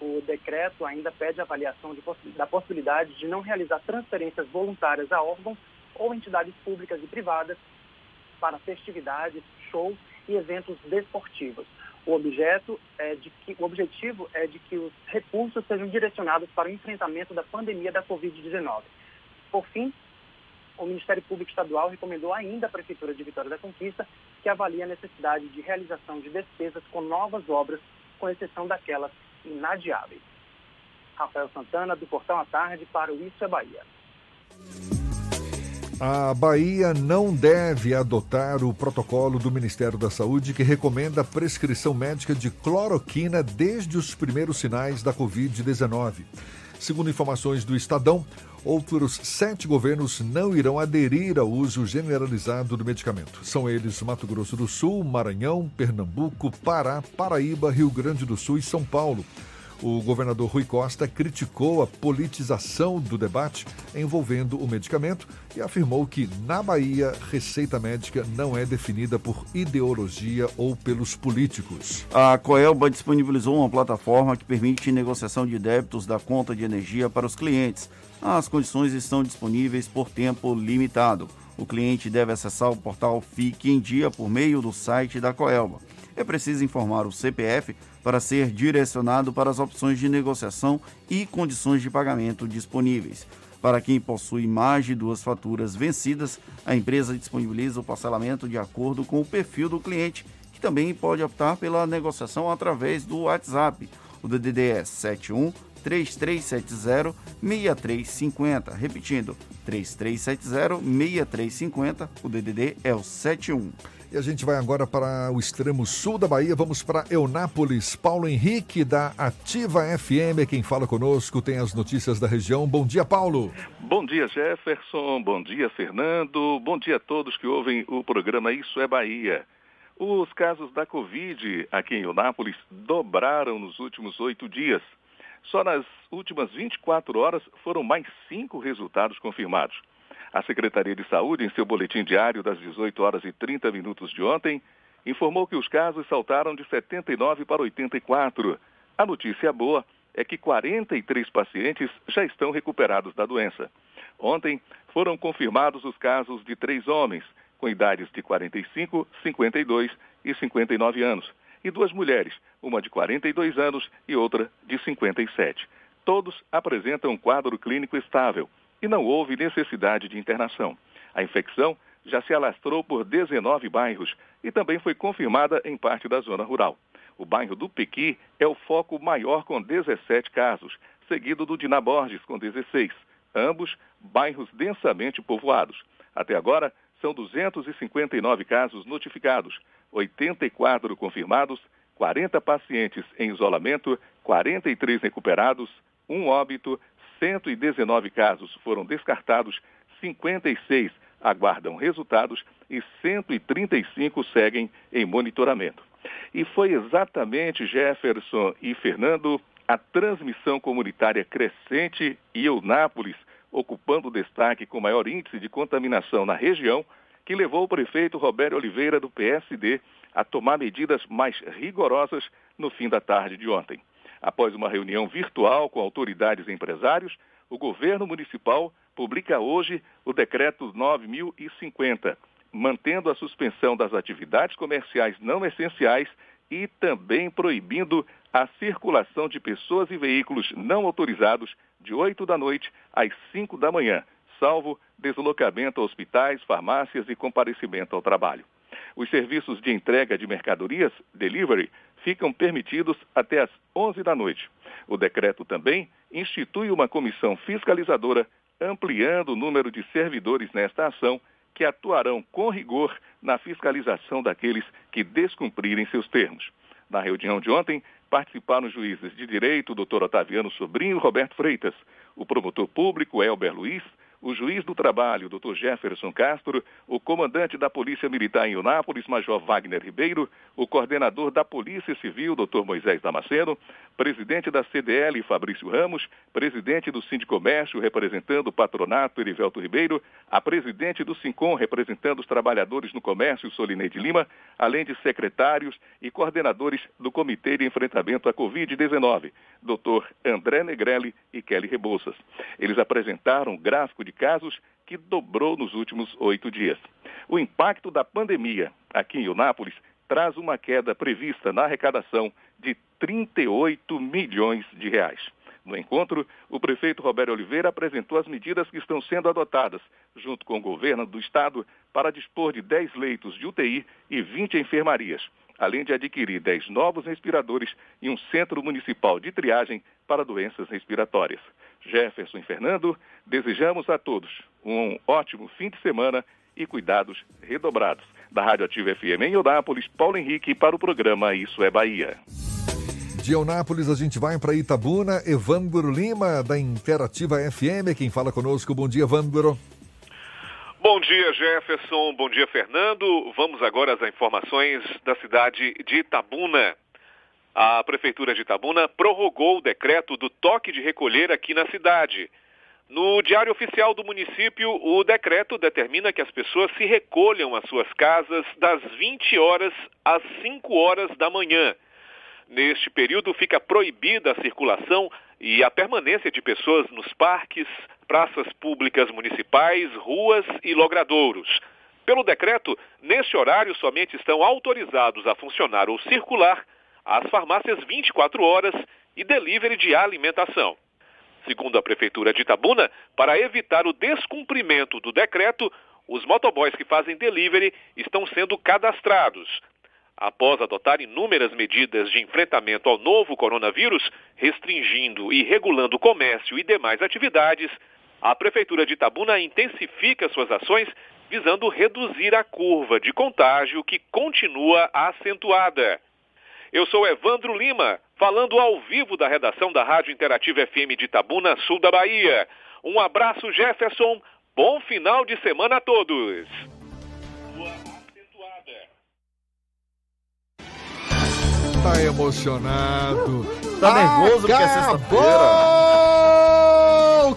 [SPEAKER 17] O decreto ainda pede avaliação de, da possibilidade de não realizar transferências voluntárias a órgãos ou entidades públicas e privadas para festividades, shows e eventos desportivos. O, objeto é de que, o objetivo é de que os recursos sejam direcionados para o enfrentamento da pandemia da Covid-19. Por fim, o Ministério Público Estadual recomendou ainda à Prefeitura de Vitória da Conquista que avalie a necessidade de realização de despesas com novas obras, com exceção daquelas inadiáveis. Rafael Santana, do Portal à Tarde, para o Isso é Bahia.
[SPEAKER 3] A Bahia não deve adotar o protocolo do Ministério da Saúde que recomenda a prescrição médica de cloroquina desde os primeiros sinais da Covid-19. Segundo informações do Estadão, outros sete governos não irão aderir ao uso generalizado do medicamento. São eles Mato Grosso do Sul, Maranhão, Pernambuco, Pará, Paraíba, Rio Grande do Sul e São Paulo. O governador Rui Costa criticou a politização do debate envolvendo o medicamento e afirmou que, na Bahia, receita médica não é definida por ideologia ou pelos políticos.
[SPEAKER 4] A Coelba disponibilizou uma plataforma que permite negociação de débitos da conta de energia para os clientes. As condições estão disponíveis por tempo limitado. O cliente deve acessar o portal Fique em Dia por meio do site da Coelba. É preciso informar o CPF para ser direcionado para as opções de negociação e condições de pagamento disponíveis. Para quem possui mais de duas faturas vencidas, a empresa disponibiliza o parcelamento de acordo com o perfil do cliente, que também pode optar pela negociação através do WhatsApp. O DDD é 71 3370 6350. Repetindo, 3370 6350. O DDD é o 71.
[SPEAKER 3] E a gente vai agora para o extremo sul da Bahia. Vamos para Eunápolis. Paulo Henrique, da Ativa FM, é quem fala conosco, tem as notícias da região. Bom dia, Paulo.
[SPEAKER 27] Bom dia, Jefferson. Bom dia, Fernando. Bom dia a todos que ouvem o programa Isso é Bahia. Os casos da Covid aqui em Eunápolis dobraram nos últimos oito dias. Só nas últimas 24 horas foram mais cinco resultados confirmados. A Secretaria de Saúde, em seu boletim diário das 18 horas e 30 minutos de ontem, informou que os casos saltaram de 79 para 84. A notícia boa é que 43 pacientes já estão recuperados da doença. Ontem foram confirmados os casos de três homens, com idades de 45, 52 e 59 anos, e duas mulheres, uma de 42 anos e outra de 57. Todos apresentam um quadro clínico estável e não houve necessidade de internação. A infecção já se alastrou por 19 bairros e também foi confirmada em parte da zona rural. O bairro do Pequi é o foco maior com 17 casos, seguido do Diná Borges com 16, ambos bairros densamente povoados. Até agora, são 259 casos notificados, 84 confirmados, 40 pacientes em isolamento, 43 recuperados, um óbito, 119 casos foram descartados, 56 aguardam resultados e 135 seguem em monitoramento. E foi exatamente Jefferson e Fernando a transmissão comunitária crescente e Eunápolis ocupando o destaque com maior índice de contaminação na região, que levou o prefeito Roberto Oliveira do PSD a tomar medidas mais rigorosas no fim da tarde de ontem. Após uma reunião virtual com autoridades e empresários, o governo municipal publica hoje o decreto 9050, mantendo a suspensão das atividades comerciais não essenciais e também proibindo a circulação de pessoas e veículos não autorizados de 8 da noite às 5 da manhã, salvo deslocamento a hospitais, farmácias e comparecimento ao trabalho. Os serviços de entrega de mercadorias, delivery, ficam permitidos até às 11 da noite. O decreto também institui uma comissão fiscalizadora, ampliando o número de servidores nesta ação, que atuarão com rigor na fiscalização daqueles que descumprirem seus termos. Na reunião de ontem, participaram os juízes de direito, doutor Otaviano Sobrinho e Roberto Freitas, o promotor público Elber Luiz, o juiz do trabalho, Dr. Jefferson Castro, o comandante da Polícia Militar em Unápolis, Major Wagner Ribeiro, o coordenador da Polícia Civil, Dr. Moisés Damasceno, presidente da CDL, Fabrício Ramos, presidente do Sindicomércio, representando o patronato, Erivelto Ribeiro, a presidente do SINCOM, representando os trabalhadores no comércio, Solineide Lima, além de secretários e coordenadores do Comitê de Enfrentamento à Covid-19, Dr. André Negrelli e Kelly Rebouças. Eles apresentaram gráfico de casos que dobrou nos últimos oito dias. O impacto da pandemia aqui em Unápolis traz uma queda prevista na arrecadação de 38 milhões de reais. No encontro, o prefeito Roberto Oliveira apresentou as medidas que estão sendo adotadas, junto com o governo do estado, para dispor de 10 leitos de UTI e 20 enfermarias, além de adquirir 10 novos respiradores e um centro municipal de triagem para doenças respiratórias. Jefferson e Fernando, desejamos a todos um ótimo fim de semana e cuidados redobrados. Da Rádio Ativa FM em Eunápolis, Paulo Henrique para o programa Isso é Bahia.
[SPEAKER 3] De Eunápolis a gente vai para Itabuna, Evandro Lima da Interativa FM, quem fala conosco. Bom dia, Evandro.
[SPEAKER 28] Bom dia, Jefferson. Bom dia, Fernando. Vamos agora às informações da cidade de Itabuna. A Prefeitura de Itabuna prorrogou o decreto do toque de recolher aqui na cidade. No Diário Oficial do município, o decreto determina que as pessoas se recolham às suas casas das 20 horas às 5 horas da manhã. Neste período fica proibida a circulação e a permanência de pessoas nos parques, praças públicas municipais, ruas e logradouros. Pelo decreto, neste horário somente estão autorizados a funcionar ou circular as farmácias 24 horas e delivery de alimentação. Segundo a Prefeitura de Itabuna, para evitar o descumprimento do decreto, os motoboys que fazem delivery estão sendo cadastrados. Após adotar inúmeras medidas de enfrentamento ao novo coronavírus, restringindo e regulando o comércio e demais atividades, a Prefeitura de Itabuna intensifica suas ações visando reduzir a curva de contágio que continua acentuada. Eu sou Evandro Lima, falando ao vivo da redação da Rádio Interativa FM de Itabuna, sul da Bahia. Um abraço, Jefferson. Bom final de semana a todos.
[SPEAKER 3] Tá emocionado.
[SPEAKER 4] Tá nervoso porque é sexta-feira.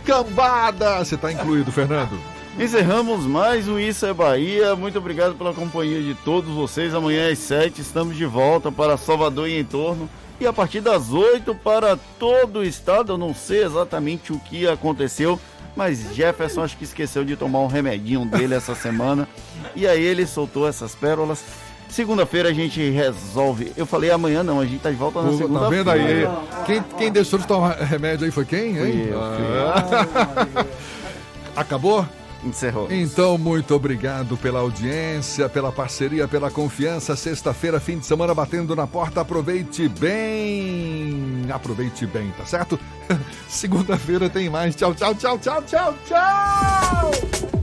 [SPEAKER 3] Cambada! Você tá incluído, Fernando.
[SPEAKER 4] Encerramos mais o Isso é Bahia. Muito obrigado pela companhia de todos vocês. Amanhã às 7 estamos de volta para Salvador e em torno. E a partir das 8 para todo o estado. Eu não sei exatamente o que aconteceu, mas Jefferson acho que esqueceu de tomar um remedinho dele essa semana. E aí ele soltou essas pérolas. Segunda-feira a gente resolve. Eu falei amanhã não, a gente tá de volta na segunda-feira.
[SPEAKER 3] Tá vendo aí? Quem, quem deixou de tomar remédio aí foi quem, hein?
[SPEAKER 4] Fui eu,
[SPEAKER 3] Ah. (laughs) Acabou?
[SPEAKER 4] Encerrou.
[SPEAKER 3] Então, muito obrigado pela audiência, pela parceria, pela confiança. Sexta-feira, fim de semana batendo na porta. Aproveite bem. Aproveite bem, tá certo? (laughs) Segunda-feira tem mais. Tchau, tchau, tchau, tchau, tchau, tchau.